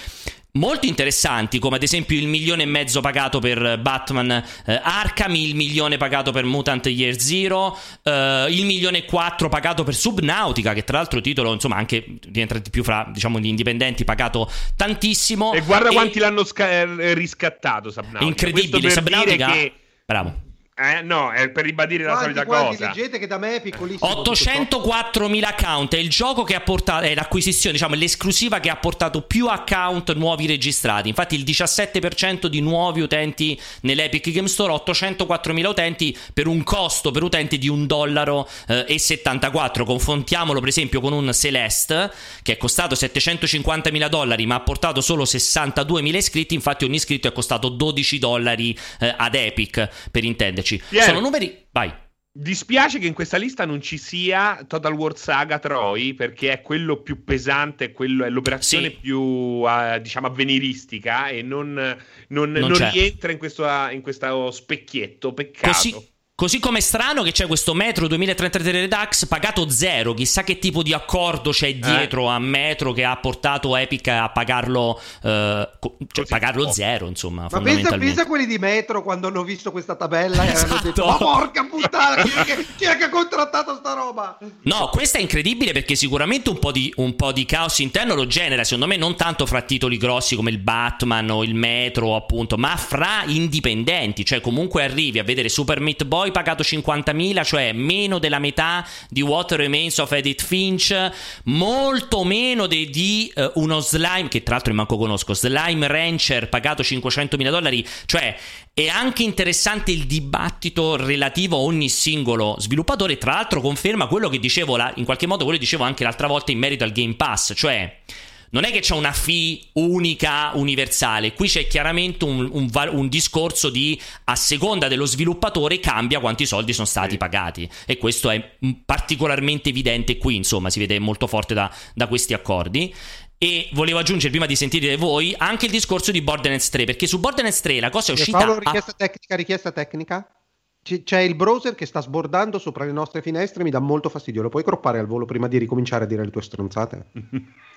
molto interessanti, come ad esempio il milione e mezzo pagato per Batman eh, Arkham, il milione pagato per Mutant Year Zero, eh, il milione e quattro pagato per Subnautica, che tra l'altro titolo, insomma, anche rientra di più fra, diciamo, gli indipendenti, pagato tantissimo. E guarda e... quanti l'hanno sca- eh, riscattato Subnautica. Incredibile, Subnautica... Che... Bravo. Eh, no, è per ribadire quanti, la solita quanti cosa. leggete che da me è piccolissimo. 804.000 account è il gioco che ha portato, è l'acquisizione, diciamo, l'esclusiva che ha portato più account nuovi registrati. Infatti il 17% di nuovi utenti nell'Epic Game Store, 804.000 utenti per un costo per utente di 1,74 dollaro eh, e 74. Confrontiamolo per esempio con un Celeste che è costato 750.000 dollari ma ha portato solo 62.000 iscritti. Infatti ogni iscritto è costato 12 dollari eh, ad Epic per intenderci amici. Pier, Sono numeri. Vai. Dispiace che in questa lista non ci sia Total War Saga Troy perché è quello più pesante, quello è l'operazione sì. più uh, diciamo avveniristica e non, non, non, non rientra in questo, in questo specchietto. Peccato. Così, Così come è strano che c'è questo Metro 2033 Redux pagato zero, chissà che tipo di accordo c'è dietro eh. a Metro che ha portato Epic a pagarlo, eh, cioè pagarlo zero, insomma. Ma pensa, pensa a quelli di Metro quando hanno visto questa tabella e esatto. hanno detto: Ma porca puttana, chi è, che, (laughs) chi è, che, ha contrattato sta roba? No, questa è incredibile perché sicuramente un po, di, un po' di caos interno lo genera, secondo me, non tanto fra titoli grossi come il Batman o il Metro, appunto, ma fra indipendenti, cioè comunque arrivi a vedere Super Meat Boy poi pagato 50.000, cioè meno della metà di What Remains of Edith Finch, molto meno di, di uh, uno slime, che tra l'altro manco conosco, Slime Rancher pagato 500.000 dollari, cioè è anche interessante il dibattito relativo a ogni singolo sviluppatore, tra l'altro conferma quello che dicevo, la, in qualche modo quello che dicevo anche l'altra volta in merito al Game Pass, cioè non è che c'è una fee unica, universale, qui c'è chiaramente un, un, un, discorso di a seconda dello sviluppatore cambia quanti soldi sono stati pagati e questo è particolarmente evidente qui, insomma, si vede molto forte da, da questi accordi. E volevo aggiungere, prima di sentire voi, anche il discorso di Borderlands 3, perché su Borderlands 3 la cosa è uscita... Paolo, richiesta a... tecnica, richiesta tecnica? c'è il browser che sta sbordando sopra le nostre finestre, mi dà molto fastidio. Lo puoi croppare al volo prima di ricominciare a dire le tue stronzate? (laughs)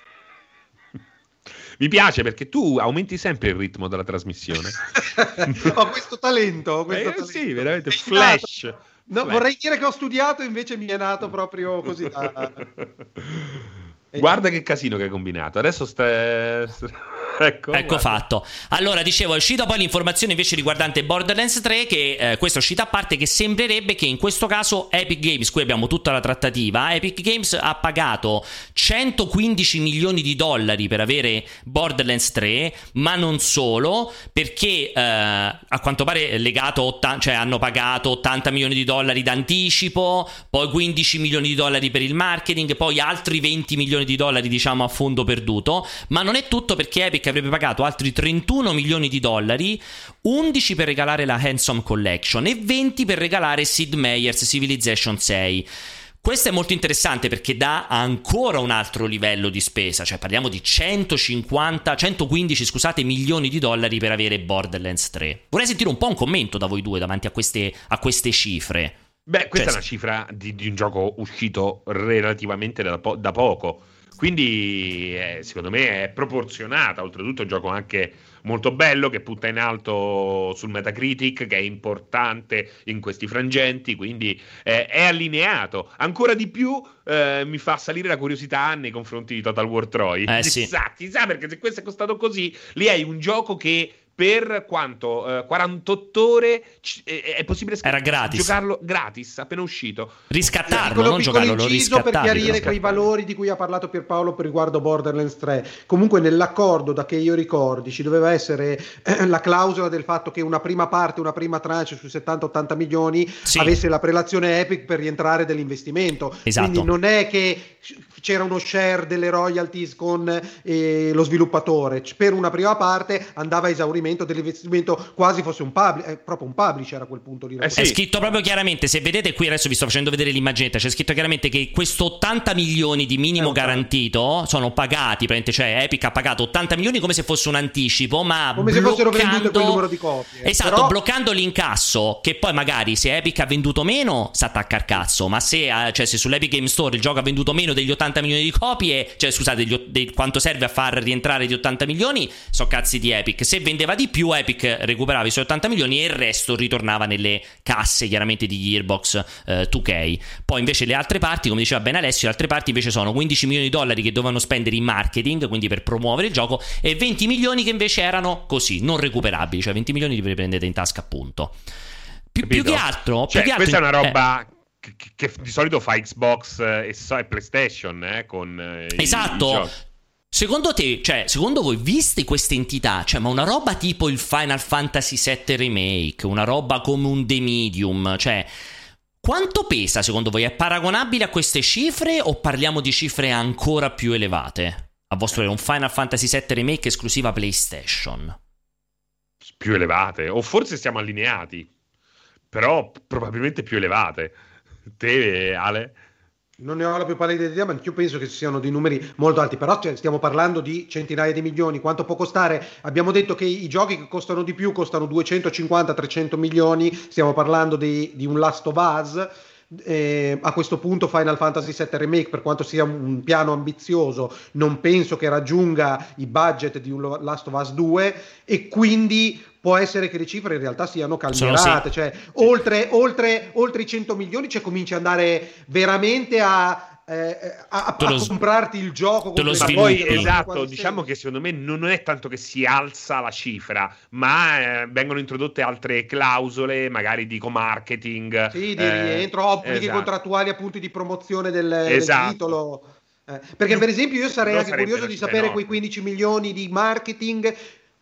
Mi piace perché tu aumenti sempre il ritmo della trasmissione. (laughs) ho questo talento. Ho questo eh, talento. Sì, veramente flash. No, flash. Vorrei dire che ho studiato, invece mi è nato proprio così. Da... (laughs) Guarda che casino che hai combinato. Adesso stai. (laughs) ecco, ecco fatto. Allora, dicevo, è uscita poi l'informazione invece riguardante Borderlands 3, che eh, questa è uscita a parte, che sembrerebbe che in questo caso Epic Games, qui abbiamo tutta la trattativa, Epic Games ha pagato 115 milioni di dollari per avere Borderlands 3, ma non solo, perché eh, a quanto pare legato, 80, cioè hanno pagato 80 milioni di dollari d'anticipo, poi 15 milioni di dollari per il marketing, poi altri 20 milioni di dollari diciamo a fondo perduto, ma non è tutto perché Epic avrebbe pagato altri 31 milioni di dollari, 11 per regalare la Handsome Collection e 20 per regalare Sid Meier's Civilization 6. Questo è molto interessante perché dà ancora un altro livello di spesa, cioè parliamo di 150, 115 scusate, milioni di dollari per avere Borderlands 3. Vorrei sentire un po' un commento da voi due davanti a queste, a queste cifre. Beh, questa cioè, è una cifra di, di, un gioco uscito relativamente da, po- da poco quindi eh, secondo me è proporzionata. Oltretutto, gioco anche molto bello che punta in alto sul Metacritic, che è importante in questi frangenti. Quindi eh, è allineato. Ancora di più eh, mi fa salire la curiosità nei confronti di Total War Troy. Eh, chissà, sì. chissà, perché se questo è costato così, lì hai un gioco che per quanto? Eh, 48 ore c- è possibile sc- Era gratis. giocarlo gratis, appena uscito. Riscattarlo, non giocarlo, inciso per chiarire quei valori di cui ha parlato Pierpaolo per riguardo Borderlands 3. Comunque nell'accordo, da che io ricordi, ci doveva essere eh, la clausola del fatto che una prima parte, una prima tranche su 70-80 milioni sì. avesse la prelazione Epic per rientrare dell'investimento. Esatto. Quindi non è che c'era uno share delle royalties con eh, lo sviluppatore. Per una prima parte andava a esaurimento fallimento dell'investimento quasi fosse un publisher, eh, proprio un publisher a quel punto lì. Eh sì. È scritto proprio chiaramente, se vedete qui adesso vi sto facendo vedere l'immaginetta, c'è scritto chiaramente che questo 80 milioni di minimo eh, garantito sono pagati, cioè Epic ha pagato 80 milioni come se fosse un anticipo, ma come bloccando... se fossero vendute quel numero di copie. Esatto, Però... bloccando l'incasso, che poi magari se Epic ha venduto meno, si attacca al cazzo, ma se, cioè, se sull'Epic Game Store il gioco ha venduto meno degli 80 milioni di copie, cioè scusate, degli, dei, quanto serve a far rientrare di 80 milioni, so cazzi di Epic. Se vendeva di più, Epic recuperava i suoi 80 milioni e il resto ritornava nelle casse chiaramente di Gearbox eh, 2K. Poi invece le altre parti, come diceva ben Alessio, le altre parti invece sono 15 milioni di dollari che dovevano spendere in marketing, quindi per promuovere il gioco, e 20 milioni che invece erano così, non recuperabili, cioè 20 milioni li prendete in tasca appunto. Più, più che altro, cioè, più che questa altro, è una roba eh, che, che, di solito fa Xbox e, e PlayStation eh, con eh, esatto. I, Secondo te, cioè, secondo voi, viste queste entità, cioè, ma una roba tipo il Final Fantasy VII Remake, una roba come un The Medium, cioè, quanto pesa secondo voi? È paragonabile a queste cifre o parliamo di cifre ancora più elevate? A vostro parere, un Final Fantasy VII Remake esclusiva PlayStation? Più elevate, o forse siamo allineati, però probabilmente più elevate. Te, Ale? Non ne ho la più pallida idea, ma anch'io penso che siano dei numeri molto alti. Però cioè, stiamo parlando di centinaia di milioni. Quanto può costare? Abbiamo detto che i giochi che costano di più costano 250-300 milioni. Stiamo parlando di, di un Last of Us. Eh, a questo punto Final Fantasy VII Remake, per quanto sia un piano ambizioso, non penso che raggiunga i budget di un Last of Us 2 e quindi può essere che le cifre in realtà siano calmierate, sì. cioè oltre, oltre, oltre i 100 milioni cioè cominci ad andare veramente a, eh, a, a, a comprarti il gioco te lo poi esatto diciamo che secondo me non è tanto che si alza la cifra ma eh, vengono introdotte altre clausole magari di co-marketing sì di eh, rientro obblighi esatto. contrattuali appunto di promozione del, esatto. del titolo eh, perché per esempio io sarei anche curioso di sapere enorme. quei 15 milioni di marketing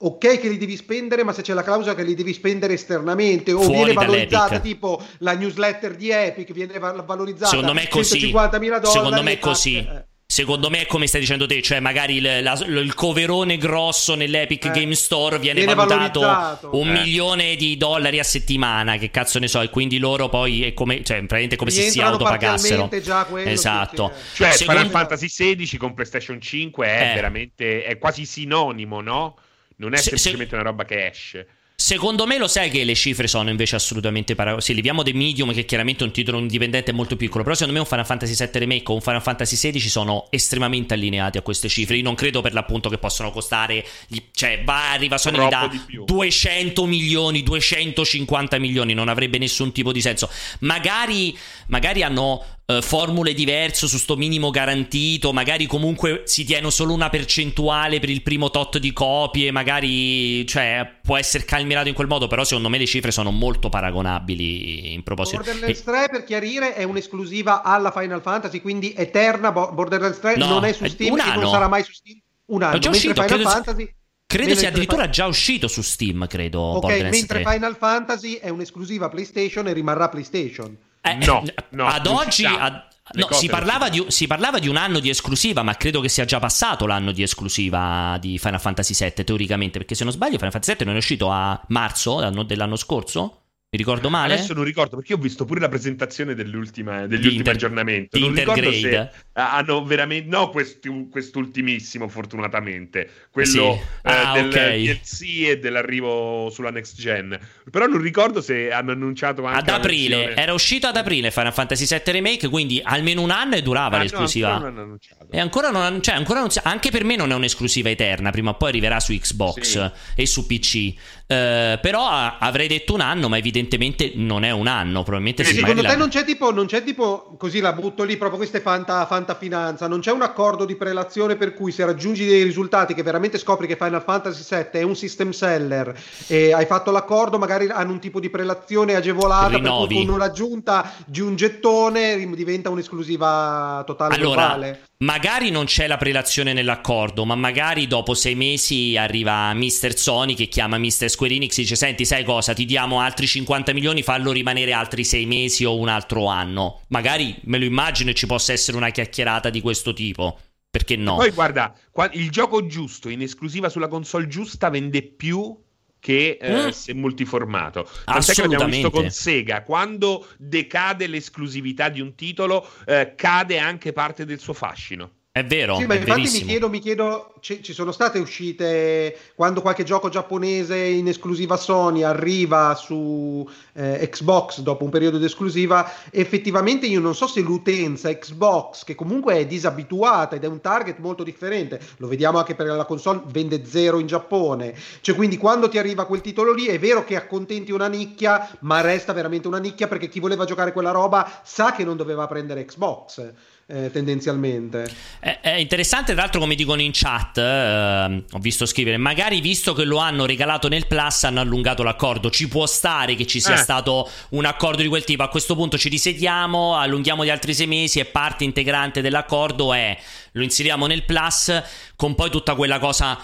ok che li devi spendere, ma se c'è la clausola che li devi spendere esternamente o Fuori viene valorizzata tipo la newsletter di Epic, viene valorizzata secondo me è così. 150.000 dollari. Secondo me è così. Eh. Secondo me è come stai dicendo te, cioè magari il, la, il coverone grosso nell'Epic eh, Game Store viene, viene valutato un eh. milione di dollari a settimana, che cazzo ne so, e quindi loro poi è come, cioè, praticamente come se si autopagassero. Già quello, esatto. Perché... Cioè Secondo... Final Fantasy XVI con PlayStation 5 è eh. veramente, è quasi sinonimo, no? Non è se, semplicemente se... una roba che esce. Secondo me lo sai che le cifre sono invece assolutamente paragonabili. Sì, leviamo The Medium, che chiaramente è un titolo indipendente molto piccolo. Però secondo me un Final Fantasy VII Remake o un Final Fantasy XVI sono estremamente allineati a queste cifre. Io non credo per l'appunto che possano costare. Cioè, va, arriva Sony da 200 milioni, 250 milioni. Non avrebbe nessun tipo di senso. Magari, magari hanno eh, formule diverse su sto minimo garantito, magari comunque si tiene solo una percentuale per il primo tot di copie, magari cioè, può essere calmirato in quel modo, però secondo me le cifre sono molto paragonabili in proposito. Borderlands 3 per chiarire è un'esclusiva alla Final Fantasy, quindi eterna, Borderlands 3 no, non è su Steam e non sarà mai su Steam. Un anno, è già uscito, Final Fantasy... Credo sia addirittura già uscito su Steam, credo. Ok, mentre 3. Final Fantasy è un'esclusiva PlayStation e rimarrà PlayStation. Eh, no, no, ad oggi... Ad, no, si parlava, di, si parlava, di, un anno di esclusiva, ma credo che sia già passato l'anno di esclusiva di Final Fantasy VII, teoricamente, perché se non sbaglio Final Fantasy VII non è uscito a marzo dell'anno scorso? Mi ricordo male? Adesso non ricordo perché ho visto pure la presentazione degli ultimi Inter- aggiornamenti. Non ricordo se hanno veramente. No, questi, quest'ultimissimo, fortunatamente. Quello sì. eh, ah, del okay. DLC e dell'arrivo sulla next gen. Però non ricordo se hanno annunciato anche. Ad aprile, era uscito ad aprile Final Fantasy VII Remake, quindi almeno un anno e durava ah, l'esclusiva. No, ancora. E ancora non, cioè, ancora non, anche per me non è un'esclusiva eterna. Prima o poi arriverà su Xbox sì. e su PC. Uh, però avrei detto un anno, ma evidentemente non è un anno. Probabilmente sì, secondo te la... non, c'è tipo, non c'è tipo così la butto lì proprio questa è fanta, finanza. Non c'è un accordo di prelazione per cui se raggiungi dei risultati che veramente scopri che Final Fantasy VII è un system seller e hai fatto l'accordo, magari hanno un tipo di prelazione agevolata Rinnovi. per cui con un'aggiunta di un gettone diventa un'esclusiva totale allora, globale. Magari non c'è la prelazione nell'accordo, ma magari dopo sei mesi arriva Mr. Sony che chiama Mr. Square Enix e dice: Senti, sai cosa? Ti diamo altri 50 milioni, fallo rimanere altri sei mesi o un altro anno. Magari me lo immagino e ci possa essere una chiacchierata di questo tipo. Perché no? Poi guarda, il gioco giusto in esclusiva sulla console giusta vende più che eh, mm. se multiformato. Tant'è che l'abbiamo visto con Sega, quando decade l'esclusività di un titolo, eh, cade anche parte del suo fascino. È vero. Sì, ma infatti mi chiedo, mi chiedo ci, ci, sono state uscite quando qualche gioco giapponese in esclusiva Sony arriva su eh, Xbox dopo un periodo di esclusiva, effettivamente io non so se l'utenza Xbox, che comunque è disabituata ed è un target molto differente, lo vediamo anche per la console, vende zero in Giappone. Cioè, quindi quando ti arriva quel titolo lì, è vero che accontenti una nicchia, ma resta veramente una nicchia perché chi voleva giocare quella roba sa che non doveva prendere Xbox eh, tendenzialmente. È, è, interessante, tra l'altro, come dicono in chat, eh, ho visto scrivere, magari visto che lo hanno regalato nel Plus, hanno allungato l'accordo. Ci può stare che ci sia eh. stato un accordo di quel tipo. A questo punto ci risediamo, allunghiamo di altri sei mesi e parte integrante dell'accordo è lo inseriamo nel Plus con poi tutta quella cosa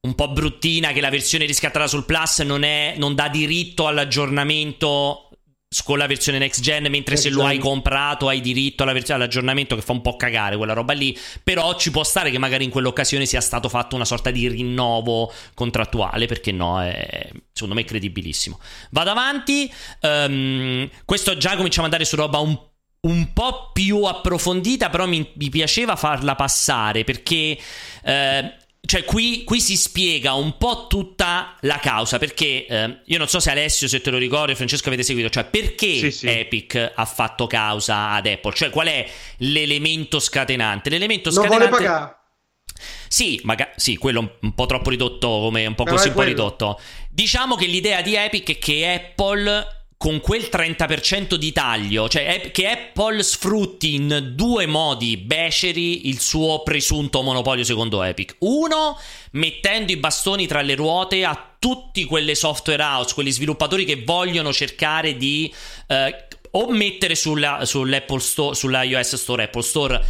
un po' bruttina che la versione riscattata sul Plus non, è, non dà diritto all'aggiornamento con la versione next gen, mentre next se lo hai comprato hai diritto alla versione, all'aggiornamento che fa un po' cagare quella roba lì, però ci può stare che magari in quell'occasione sia stato fatto una sorta di rinnovo contrattuale, perché no, è, secondo me è credibilissimo. Vado avanti, um, questo già cominciamo ad andare su roba un un po' più approfondita, però mi, mi piaceva farla passare perché eh, cioè, qui, qui, si spiega un po' tutta la causa. Perché eh, io non so se Alessio, se te lo ricordi, Francesco avete seguito. Cioè, perché sì, sì. Epic ha fatto causa ad Apple? Cioè, qual è l'elemento scatenante? L'elemento scatenante. Non vuole pagare. Sì, maga- sì, quello un po' troppo ridotto, come un po' così un po' ridotto. Diciamo che l'idea di Epic è che Apple con quel 30% di taglio, cioè che Apple sfrutti in due modi beceri il suo presunto monopolio secondo Epic. Uno, mettendo i bastoni tra le ruote a tutti quelle software house, quegli sviluppatori che vogliono cercare di eh, o mettere sulla, sull'Apple Store, sulla iOS Store, Apple Store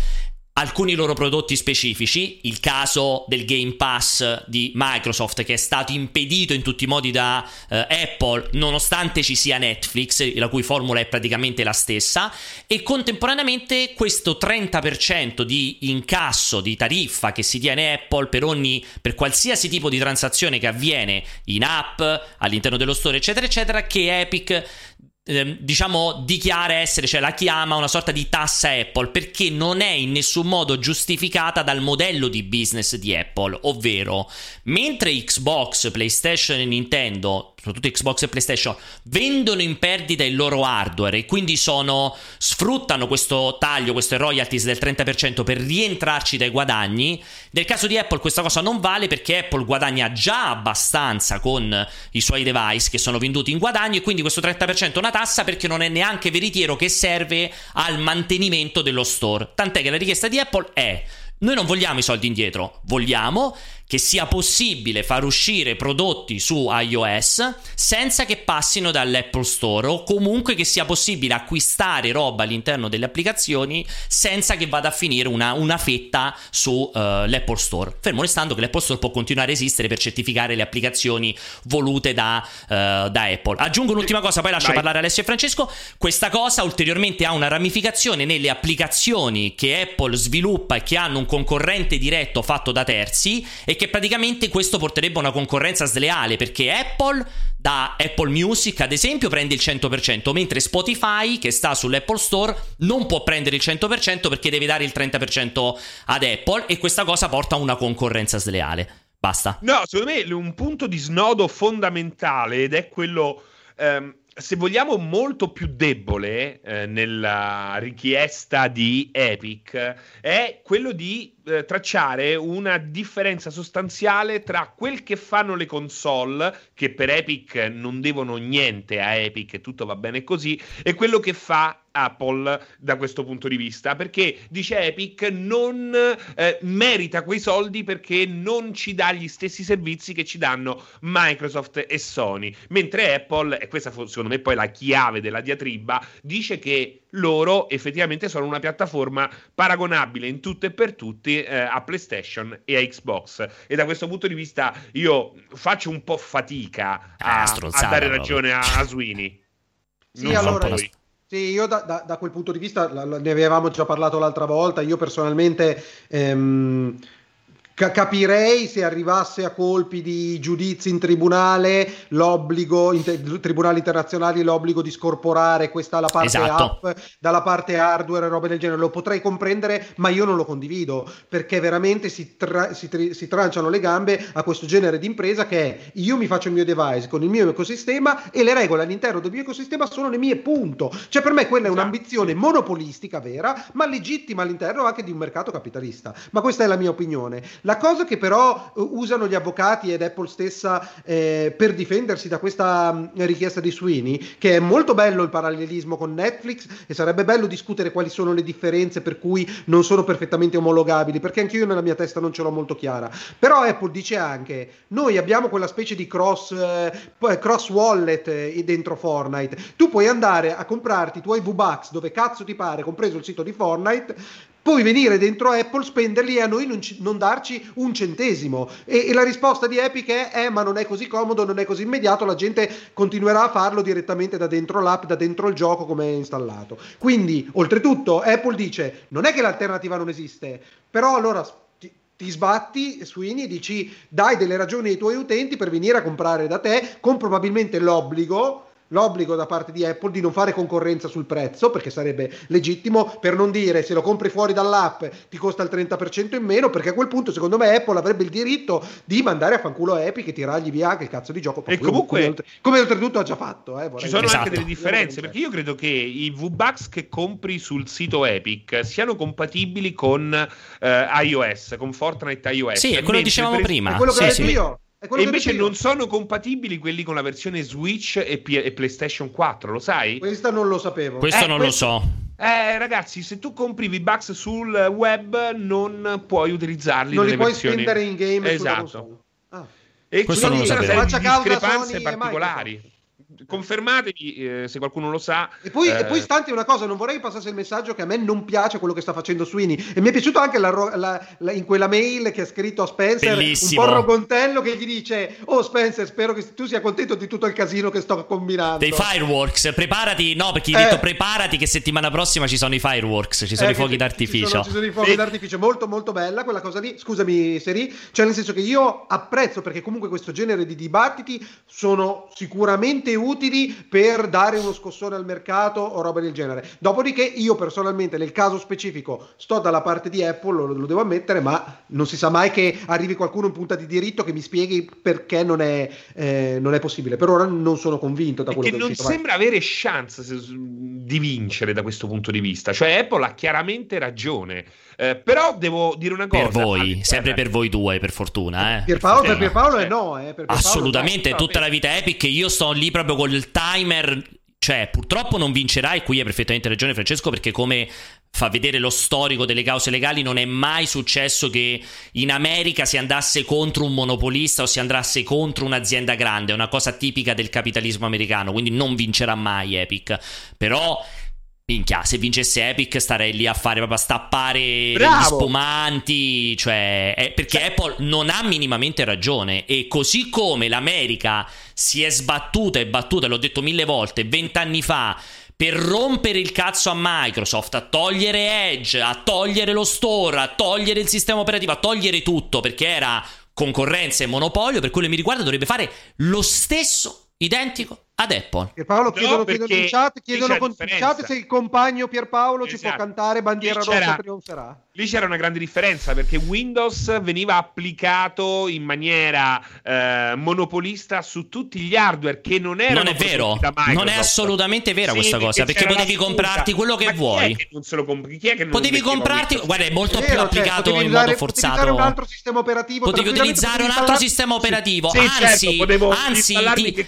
alcuni loro prodotti specifici, il caso del Game Pass di Microsoft che è stato impedito in tutti i modi da eh, Apple nonostante ci sia Netflix, la cui formula è praticamente la stessa, e contemporaneamente questo 30% di incasso di tariffa che si tiene Apple per ogni per qualsiasi tipo di transazione che avviene in app, all'interno dello store, eccetera, eccetera, che Epic Ehm, diciamo, dichiara essere, cioè la chiama una sorta di tassa Apple perché non è in nessun modo giustificata dal modello di business di Apple, ovvero mentre Xbox, PlayStation e Nintendo soprattutto Xbox e PlayStation, vendono in perdita il loro hardware e quindi sono, sfruttano questo taglio, queste royalties del 30% per rientrarci dai guadagni. Nel caso di Apple questa cosa non vale perché Apple guadagna già abbastanza con i suoi device che sono venduti in guadagno e quindi questo 30% è una tassa perché non è neanche veritiero che serve al mantenimento dello store. Tant'è che la richiesta di Apple è noi non vogliamo i soldi indietro, vogliamo che sia possibile far uscire prodotti su iOS senza che passino dall'Apple Store o comunque che sia possibile acquistare roba all'interno delle applicazioni senza che vada a finire una, una fetta sull'Apple uh, Store. Fermo restando che l'Apple Store può continuare a esistere per certificare le applicazioni volute da, uh, da Apple. Aggiungo un'ultima cosa, poi lascio Vai. parlare Alessio e Francesco. Questa cosa ulteriormente ha una ramificazione nelle applicazioni che Apple sviluppa e che hanno un concorrente diretto fatto da terzi e che praticamente questo porterebbe a una concorrenza sleale perché Apple da Apple Music ad esempio prende il 100% mentre Spotify che sta sull'Apple Store non può prendere il 100% perché deve dare il 30% ad Apple e questa cosa porta a una concorrenza sleale. Basta. No, secondo me un punto di snodo fondamentale ed è quello ehm, se vogliamo, molto più debole eh, nella richiesta di Epic è quello di eh, tracciare una differenza sostanziale tra quel che fanno le console, che per Epic non devono niente a Epic tutto va bene così, e quello che fa Apple da questo punto di vista. Perché dice Epic non eh, merita quei soldi perché non ci dà gli stessi servizi che ci danno Microsoft e Sony. Mentre Apple e questa secondo me poi la chiave della diatriba dice che loro effettivamente sono una piattaforma paragonabile in tutto e per tutti eh, a PlayStation e a Xbox. E da questo punto di vista io faccio un po' fatica a, ah, a dare ragione a, a (laughs) Sweeney. Sì, allora, sì, io da, da, da, quel punto di vista, ne avevamo già parlato l'altra volta, io personalmente ehm, capirei se arrivasse a colpi di giudizi in tribunale l'obbligo, in te- tribunali internazionali, l'obbligo di scorporare questa la parte esatto. app dalla parte hardware e robe del genere. Lo potrei comprendere, ma io non lo condivido perché veramente si, tra- si, tri- si tranciano le gambe a questo genere di impresa che è io mi faccio il mio device con il mio ecosistema e le regole all'interno del mio ecosistema sono le mie, punto. Cioè, per me quella è esatto. un'ambizione monopolistica vera, ma legittima all'interno anche di un mercato capitalista. Ma questa è la mia opinione. La cosa che però eh, usano gli avvocati ed Apple stessa eh, per difendersi da questa mh, mm, richiesta di Sweeney, che è molto bello il parallelismo con Netflix e sarebbe bello discutere quali sono le differenze per cui non sono perfettamente omologabili, perché anche io nella mia testa non ce l'ho molto chiara. Però Apple dice anche, noi abbiamo quella specie di cross, eh, cross wallet eh, dentro Fortnite, tu puoi andare a comprarti i tuoi V-Bucks dove cazzo ti pare, compreso il sito di Fortnite, poi venire dentro Apple, spenderli e a noi non, ci, non darci un centesimo. E, e, la risposta di Epic è: eh, ma non è così comodo, non è così immediato, la gente continuerà a farlo direttamente da dentro l'app, da dentro il gioco come è installato. Quindi, oltretutto, Apple dice: non è che l'alternativa non esiste, però allora ti, ti sbatti Sweeney e dici dai delle ragioni ai tuoi utenti per venire a comprare da te con probabilmente l'obbligo l'obbligo da parte di Apple di non fare concorrenza sul prezzo, perché sarebbe legittimo, per non dire se lo compri fuori dall'app ti costa il 30% in meno, perché a quel punto secondo me Apple avrebbe il diritto di mandare a fanculo Epic e tirargli via il cazzo di gioco. E comunque, come, come, oltretutto ha già fatto. Eh, ci sono esatto. anche delle differenze, perché io credo che i V-Bucks che compri sul sito Epic siano compatibili con eh, iOS, con Fortnite iOS. Sì, è quello che dicevamo prima. È quello che sì, ho detto sì. io. E invece non sono compatibili quelli con la versione Switch e, P- e PlayStation 4, lo sai? Questa non lo sapevo. Questo eh, non questo... lo so. Eh, ragazzi, se tu compri V-Bucks sul web, non puoi utilizzarli. Non li puoi versioni... spendere in game. Esatto. Ah. E questo non lo sapevo. C'è discrepanze particolari confermatevi eh, se qualcuno lo sa. E poi, eh... e poi stanti una cosa, non vorrei passasse il messaggio che a me non piace quello che sta facendo Sweeney. E mi è piaciuto anche la, la, la, in quella mail che ha scritto a Spencer Bellissimo. un po' rogontello che gli dice: Oh Spencer, spero che tu sia contento di tutto il casino che sto combinando. Dei fireworks, preparati. No, perché gli ho eh. detto preparati che settimana prossima ci sono i fireworks, ci sono eh, i fuochi d'artificio. Ci sono, ci sono i fuochi e... d'artificio, molto molto bella quella cosa lì. Scusami, Seri, cioè nel senso che io apprezzo perché comunque questo genere di dibattiti sono sicuramente utili per per dare uno scossone al mercato o roba del genere. Dopodiché io personalmente nel caso specifico sto dalla parte di Apple, lo, lo devo ammettere, ma non si sa mai che arrivi qualcuno in punta di diritto che mi spieghi perché non è, eh, non è possibile. Per ora non sono convinto da quello che, che non sembra vai. avere chance di vincere da questo punto di vista. Cioè Apple ha chiaramente ragione. Eh, però devo dire una cosa. Per voi, sempre per voi due, per fortuna. Eh. Pierpaolo, per Pierpaolo è no. Eh. Per Assolutamente, tutta la vita Epic. Io sto lì proprio col timer. Cioè, purtroppo non vincerà, e qui hai perfettamente ragione Francesco, perché come fa vedere lo storico delle cause legali, non è mai successo che in America si andasse contro un monopolista o si andasse contro un'azienda grande, è una cosa tipica del capitalismo americano, quindi non vincerà mai Epic. Però Minchia, se vincesse Epic starei lì a fare proprio a stappare Bravo. gli spumanti, cioè, è, perché cioè. Apple non ha minimamente ragione e così come l'America si è sbattuta e battuta, l'ho detto mille volte, vent'anni fa per rompere il cazzo a Microsoft, a togliere Edge, a togliere lo store, a togliere il sistema operativo, a togliere tutto perché era concorrenza e monopolio, per quello che mi riguarda dovrebbe fare lo stesso identico ad Apple. Pierpaolo chiedono, no, chiedono in chat, chiedono in chat se il compagno Pierpaolo esatto. ci può esatto. cantare bandiera rossa trionferà. Lì c'era una grande differenza perché Windows veniva applicato in maniera eh, monopolista su tutti gli hardware che non erano Non è vero, non è assolutamente vera sì, questa cosa perché potevi comprarti quello che Ma vuoi. Chi è che non se lo compri? Chi è che non potevi comprarti, Windows? guarda, è molto è vero, più cioè, applicato in usare, modo forzato. Potevi utilizzare un altro sistema operativo. Potevi utilizzare un altro sistema operativo. Sì, anzi, certo, anzi ti, ti,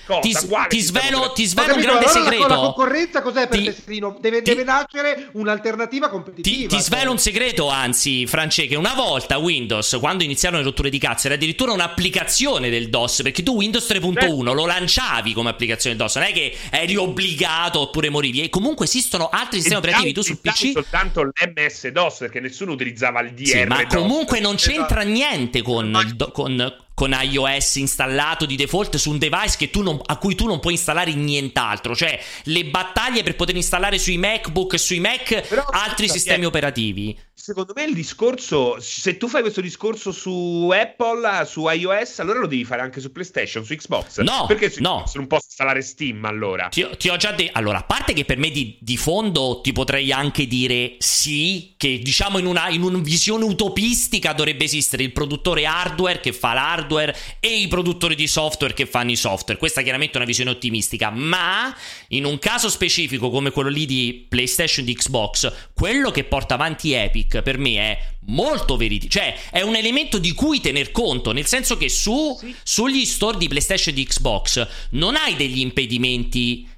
ti svelo, ti svelo un grande segreto. La concorrenza cos'è per Tesserino? Deve nascere un'alternativa competitiva. Ti svelo cioè. un segreto, anzi, Francesco che una volta Windows, quando iniziarono le rotture di cazzo, era addirittura un'applicazione del DOS, perché tu Windows 3.1 lo lanciavi come applicazione del DOS, non è che eri obbligato oppure morivi. E comunque esistono altri sistemi operativi, tu sul PC... soltanto l'MS DOS, perché nessuno utilizzava il DR. Sì, ma comunque non c'entra esatto. niente con, con con iOS installato di default su un device non, a cui tu non puoi installare nient'altro. Cioè, le battaglie per poter installare sui MacBook e sui Mac Però, altri sistemi operativi secondo me il discorso, se tu fai questo discorso su Apple, su iOS, allora lo devi fare anche su PlayStation, su Xbox. No, perché su no. Xbox non posso installare Steam allora. Ti, ti ho già detto, allora, a parte che per me di, di, fondo ti potrei anche dire sì, che diciamo in una, in una visione utopistica dovrebbe esistere il produttore hardware che fa l'hardware e i produttori di software che fanno i software. Questa è chiaramente una visione ottimistica, ma in un caso specifico come quello lì di PlayStation di Xbox, quello che porta avanti Epic per me è molto veritiero, cioè è un elemento di cui tener conto, nel senso che su, sì. sugli store di PlayStation e di Xbox non hai degli impedimenti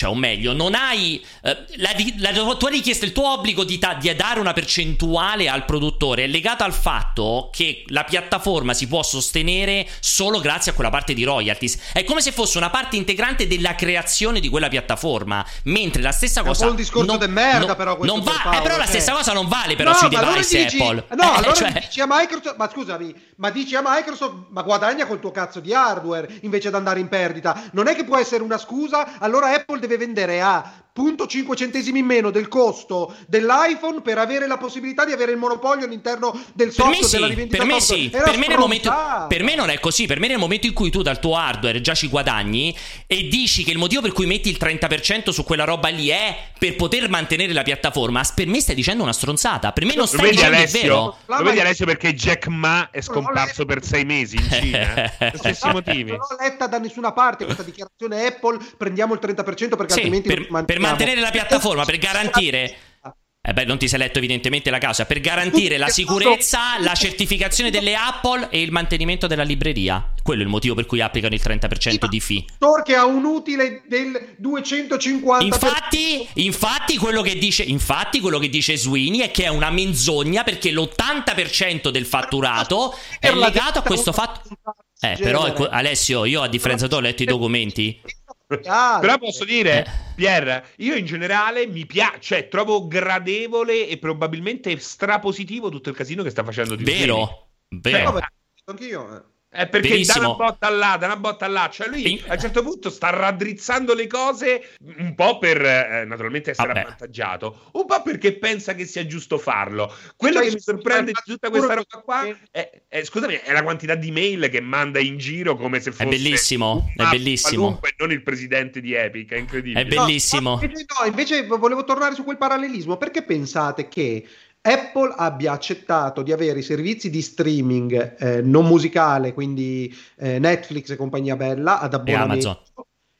cioè, o meglio, non hai. Eh, la, la, tua richiesta, il tuo obbligo di, ta- di, dare una percentuale al produttore è legato al fatto che la piattaforma si può sostenere solo grazie a quella parte di royalties. È come se fosse una parte integrante della creazione di quella piattaforma. Mentre la stessa cosa. È un po' un discorso non, merda, no, però. Non va, Paolo, eh, però cioè. la stessa cosa non vale, però, no, sui device dici, Apple. No, eh, allora cioè... dici a Microsoft. Ma scusami, ma dici a Microsoft, ma guadagna col tuo cazzo di hardware invece di andare in perdita. Non è che può essere una scusa, allora Apple deve vendere a 0.5 centesimi in meno del costo dell'iPhone per avere la possibilità di avere il monopolio all'interno del software sì, della rivendita per me software. sì, per me, momento, per me, non è così, per me nel momento in cui tu dal tuo hardware già ci guadagni e dici che il motivo per cui metti il 30% su quella roba lì è per poter mantenere la piattaforma, per me stai dicendo una stronzata, per me non stai dicendo Alessio, il vero. Lo vedi Alessio perché Jack Ma è scomparso per sei mesi in Cina, (laughs) per stessi motivi. Non l'ho letta da nessuna parte questa dichiarazione Apple, prendiamo il 30% perché sì, altrimenti per, per mantenere la piattaforma, per garantire eh beh, non ti sei letto evidentemente la causa. Per garantire la sicurezza, la certificazione delle Apple e il mantenimento della libreria. Quello è il motivo per cui applicano il 30% di fee. Store che ha un utile del 250%. Infatti, infatti, quello che dice, infatti, quello che dice Sweeney è che è una menzogna perché l'80% del fatturato è legato a questo fatto. Eh, però Alessio, io a differenza tu ho letto i documenti. Ah, Però posso dire, eh. Pierre, io in generale mi piace, cioè trovo gradevole e probabilmente strapositivo tutto il casino che sta facendo di Vero, vero. Cioè, anch'io. Eh. È perché Benissimo. da una botta là, da una botta là, cioè lui a un certo punto sta raddrizzando le cose un po' per eh, naturalmente essere Vabbè. avvantaggiato, un po' perché pensa che sia giusto farlo. Quello cioè, che mi sorprende di tutta questa roba qua è, è, scusami, è la quantità di mail che manda in giro come se fosse È bellissimo, è bellissimo. Qualunque, non il presidente di Epic, è incredibile. È bellissimo. No, invece, no, invece volevo tornare su quel parallelismo, perché pensate che Apple abbia accettato di avere i servizi di streaming eh, non musicale, quindi eh, Netflix e compagnia bella, ad abbonamento,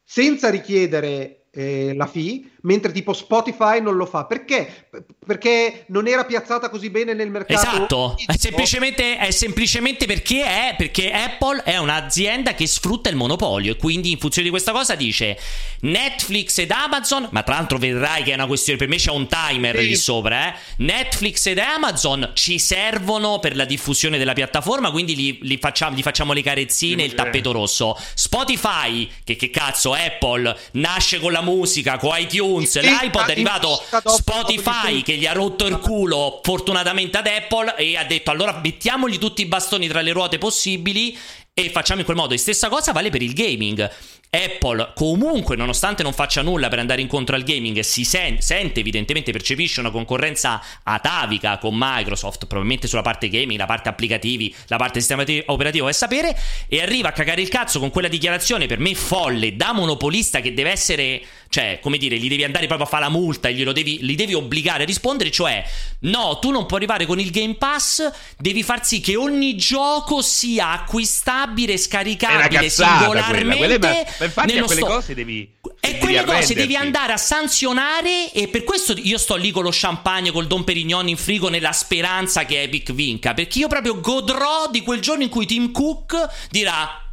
senza richiedere eh, la fee, mentre tipo Spotify non lo fa. Perché? Perché non era piazzata così bene nel mercato. Esatto, è semplicemente, è semplicemente perché, è, perché Apple è un'azienda che sfrutta il monopolio e quindi in funzione di questa cosa dice Netflix ed Amazon, ma tra l'altro vedrai che è una questione, per me c'è un timer sì. lì sopra, eh? Netflix ed Amazon ci servono per la diffusione della piattaforma, quindi li, li, facciamo, li facciamo, le carezzine e il tappeto rosso. Spotify, che, che cazzo, Apple, nasce con la musica, con iTunes iTunes, l'iPod è arrivato Spotify che gli ha rotto il culo fortunatamente ad Apple e ha detto allora mettiamogli tutti i bastoni tra le ruote possibili e facciamo in quel modo. E stessa cosa vale per il gaming. Apple comunque, nonostante non faccia nulla per andare incontro al gaming, si sen- sente evidentemente, percepisce una concorrenza atavica con Microsoft, probabilmente sulla parte gaming, la parte applicativi, la parte sistema operativo è sapere, e arriva a cagare il cazzo con quella dichiarazione per me folle, da monopolista che deve essere, cioè, come dire, gli devi andare proprio a fare la multa e glielo devi, li devi obbligare a rispondere, cioè, no, tu non puoi arrivare con il Game Pass, devi far sì che ogni gioco sia acquistabile, scaricabile singolarmente. Quella, quella ma infatti a quelle sto... cose devi e quelle cose devi andare a sanzionare e per questo io sto lì con lo champagne col Don Perignon in frigo nella speranza che Epic vinca perché io proprio godrò di quel giorno in cui Tim Cook dirà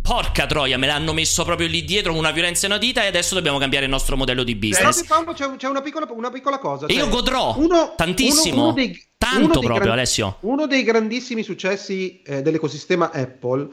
Porca troia, me l'hanno messo proprio lì dietro con una violenza inaudita e adesso dobbiamo cambiare il nostro modello di business. Però c'è, c'è una, piccola, una, piccola, cosa. Cioè, io godrò uno, tantissimo. Uno, uno dei, Tanto proprio, gran, Alessio. Uno dei grandissimi successi eh, dell'ecosistema Apple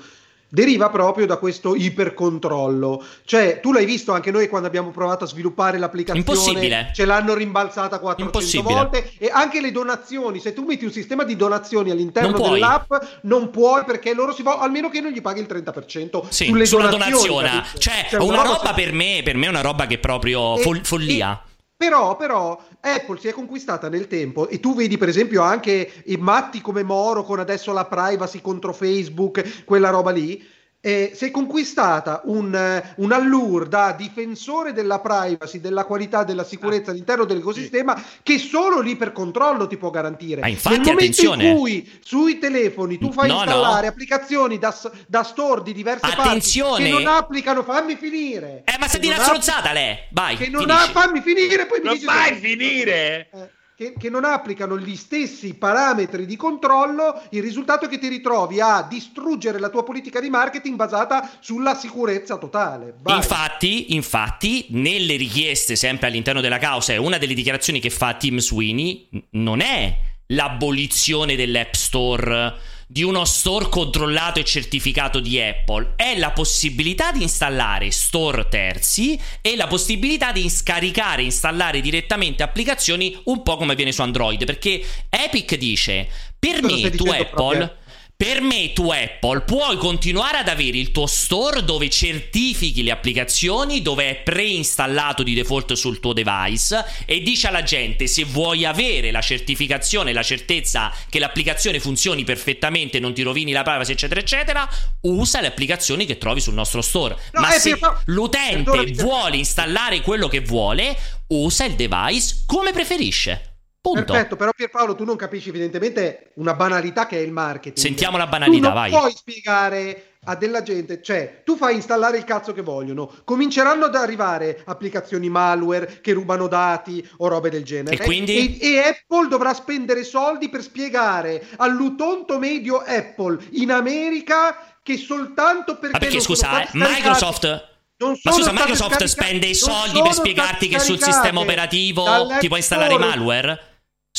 deriva proprio da questo ipercontrollo. Cioè, tu l'hai visto anche noi quando abbiamo provato a sviluppare l'applicazione, Impossibile. ce l'hanno rimbalzata 400 Impossibile. volte e anche le donazioni, se tu metti un sistema di donazioni all'interno Non dell'app, non puoi perché loro si vo- almeno che non gli paghi il 30% Sì, sulle sulla donazioni. donazione. capito? Cioè, Cioè, una roba se- per me, per me è una roba che è proprio E- fol- follia. Però, però, Apple si è conquistata nel tempo e tu vedi per esempio anche i matti come Moro con adesso la privacy contro Facebook, quella roba lì. Eh, si è conquistata un, un allure da difensore della privacy, della qualità, della sicurezza all'interno dell'ecosistema che solo l'ipercontrollo ti può garantire. Ah, infatti, Nel momento attenzione. in cui sui telefoni tu fai No, installare no. applicazioni da, da store di diverse Attenzione. parti che non applicano, fammi finire. Eh, ma stai di una non stronzata, lei. Vai, che non ha, fammi finire, poi mi Non dici vai se- finire! eh, che, che non applicano gli stessi parametri di controllo, il risultato è che ti ritrovi a distruggere la tua politica di marketing basata sulla sicurezza totale. Vai. Infatti, infatti, nelle richieste sempre all'interno della causa, è una delle dichiarazioni che fa Tim Sweeney non è l'abolizione dell'App Store di uno store controllato e certificato di Apple, è la possibilità di installare store terzi e la possibilità di scaricare e installare direttamente applicazioni un po' come avviene su Android, perché Epic dice per me tu Apple proprio? Per me tu Apple puoi continuare ad avere il tuo store dove certifichi le applicazioni, dove è preinstallato di default sul tuo device e dici alla gente se vuoi avere la certificazione la certezza che l'applicazione funzioni perfettamente, non ti rovini la privacy eccetera eccetera, usa le applicazioni che trovi sul nostro store. No, Ma eh, se però- l'utente vuole installare quello che vuole, usa il device come preferisce. Punto. Perfetto, però Pierpaolo tu non capisci evidentemente una banalità che è il marketing. Sentiamo la banalità, tu non vai. puoi spiegare a della gente, cioè tu fai installare il cazzo che vogliono, cominceranno ad arrivare applicazioni malware che rubano dati o robe del genere. E quindi? E, e Apple dovrà spendere soldi per spiegare all'utonto medio Apple in America che soltanto perché... Ah, perché scusa, eh, Microsoft Ma scusa, Microsoft spende i soldi per spiegarti che sul sistema operativo ti puoi installare malware?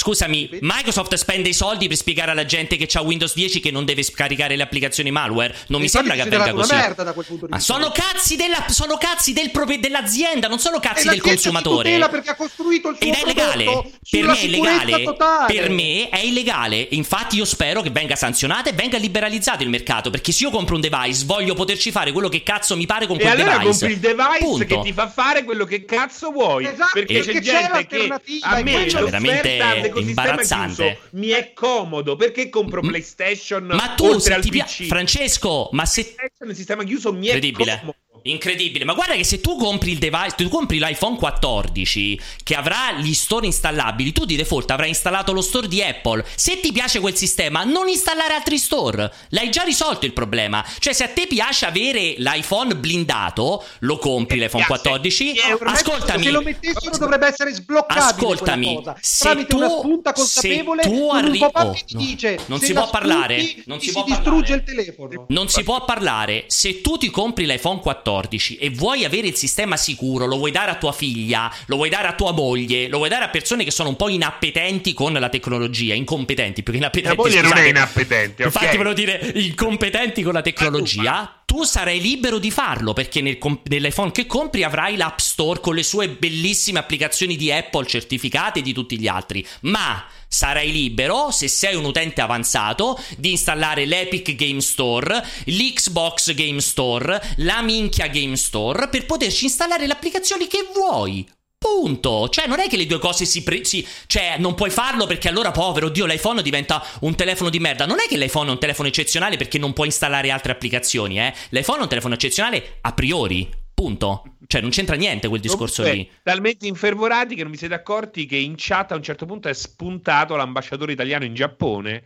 Scusami, Microsoft spende i soldi per spiegare alla gente che c'ha Windows 10 che non deve scaricare le applicazioni malware? Non mi sembra che avvenga così. una merda da quel punto di Ma vista. sono cazzi, della, sono cazzi del proprio- dell'azienda, non sono cazzi E del consumatore. perché ha costruito il suo Ed è illegale. Per me è illegale. totale. Per me è illegale. Infatti, io spero che venga sanzionato e venga liberalizzato il mercato. Perché se io compro un device, voglio poterci fare quello che cazzo mi pare con E quel allora device. compri il device Punto. che ti fa fare quello che cazzo vuoi. Esatto, perché, perché c'è c'è gente che a è me Cioè, veramente imbarazzante. chiuso mi è comodo perché compro PlayStation Ma tu, oltre al ti pia- PC. Francesco, ma se PlayStation, il sistema chiuso mi è comodo. Incredibile, ma guarda che se tu compri il device, tu compri l'iPhone 14 che avrà gli store installabili, tu di default avrai installato lo store di Apple. Se ti piace quel sistema, non installare altri store. L'hai già risolto il problema. Cioè, se a te piace avere l'iPhone blindato, lo compri l'iPhone 14. Ascoltami. Se lo mettessero dovrebbe essere sbloccabile Ascoltami, cosa. se tu- una spunta se consapevole tu con un arri- oh, no. dice Non se si può parlare, spunti, non si si può distrugge il telefono. Non si può parlare. Se tu ti compri l'iPhone 14 e vuoi avere il sistema sicuro, lo vuoi dare a tua figlia, lo vuoi dare a tua moglie, lo vuoi dare a persone che sono un po' inappetenti con la tecnologia, incompetenti, più che inappetenti. Mia moglie non è scusate. inappetente, ok? Infatti volevo dire incompetenti con la tecnologia. Tu sarai libero di farlo perché nel nell'iPhone che compri avrai l'App Store con le sue bellissime applicazioni di Apple certificate e di tutti gli altri. Ma sarai libero, se sei un utente avanzato, di installare l'Epic Game Store, l'Xbox Game Store, la minchia Game Store per poterci installare le applicazioni che vuoi. Punto. Cioè, non è che le due cose si, pre- si- Cioè, non puoi farlo perché allora, povero Dio, l'iPhone diventa un telefono di merda. Non è che l'iPhone è un telefono eccezionale perché non puoi installare altre applicazioni, eh. L'iPhone è un telefono eccezionale a priori. Punto. Cioè, non c'entra niente quel discorso Comunque, lì. Talmente infervorati che non vi siete accorti che in chat a un certo punto è spuntato l'ambasciatore italiano in Giappone,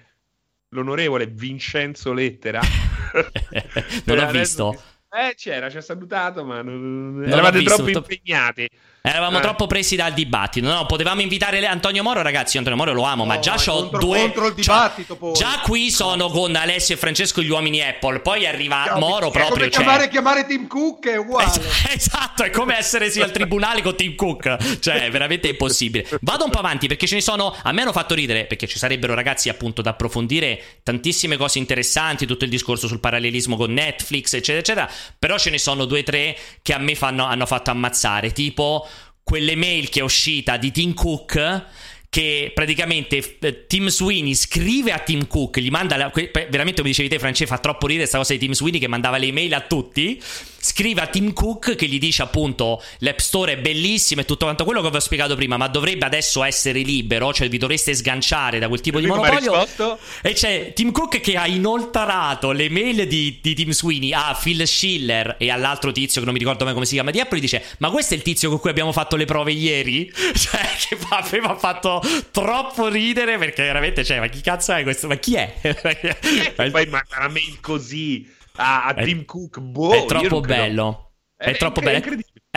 l'onorevole Vincenzo Lettera. (laughs) Non l'ho adesso- visto. Eh, c'era, ci ha salutato, ma non... eravate visto, troppo impegnati. Eravamo eh. troppo presi dal dibattito. No, potevamo invitare Antonio Moro, ragazzi. Antonio Moro lo amo, no, ma già ho due. Contro il dibattito, poi. Già qui sono con Alessio e Francesco gli uomini Apple. Poi arriva Ciao, Moro proprio. Come cioè... chiamare, chiamare Tim Cook è uguale. (laughs) esatto, è come essere sì al tribunale con Tim Cook. Cioè, è veramente impossibile. Vado un po' avanti perché ce ne sono. A me hanno fatto ridere perché ci sarebbero ragazzi appunto da approfondire tantissime cose interessanti. Tutto il discorso sul parallelismo con Netflix, eccetera, eccetera. Però ce ne sono due o tre che a me fanno, hanno fatto ammazzare. Tipo quelle mail che è uscita di Tim Cook che praticamente eh, Tim Sweeney scrive a Tim Cook, gli manda la, veramente come dicevi te Francesco fa troppo ridere questa cosa di Tim Sweeney che mandava le email a tutti scrive a Tim Cook che gli dice appunto l'App Store è bellissimo e tutto quanto quello che vi ho spiegato prima, ma dovrebbe adesso essere libero, cioè vi dovreste sganciare da quel tipo e di monopolio. E c'è Tim Cook che ha inoltrato le mail di, di, Tim Sweeney a Phil Schiller e all'altro tizio che non mi ricordo mai come si chiama di Apple e dice "Ma questo è il tizio con cui abbiamo fatto le prove ieri?" (laughs) Cioè che aveva fatto troppo ridere perché veramente cioè "Ma chi cazzo è questo? Ma chi è?" (laughs) e poi manda una mail così a, a Tim Cook. Boh, è troppo bello. È, è troppo bello.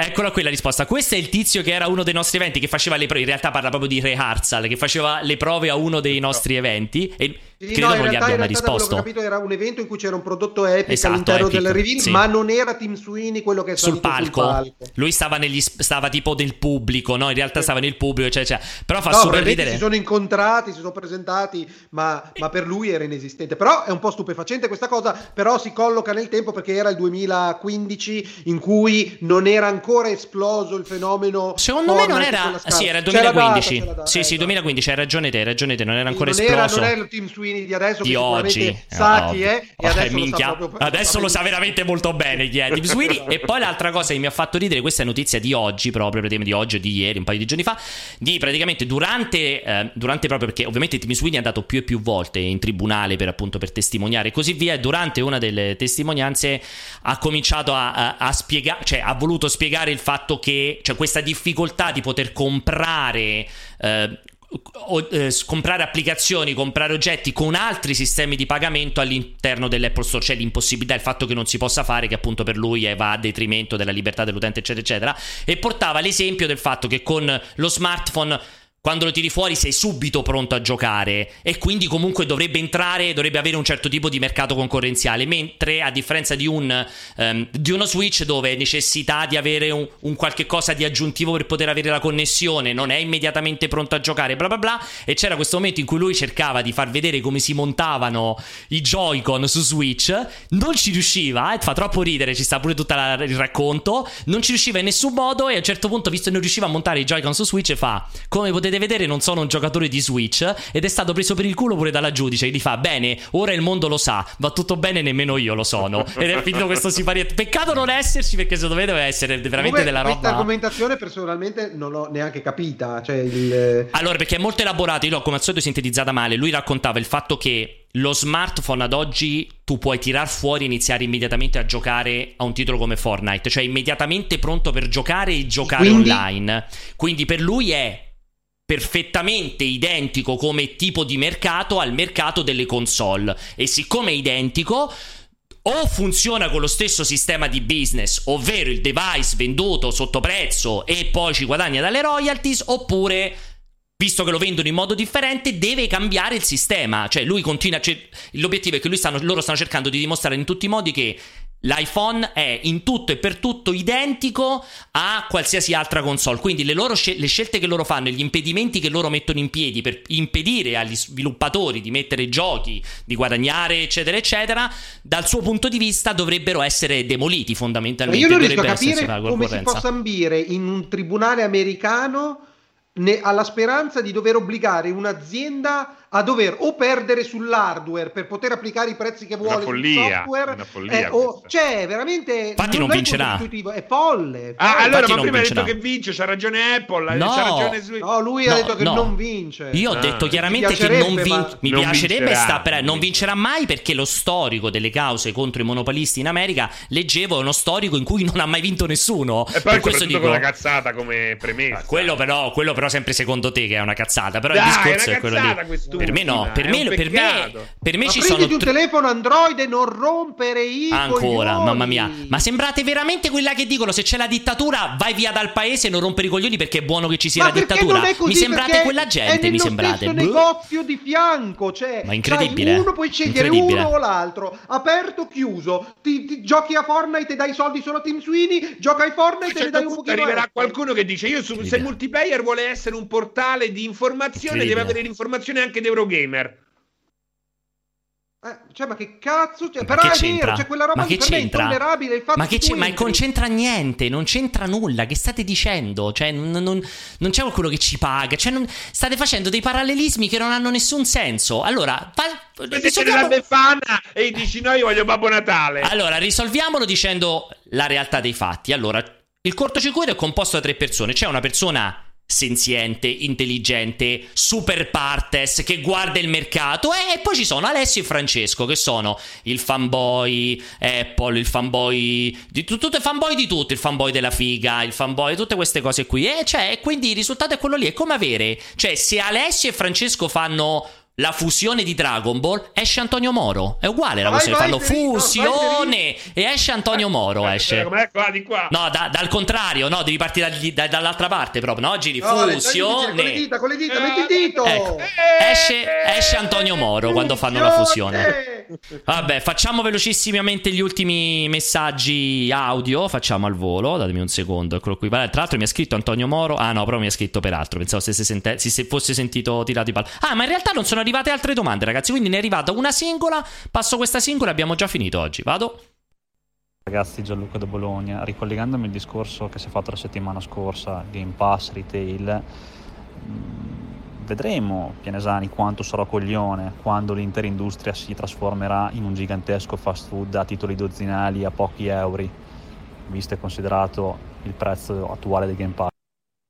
Eccola qui la risposta. Questo è il tizio che era uno dei nostri eventi, che faceva le prove. In realtà parla proprio di rehearsal, che faceva le prove a uno dei nostri eventi. E sì, credo no, non gli abbia mai risposto. Ho capito, era un evento in cui c'era un prodotto Epic esatto, all'interno Epic, del reveal, sì. ma non era Tim Sweeney quello che è sul palco. sul palco. Lui stava, negli, stava tipo nel pubblico, no? In realtà sì. stava nel pubblico, cioè, cioè. però fa no, super ridere. Si sono incontrati, si sono presentati, ma, ma, per lui era inesistente. Però è un po' stupefacente questa cosa, però si colloca nel tempo perché era il 2015 in cui non era ancora esploso il fenomeno. Secondo me non era. Sì, era il 2015. Data, data, sì, eh, sì, 2015, hai ragione te, hai ragione te, non era ancora non esploso. Era, non è il Tim Sweeney di adesso. Di oggi sa chi è e adesso, minchia, lo, sa adesso lo sa veramente molto bene chi è Tim Sweeney e poi l'altra cosa che mi ha fatto ridere questa è notizia di oggi proprio praticamente di oggi o di ieri un paio di giorni fa di praticamente durante, eh, durante proprio perché ovviamente Tim Sweeney è andato più e più volte in tribunale per appunto per testimoniare e così via e durante una delle testimonianze ha cominciato a, a, a spiegare cioè ha voluto spiegare il fatto che cioè questa difficoltà di poter comprare eh, o, eh, comprare applicazioni, comprare oggetti con altri sistemi di pagamento all'interno dell'Apple Store, cioè l'impossibilità, il fatto che non si possa fare, che appunto per lui va a detrimento della libertà dell'utente, eccetera, eccetera. E portava l'esempio del fatto che con lo smartphone quando lo tiri fuori sei subito pronto a giocare e quindi comunque dovrebbe entrare, dovrebbe avere un certo tipo di mercato concorrenziale, mentre a differenza di, un, um, di uno Switch dove necessità di avere un, un, qualche cosa di aggiuntivo per poter avere la connessione, non è immediatamente pronto a giocare, bla bla bla, e c'era questo momento in cui lui cercava di far vedere come si montavano i Joy-Con su Switch, non ci riusciva, eh, fa troppo ridere, ci sta pure tutto il racconto, non ci riusciva in nessun modo e a un certo punto, visto che non riusciva a montare i Joy-Con su Switch, fa, come potete potete vedere non sono un giocatore di Switch ed è stato preso per il culo pure dalla giudice che gli fa bene, ora il mondo lo sa, va tutto bene, nemmeno io lo sono. (laughs) Ed è finito questo siparietto. Peccato non esserci perché secondo me deve essere veramente Come della roba. Questa argomentazione personalmente non l'ho neanche capita, cioè il... Allora, perché è molto elaborato, io l'ho come al solito sintetizzata male. Lui raccontava il fatto che lo smartphone ad oggi tu puoi tirar fuori e iniziare immediatamente a giocare a un titolo come Fortnite, cioè immediatamente pronto per giocare e giocare Quindi? online. Quindi per lui è perfettamente identico come tipo di mercato al mercato delle console e siccome è identico o funziona con lo stesso sistema di business, ovvero il device venduto sotto prezzo e poi ci guadagna dalle royalties, oppure visto che lo vendono in modo differente, deve cambiare il sistema. Cioè, lui continua. Cioè, l'obiettivo è che stanno, loro stanno cercando di dimostrare in tutti i modi che L'iPhone è in tutto e per tutto identico a qualsiasi altra console, quindi le, scel- le, scelte che loro fanno e gli impedimenti che loro mettono in piedi per impedire agli sviluppatori di mettere giochi, di guadagnare, eccetera, eccetera, dal suo punto di vista dovrebbero essere demoliti fondamentalmente. Io non riesco a capire come si possa ambire in un tribunale americano ne- alla speranza di dover obbligare un'azienda a dover o perdere sull'hardware per poter applicare i prezzi che vuole follia, sul software una follia eh, o, cioè veramente infatti non, non vincerà. è folle, ah, allora ma prima ha detto che vince c'ha ragione Apple no, c'ha ragione su... no lui no, ha detto che no. non vince. Io ho ah. detto chiaramente che non vin... ma... mi non piacerebbe vincerà, sta... per... non vincerà mai perché lo storico delle cause contro i monopolisti in America leggevo è uno storico in cui non ha mai vinto nessuno. E poi per questo dico una cazzata come premessa. Quello però, quello però sempre secondo te che è una cazzata però Dai, il discorso è, è quello lì Per me no, per me, per me, per me ma ci sono un tr- telefono Android e non rompere i Ancora, coglioni. mamma mia. Ma sembrate veramente quella che dicono se c'è la dittatura vai via dal paese e non rompere i coglioni perché è buono che ci sia Ma la dittatura. non è così? mi sembrate quella è gente, mi sembrate. Boh. negozio di fianco, cioè Ma incredibile. uno puoi scegliere Incredibile. uno o l'altro, aperto, chiuso. Ti, ti- giochi a Fortnite e dai soldi solo a Team Sweeney, gioca ai Fortnite e certo dai un pochino arriverà qualcuno che dice: Io su, se il multiplayer vuole essere un portale di informazione, deve avere l'informazione anche di Eurogamer. Eh, cioè, ma che cazzo? Cioè, Ma però che è c'entra? vero, cioè quella roba Ma che per me è c'entra? intollerabile. Il fatto Ma che tu Ma non c'entra niente, non c'entra nulla. Che state dicendo? Cioè, non, non- non c'è qualcuno che ci paga. Cioè, non- state facendo dei parallelismi che non hanno nessun senso. Allora, fa- risolviamo- la Befana e dici: No, io voglio Babbo Natale. allora, risolviamolo dicendo la realtà dei fatti. Allora, il cortocircuito è composto da tre persone. C'è una persona senziente, intelligente, super partes, che guarda il mercato e poi ci sono Alessio e Francesco che sono il fanboy Apple, il fanboy di tu- tutto, il fanboy di tutto, il fanboy della figa, il fanboy, tutte queste cose qui. E cioè, quindi il risultato è quello lì, è come avere, cioè se Alessio e Francesco fanno la fusione di Dragon Ball esce Antonio Moro. È uguale la Vai, questione. vai, Fanno Ferino, vai, fusione e esce Antonio Moro. Esce. Com'è qua di qua? No, da- dal contrario, no, devi partire dagli- da- dall'altra parte proprio, no? Giri No, fusione. Con le dita, con le dita, metti il dito! Ecco, esce, esce Antonio Moro quando fanno la fusione. Vabbè, facciamo velocissimamente gli ultimi messaggi audio. Facciamo al volo. Datemi un secondo. Eccolo qui. Tra l'altro mi ha scritto Antonio Moro. Ah, no, però mi ha scritto per altro. Pensavo se, sente- se- se fosse sentito tirato di palla. Ah, ma in realtà non sono arrivate altre domande, ragazzi. Quindi ne è arrivata una singola. Passo questa singola e abbiamo già finito oggi. Vado. Ragazzi, Gianluca da Bologna, ricollegandomi al discorso che si è fatto la settimana scorsa, Game Pass, retail, mh, vedremo Pianesani quanto sarà coglione quando l'intera industria si trasformerà in un gigantesco fast food a titoli dozzinali a pochi euro, visto e considerato il prezzo attuale del Game Pass.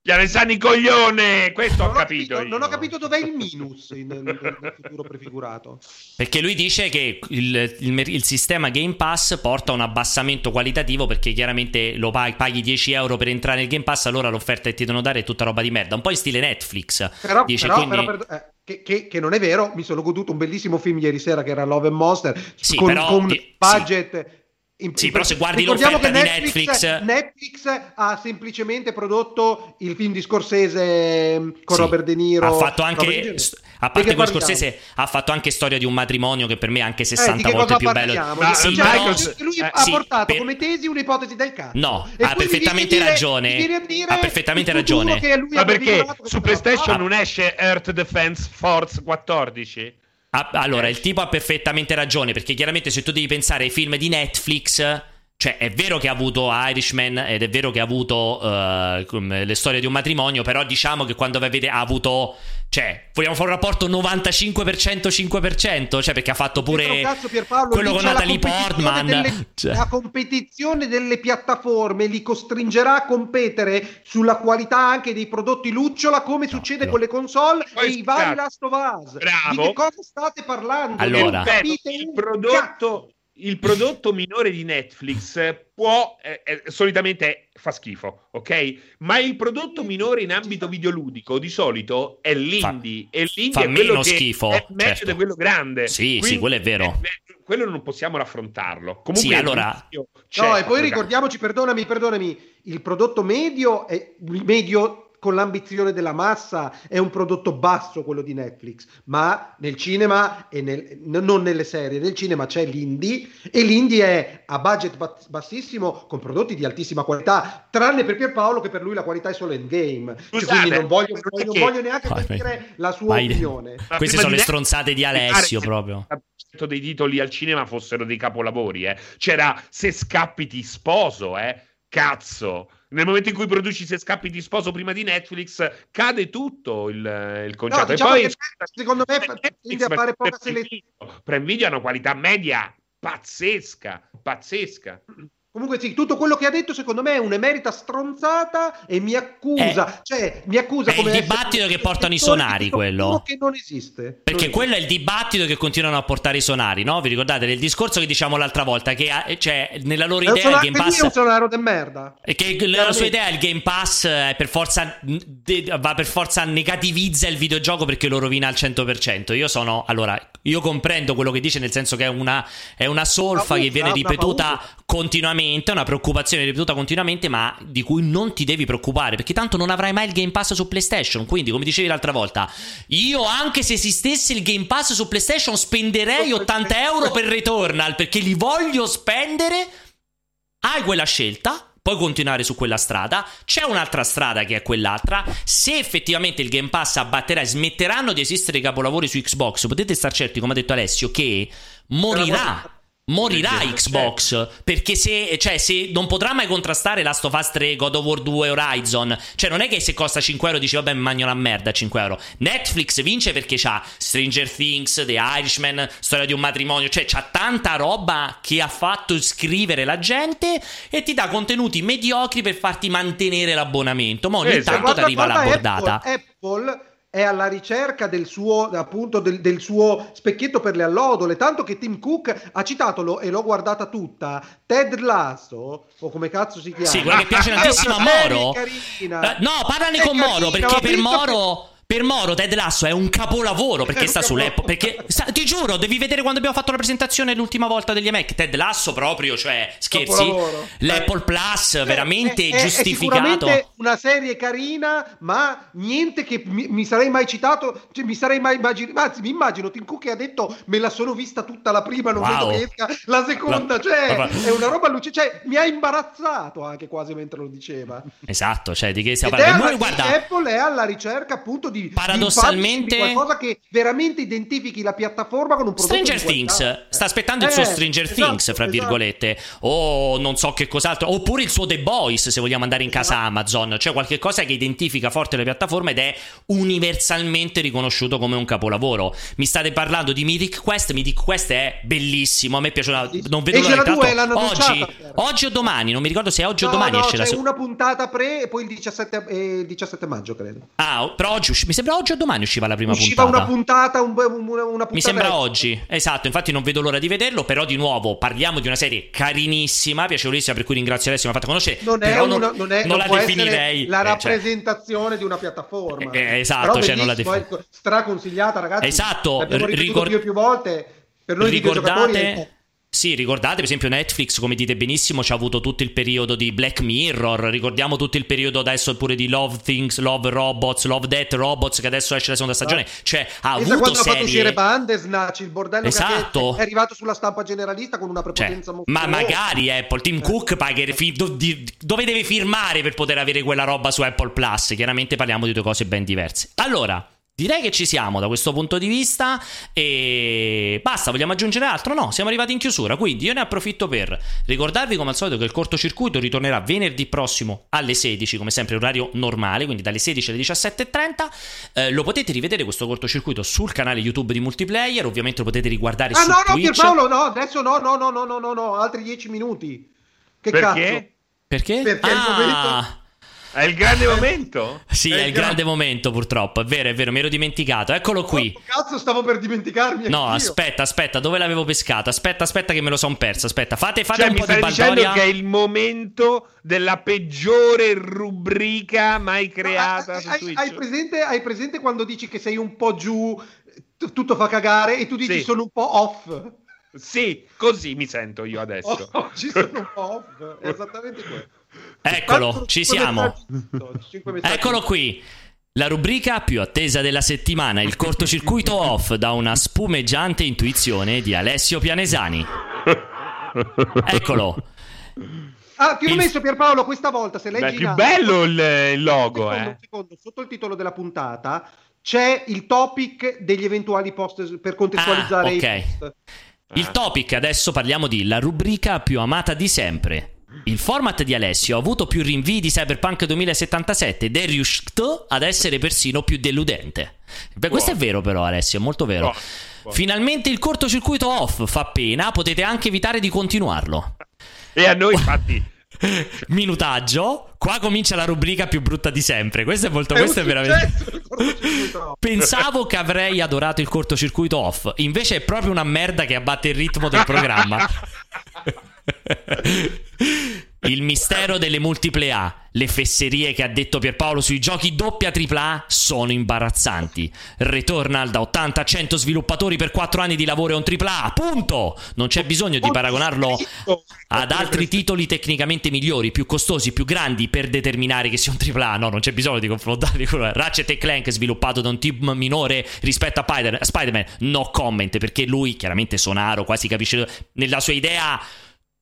Pianesani coglione! Questo ho Non ho capito. capito- non ho capito dov'è il minus in- nel, nel futuro prefigurato. Perché lui dice che il, il il sistema Game Pass porta a un abbassamento qualitativo perché chiaramente lo paghi, paghi 10 euro per entrare nel Game Pass, allora l'offerta che ti devono dare è tutta roba di merda. Un po' in stile Netflix. Però, Dice, però- quindi- però, per- eh, che, che- che non è vero, mi sono goduto un bellissimo film ieri sera che era Love and Monster Sì, con, però- con sì. budget. In- Sì, però se guardi ricordiamo l'offerta che di Netflix- Netflix ha semplicemente prodotto il film di Scorsese mm, con Sì. Robert De Niro. Ha fatto anche. A parte parliamo? Scorsese, ha fatto anche storia di un matrimonio che per me è anche Eh, 60 di che volte più bello. Ma- Cioè, Sì, Michael- però- lui eh, ha sì, portato per- come tesi un'ipotesi del cazzo. No, E ha perfettamente dire- ragione. dire Ha perfettamente ragione. Ma perché su PlayStation non esce Earth Defense Force 14? Ah, allora, il tipo ha perfettamente ragione, perché chiaramente se tu devi pensare ai film di Netflix, cioè è vero che ha avuto Irishman ed è vero che ha avuto come le storie di un matrimonio, però diciamo che quando vede ha avuto cioè, vogliamo fare un rapporto 95% 5%, cioè perché ha fatto pure cazzo, Pierpaolo, quello con Natalie Portman. delle- (laughs) Cioè. La competizione delle piattaforme li costringerà a competere sulla qualità anche dei prodotti lucciola, come succede con le console Poi, e i vari. Last of Us. Bravo. Di che cosa state parlando? Allora. Capite il prodotto, il prodotto minore di Netflix può eh, eh, solitamente fa schifo, ok? Ma il prodotto minore in ambito videoludico di solito è l'indie e l'indie fa è quello meno che schifo, è meglio certo. di quello grande. Sì, sì, Quindi, quello è vero. eh, quello non possiamo raffrontarlo. Comunque Sì, allora- No, e poi ragazzi. ricordiamoci, perdonami, perdonami, il prodotto medio è il medio con l'ambizione della massa è un prodotto basso quello di Netflix, ma nel cinema e nel- non nelle serie, nel cinema c'è l'indie e l'indie è a budget ba- bassissimo con prodotti di altissima qualità, tranne per Pierpaolo che per lui la qualità è solo endgame. Cioè, quindi non voglio, non voglio neanche Vai, sentire la sua vai. opinione. Queste sono le stronzate di Alessio proprio. dei titoli al cinema fossero dei capolavori, eh. C'era Se scappi ti sposo, eh. Cazzo. Nel momento in cui produci Se scappi ti sposo prima di Netflix, cade tutto il, il concetto. No, diciamo e poi che secondo me tende a fare poca selezione. Prime Video ha una qualità media pazzesca, pazzesca. Comunque sì, tutto quello che ha detto secondo me è un'emerita stronzata e mi accusa, eh, cioè mi accusa è come il dibattito che portano i sonari quello. che non esiste. Perché non quello è il dibattito che continuano a portare i sonari, no? Vi ricordate del discorso che diciamo l'altra volta che cioè, nella loro idea sonaro, il Game Pass è un sonaro de merda. E che nella sua idea il Game Pass è per forza va per forza negativizza il videogioco perché lo rovina al 100%. Io sono allora, io comprendo quello che dice nel senso che è una, è una solfa che viene ripetuta continuamente, una preoccupazione ripetuta continuamente, ma di cui non ti devi preoccupare, perché tanto non avrai mai il Game Pass su PlayStation. Quindi, come dicevi l'altra volta, io anche se esistesse il Game Pass su PlayStation spenderei 80 euro per Returnal, perché li voglio spendere. Hai quella scelta, puoi continuare su quella strada. C'è un'altra strada che è quell'altra. Se effettivamente il Game Pass abbatterà e smetteranno di esistere i capolavori su Xbox, potete star certi, come ha detto Alessio, che morirà morirà Xbox. Perché se, cioè, se non potrà mai contrastare Last of Us 3, God of War 2, Horizon. Cioè non è che se costa 5 euro dici vabbè mi mangio una merda a 5 euro Netflix vince perché c'ha Stranger Things, The Irishman storia di un matrimonio. Cioè c'ha tanta roba che ha fatto scrivere la gente e ti dà contenuti mediocri per farti mantenere l'abbonamento. Ma ogni esatto. tanto ti arriva la bordata Apple, Apple è alla ricerca del suo, appunto, del, del, suo specchietto per le allodole, tanto che Tim Cook ha citato lo, e l'ho guardata tutta, Ted Lasso, o come cazzo si chiama? Sì, quella che piace tantissimo a Moro. Uh, no, parlane con carina, Moro, perché per Moro... Per Moro Ted Lasso è un capolavoro perché sta sull'Apple. Perché sta, ti giuro, devi vedere quando abbiamo fatto la presentazione l'ultima volta degli Mac. Ted Lasso proprio, cioè, scherzi. L'Apple Plus, eh, veramente è, giustificato. È una serie carina, ma niente che mi, mi sarei mai citato. Cioè, mi sarei mai immaginato. Anzi, mi immagino Tim Cook che ha detto: Me la sono vista tutta la prima, non wow. vedo che esca la seconda. La, cioè, la, è una roba luce. Cioè, mi ha imbarazzato anche quasi mentre lo diceva. Esatto, cioè, di che stiamo parlando? Guarda, Apple è alla ricerca appunto di paradossalmente di qualcosa che veramente identifichi la piattaforma con un prodotto Stranger Things sta aspettando eh, il suo Stranger esatto, Things fra esatto. virgolette o non so che cos'altro oppure il suo The Boys se vogliamo andare in casa esatto. Amazon cioè qualche cosa che identifica forte le piattaforme ed è universalmente riconosciuto come un capolavoro. Mi state parlando di Mythic Quest Mythic Quest è bellissimo a me piace una... non vedo l'ora tanto oggi, oggi o domani non mi ricordo se è oggi no, o domani no, esce c'è la una puntata pre e poi il 17, eh, 17 maggio credo. Ah però oggi mi sembra oggi o domani usciva la prima usciva puntata. una puntata, un, una, una puntata. Mi sembra vecchia. oggi, esatto. Infatti, non vedo l'ora di vederlo. Però, di nuovo, parliamo di una serie carinissima, piacevolissima. Per cui ringrazio Alessio, mi ha fatto conoscere. Non è, una, non, non, è, non la definirei la rappresentazione cioè. di una piattaforma. Eh, esatto, però cioè, non la definirei. Straconsigliata, ragazzi. Esatto, ricordo più più volte. Per noi ricordate. Sì, ricordate, per esempio, Netflix, come dite benissimo, ci ha avuto tutto il periodo di Black Mirror. Ricordiamo tutto il periodo adesso pure di Love Things, Love Robots, Love Death Robots, che adesso esce la seconda stagione. Cioè, ha Pensa avuto quando serie... ha fatto uscire Bandersnatch, il bordello esatto. che è arrivato sulla stampa generalista con una prepotenza cioè, Ma magari Apple, Tim eh. Cook pagher, fi- do- di- dove deve firmare per poter avere quella roba su Apple Plus? Chiaramente parliamo di due cose ben diverse. Allora, Direi che ci siamo da questo punto di vista e basta, vogliamo aggiungere altro? No, siamo arrivati in chiusura, quindi io ne approfitto per ricordarvi come al solito che il cortocircuito ritornerà venerdì prossimo alle 16, come sempre orario normale, quindi dalle 16 alle 17.30. Eh, lo potete rivedere questo cortocircuito sul canale YouTube di Multiplayer, ovviamente lo potete riguardare ah, su no, no, Twitch. Pierpaolo, no, adesso no, no, no, no, no, no, no, altri 10 minuti. Che Perché? cazzo? Perché? Perché ah. il momento è il grande momento? Sì, è, è il grande gra- momento purtroppo, è vero, è vero, mi ero dimenticato. Eccolo qui. Oh, cazzo, stavo per dimenticarmi. No, aspetta, aspetta, dove l'avevo pescato? Aspetta, aspetta che me lo son perso. Aspetta, fate, fate cioè, un po' di baldoria. dicendo che è il momento della peggiore rubrica mai creata hai, su Twitch. Hai presente, hai presente quando dici che sei un po' giù, t- tutto fa cagare e tu dici Sì. sono un po' off? Sì, così mi sento io adesso. Oh, ci sono un po' off, è esattamente quello. Eccolo, ci siamo. Eccolo qui. La rubrica più attesa della settimana, il cortocircuito off da una spumeggiante intuizione di Alessio Pianesani. Eccolo. Ah, ti ho Il- messo Pierpaolo questa volta, se Beh, leggi è in più bello il, il logo, secondo, eh. un secondo, sotto il titolo della puntata c'è il topic degli eventuali post per contestualizzare Ah, ok. i post. Il topic adesso parliamo di la rubrica più amata di sempre. Il format di Alessio ha avuto più rinvii di Cyberpunk 2077 ed è riuscito ad essere persino più deludente. Beh, questo è vero però Alessio, è molto vero. Finalmente il cortocircuito off fa pena, potete anche evitare di continuarlo. E a noi infatti (laughs) minutaggio. Qua comincia la rubrica più brutta di sempre. Questo è molto. È questo è veramente. Pensavo che avrei adorato il cortocircuito off. Invece è proprio una merda che abbatte il ritmo del programma. (laughs) Il mistero delle multiple A, le fesserie che ha detto Pierpaolo sui giochi doppia AAA sono imbarazzanti. Returnal da 80 a 100 sviluppatori per 4 anni di lavoro è un AAA, punto! Non c'è bisogno di paragonarlo ad altri titoli tecnicamente migliori, più costosi, più grandi per determinare che sia un AAA. No, non c'è bisogno di confrontarli con Ratchet Clank sviluppato da un team minore rispetto a Spider-Man. No comment, perché lui, chiaramente sonaro, quasi capisce nella sua idea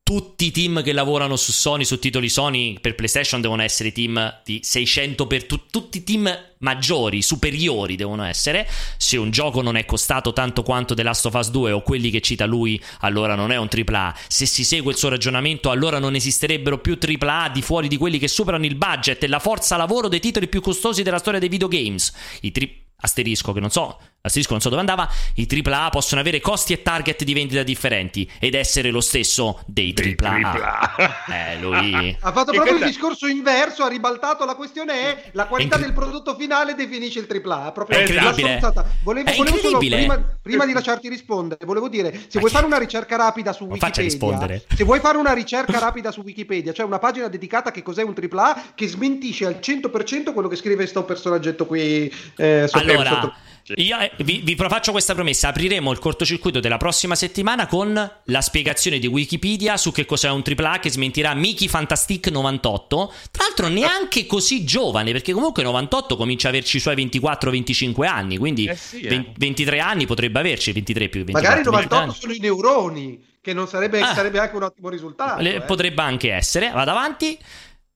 tutti i team che lavorano su Sony, su titoli Sony per PlayStation devono essere team di 600 per tu- tutti i team maggiori, superiori devono essere. Se un gioco non è costato tanto quanto The Last of Us 2 o quelli che cita lui, allora non è un AAA. Se si segue il suo ragionamento, allora non esisterebbero più AAA di fuori di quelli che superano il budget e la forza lavoro dei titoli più costosi della storia dei videogames. I tri- asterisco che non so, asterisco non so dove andava, i AAA possono avere costi e target di vendita differenti ed essere lo stesso dei AAA. (laughs) eh, lui... Ha fatto proprio il discorso inverso, ha ribaltato la questione è la qualità Incre... del prodotto finale definisce il AAA. Proprio è incredibile. Volevo, volevo solo, prima, prima, di lasciarti rispondere, volevo dire, se vuoi fare una ricerca rapida su Wikipedia, se vuoi fare una ricerca rapida su Wikipedia, c'è una pagina dedicata a che cos'è un AAA che smentisce al 100% quello che scrive sto personaggetto qui eh, sotto allora, io eh, vi, vi faccio questa promessa: apriremo il cortocircuito della prossima settimana con la spiegazione di Wikipedia su che cos'è un AAA che smentirà Mickey Fantastic 98. Tra l'altro, neanche così giovane, perché comunque 98 comincia a averci i suoi 24-25 anni. Quindi eh sì, eh. 20, 23 anni potrebbe averci, 23 più 24. Magari 98 sono i neuroni, che non sarebbe, ah, sarebbe anche un ottimo risultato. Le, eh. Potrebbe anche essere. Vado avanti.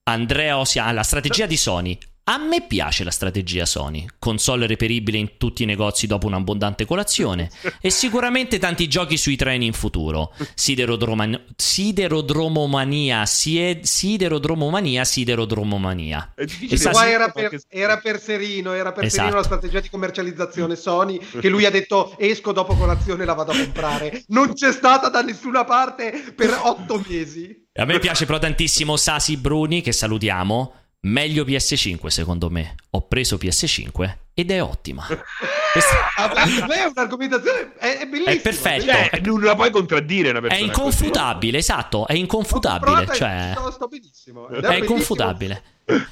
Andrea Osia, la strategia di Sony. A me piace la strategia Sony, console reperibile in tutti i negozi dopo un'abbondante colazione e sicuramente tanti giochi sui treni in futuro. Siderodroman- siderodromomania, sie- siderodromomania, siderodromomania. E qua era per, era per Serino, era per esatto. Serino la strategia di commercializzazione Sony che lui ha detto esco dopo colazione e la vado a comprare. Non c'è stata da nessuna parte per otto mesi. A me piace però tantissimo Sasi Bruni, che salutiamo Meglio PS5 secondo me. Ho preso PS5 ed è ottima. (laughs) Questa... è un'argomentazione è, è bellissima. È perfetto. Cioè, non la puoi contraddire una persona. È inconfutabile, così. esatto, è inconfutabile. Cioè... Sto, sto benissimo. È, è inconfutabile.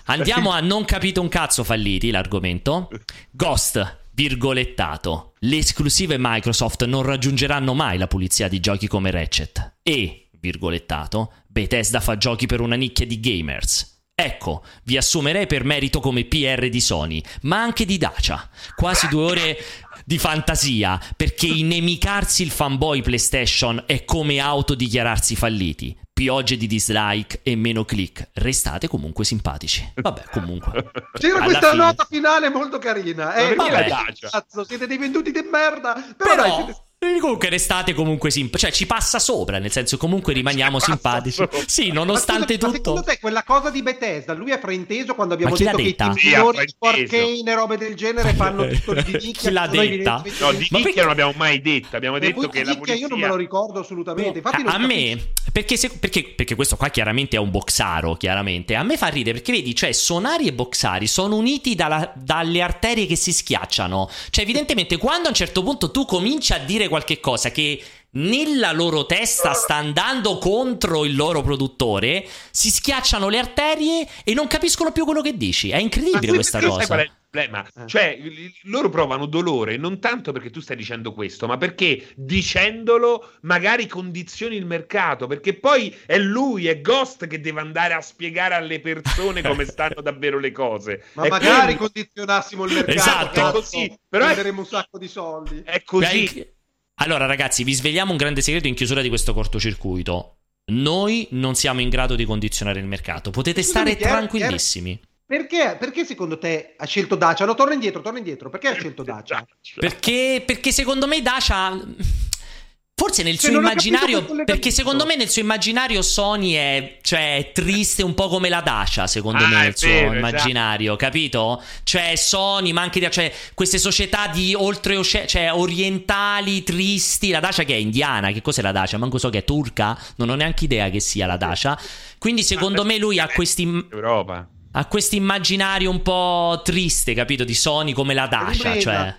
Andiamo a non capito un cazzo falliti l'argomento. Ghost virgolettato. Le esclusive Microsoft non raggiungeranno mai la pulizia di giochi come Ratchet. E, virgolettato, Bethesda fa giochi per una nicchia di gamers. Ecco, vi assumerei per merito come PR di Sony, ma anche di Dacia. Quasi due ore di fantasia, perché inemicarsi il fanboy PlayStation è come autodichiararsi falliti. Piogge di dislike e meno click. Restate comunque simpatici. Vabbè, comunque. C'era questa fine... nota finale molto carina. Eh, vabbè, cazzo, siete dei venduti di merda. Però, però... Dai, siete Comunque restate comunque simpatici, cioè ci passa sopra, nel senso comunque rimaniamo simpatici. Sopra. Sì, nonostante ma tutto. Ma secondo te quella cosa di Bethesda, lui ha frainteso quando abbiamo detto che i di Arcane e robe del genere fanno (laughs) tutto di nicchia. Chi l'ha detta? No, di nicchia perché... non abbiamo mai detto, abbiamo detto che la polizia... io non me lo ricordo assolutamente. Infatti a, a me, perché, se, perché, perché, questo qua chiaramente è un boxaro, chiaramente. A me fa ridere perché vedi, cioè sonari e boxari sono uniti dalla, dalle arterie che si schiacciano. Cioè evidentemente quando a un certo punto tu cominci a dire qualche cosa che nella loro testa sta andando contro il loro produttore, si schiacciano le arterie e non capiscono più quello che dici. È incredibile questa cosa. È problema? Eh. Cioè, loro provano dolore non tanto perché tu stai dicendo questo, ma perché dicendolo magari condizioni il mercato, perché poi è lui, è Ghost che deve andare a spiegare alle persone come stanno (laughs) davvero le cose. Ma è magari quindi... condizionassimo il mercato, esatto. è così, però prenderemo un sacco di soldi. È così. Beh, allora, ragazzi, vi svegliamo un grande segreto in chiusura di questo cortocircuito. Noi non siamo in grado di condizionare il mercato. Potete stare Scusami, tranquillissimi. Perché, perché, secondo te ha scelto Dacia? No, torna indietro, torna indietro. Perché ha scelto Dacia? Perché, perché secondo me Dacia Forse nel suo immaginario, perché secondo me nel suo immaginario Sony è, cioè, è triste un po' come la Dacia, secondo Ah, me nel suo vero, esatto. immaginario, capito? Cioè Sony, ma anche cioè, queste società di oltreoceano, cioè orientali, tristi, la Dacia che è indiana, che cos'è la Dacia? Manco so che è turca, non ho neanche idea che sia la Dacia. Quindi secondo me lui ha questi Europa. ha questo immaginario un po' triste, capito? Di Sony come la Dacia, cioè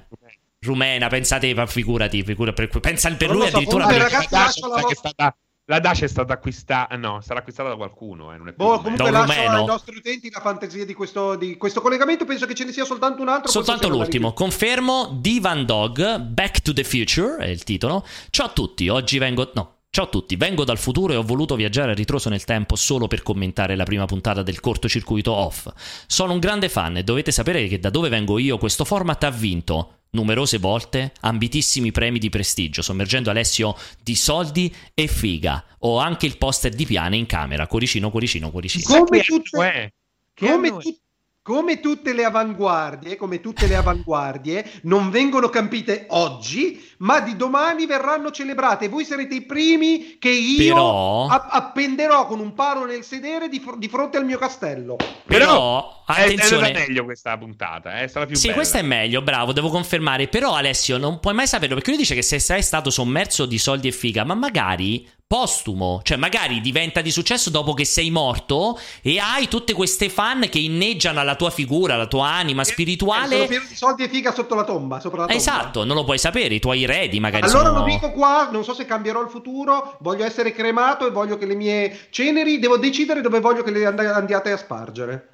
rumena, pensate, figurati, figura, per, pensa per Non lui so, addirittura per- ragazzi, La la stata, Dacia è stata acquistata, no, sarà acquistata da qualcuno, eh, non è Boh, comunque Da lascio rumeno. ai nostri utenti la fantasia di questo, di questo collegamento. Penso che ce ne sia soltanto un altro. Soltanto l'ultimo, confermo Divan Dog, Back to the Future è il titolo. Ciao a tutti, oggi vengo no, Ciao a tutti, vengo dal futuro e ho voluto viaggiare a ritroso nel tempo solo per commentare la prima puntata del cortocircuito off. Sono un grande fan e dovete sapere che da dove vengo io questo format ha vinto numerose volte ambitissimi premi di prestigio, sommergendo Alessio di soldi e figa. Ho anche il poster di Piane in camera, cuoricino, cuoricino, cuoricino. Come tutte, anno è? Che come anno è? tu- come tutte le avanguardie, come tutte le avanguardie, non vengono capite oggi, ma di domani verranno celebrate. Voi sarete i primi che io Però- a- appenderò con un palo nel sedere di, fr- di fronte al mio castello. Però, È, è attenzione. andata meglio questa puntata, eh, è stata più Sì, bella. questa è meglio, bravo, devo confermare. Però Alessio non puoi mai saperlo perché lui dice che se sei stato sommerso di soldi e figa, ma magari postumo, cioè magari diventa di successo dopo che sei morto e hai tutte queste fan che inneggiano alla tua figura, alla tua anima Sono spirituale. di soldi e figa sotto la tomba, sopra la tomba. Esatto, non lo puoi sapere, i tuoi eredi magari Allora sono... lo dico qua, non so se cambierò il futuro, voglio essere cremato e voglio che le mie ceneri, devo decidere dove voglio che le and- andiate a spargere.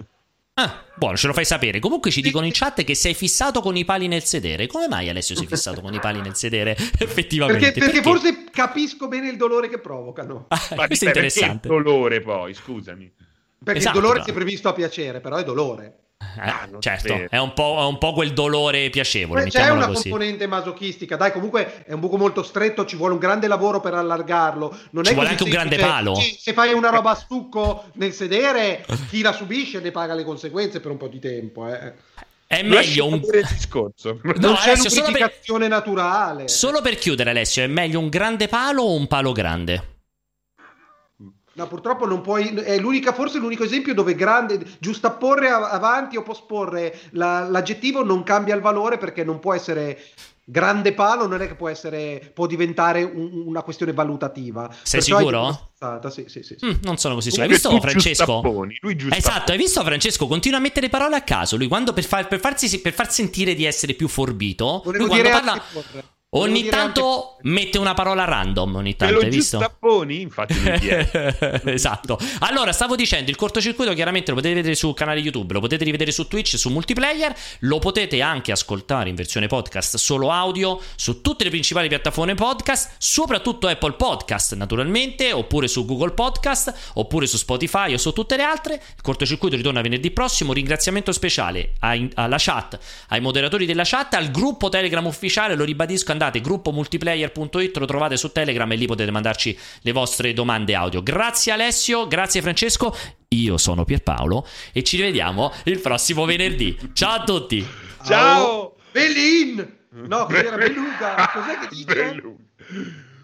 Ah, buono, ce lo fai sapere. Comunque ci dicono in chat che sei fissato con i pali nel sedere. Come mai Alessio sei fissato con i pali nel sedere? (laughs) Effettivamente. Perché, perché forse capisco bene il dolore che provocano. Ma questo è perché interessante. il dolore poi, scusami. Perché Esatto, il dolore no. si è previsto a piacere, però è dolore. Eh, non certo, è un, po', è un po' quel dolore piacevole, Poi c'è una così. componente masochistica, dai, comunque è un buco molto stretto, ci vuole un grande lavoro per allargarlo. Non Ci è vuole così anche un grande palo. Se fai una roba a stucco nel sedere, (laughs) chi la subisce ne paga le conseguenze per un po' di tempo. Eh. È meglio un... discorso. Non No, c'è Alessio, solo per- naturale. Solo per chiudere, Alessio, è meglio un grande palo o un palo grande? No, purtroppo non puoi. È l'unica, forse l'unico esempio dove grande, giustapporre avanti o posporre la- l'aggettivo non cambia il valore perché non può essere grande palo, non è che può essere, può diventare un- una questione valutativa. Sei Perciò sicuro? abbastanza, Sì, sì, sì. sì. Mm, non sono così sicuro. Hai visto Francesco? lui. Esatto, hai visto Francesco? Continua a mettere parole a caso. Lui quando per, far, per, farsi, per far sentire di essere più forbito, Volevo lui quando dire parla... antiporre. Ogni tanto mette una parola random, ogni Te tanto, lo hai visto? giustapponi, infatti (laughs) esatto. Allora, stavo dicendo, il cortocircuito chiaramente lo potete vedere sul canale YouTube, lo potete rivedere su Twitch, su multiplayer, lo potete anche ascoltare in versione podcast solo audio su tutte le principali piattaforme podcast, soprattutto Apple Podcast, naturalmente, oppure su Google Podcast, oppure su Spotify o su tutte le altre. Il cortocircuito ritorna venerdì prossimo. Ringraziamento speciale ai- alla chat, ai moderatori della chat, al gruppo Telegram ufficiale, lo ribadisco, andate gruppomultiplayer.it, lo trovate su Telegram e lì potete mandarci le vostre domande audio. Grazie Alessio, grazie Francesco, io sono Pierpaolo e ci rivediamo il prossimo venerdì. Ciao a tutti! Ciao! Belin! No, cos'era Beluga? Cos'è che dice? Belluga.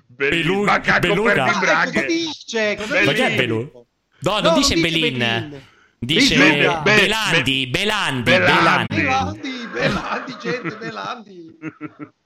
Belu- Macaco Beluga. di Ah, cosa braghe. dice? Cosa Belin. Ma che è dice? Belu? No, non No, dice non Belin. Belin. Dice Beluga. Be- Belandi, Belandi, Belandi. Belandi. Belandi, Belandi, gente, Belandi. (laughs)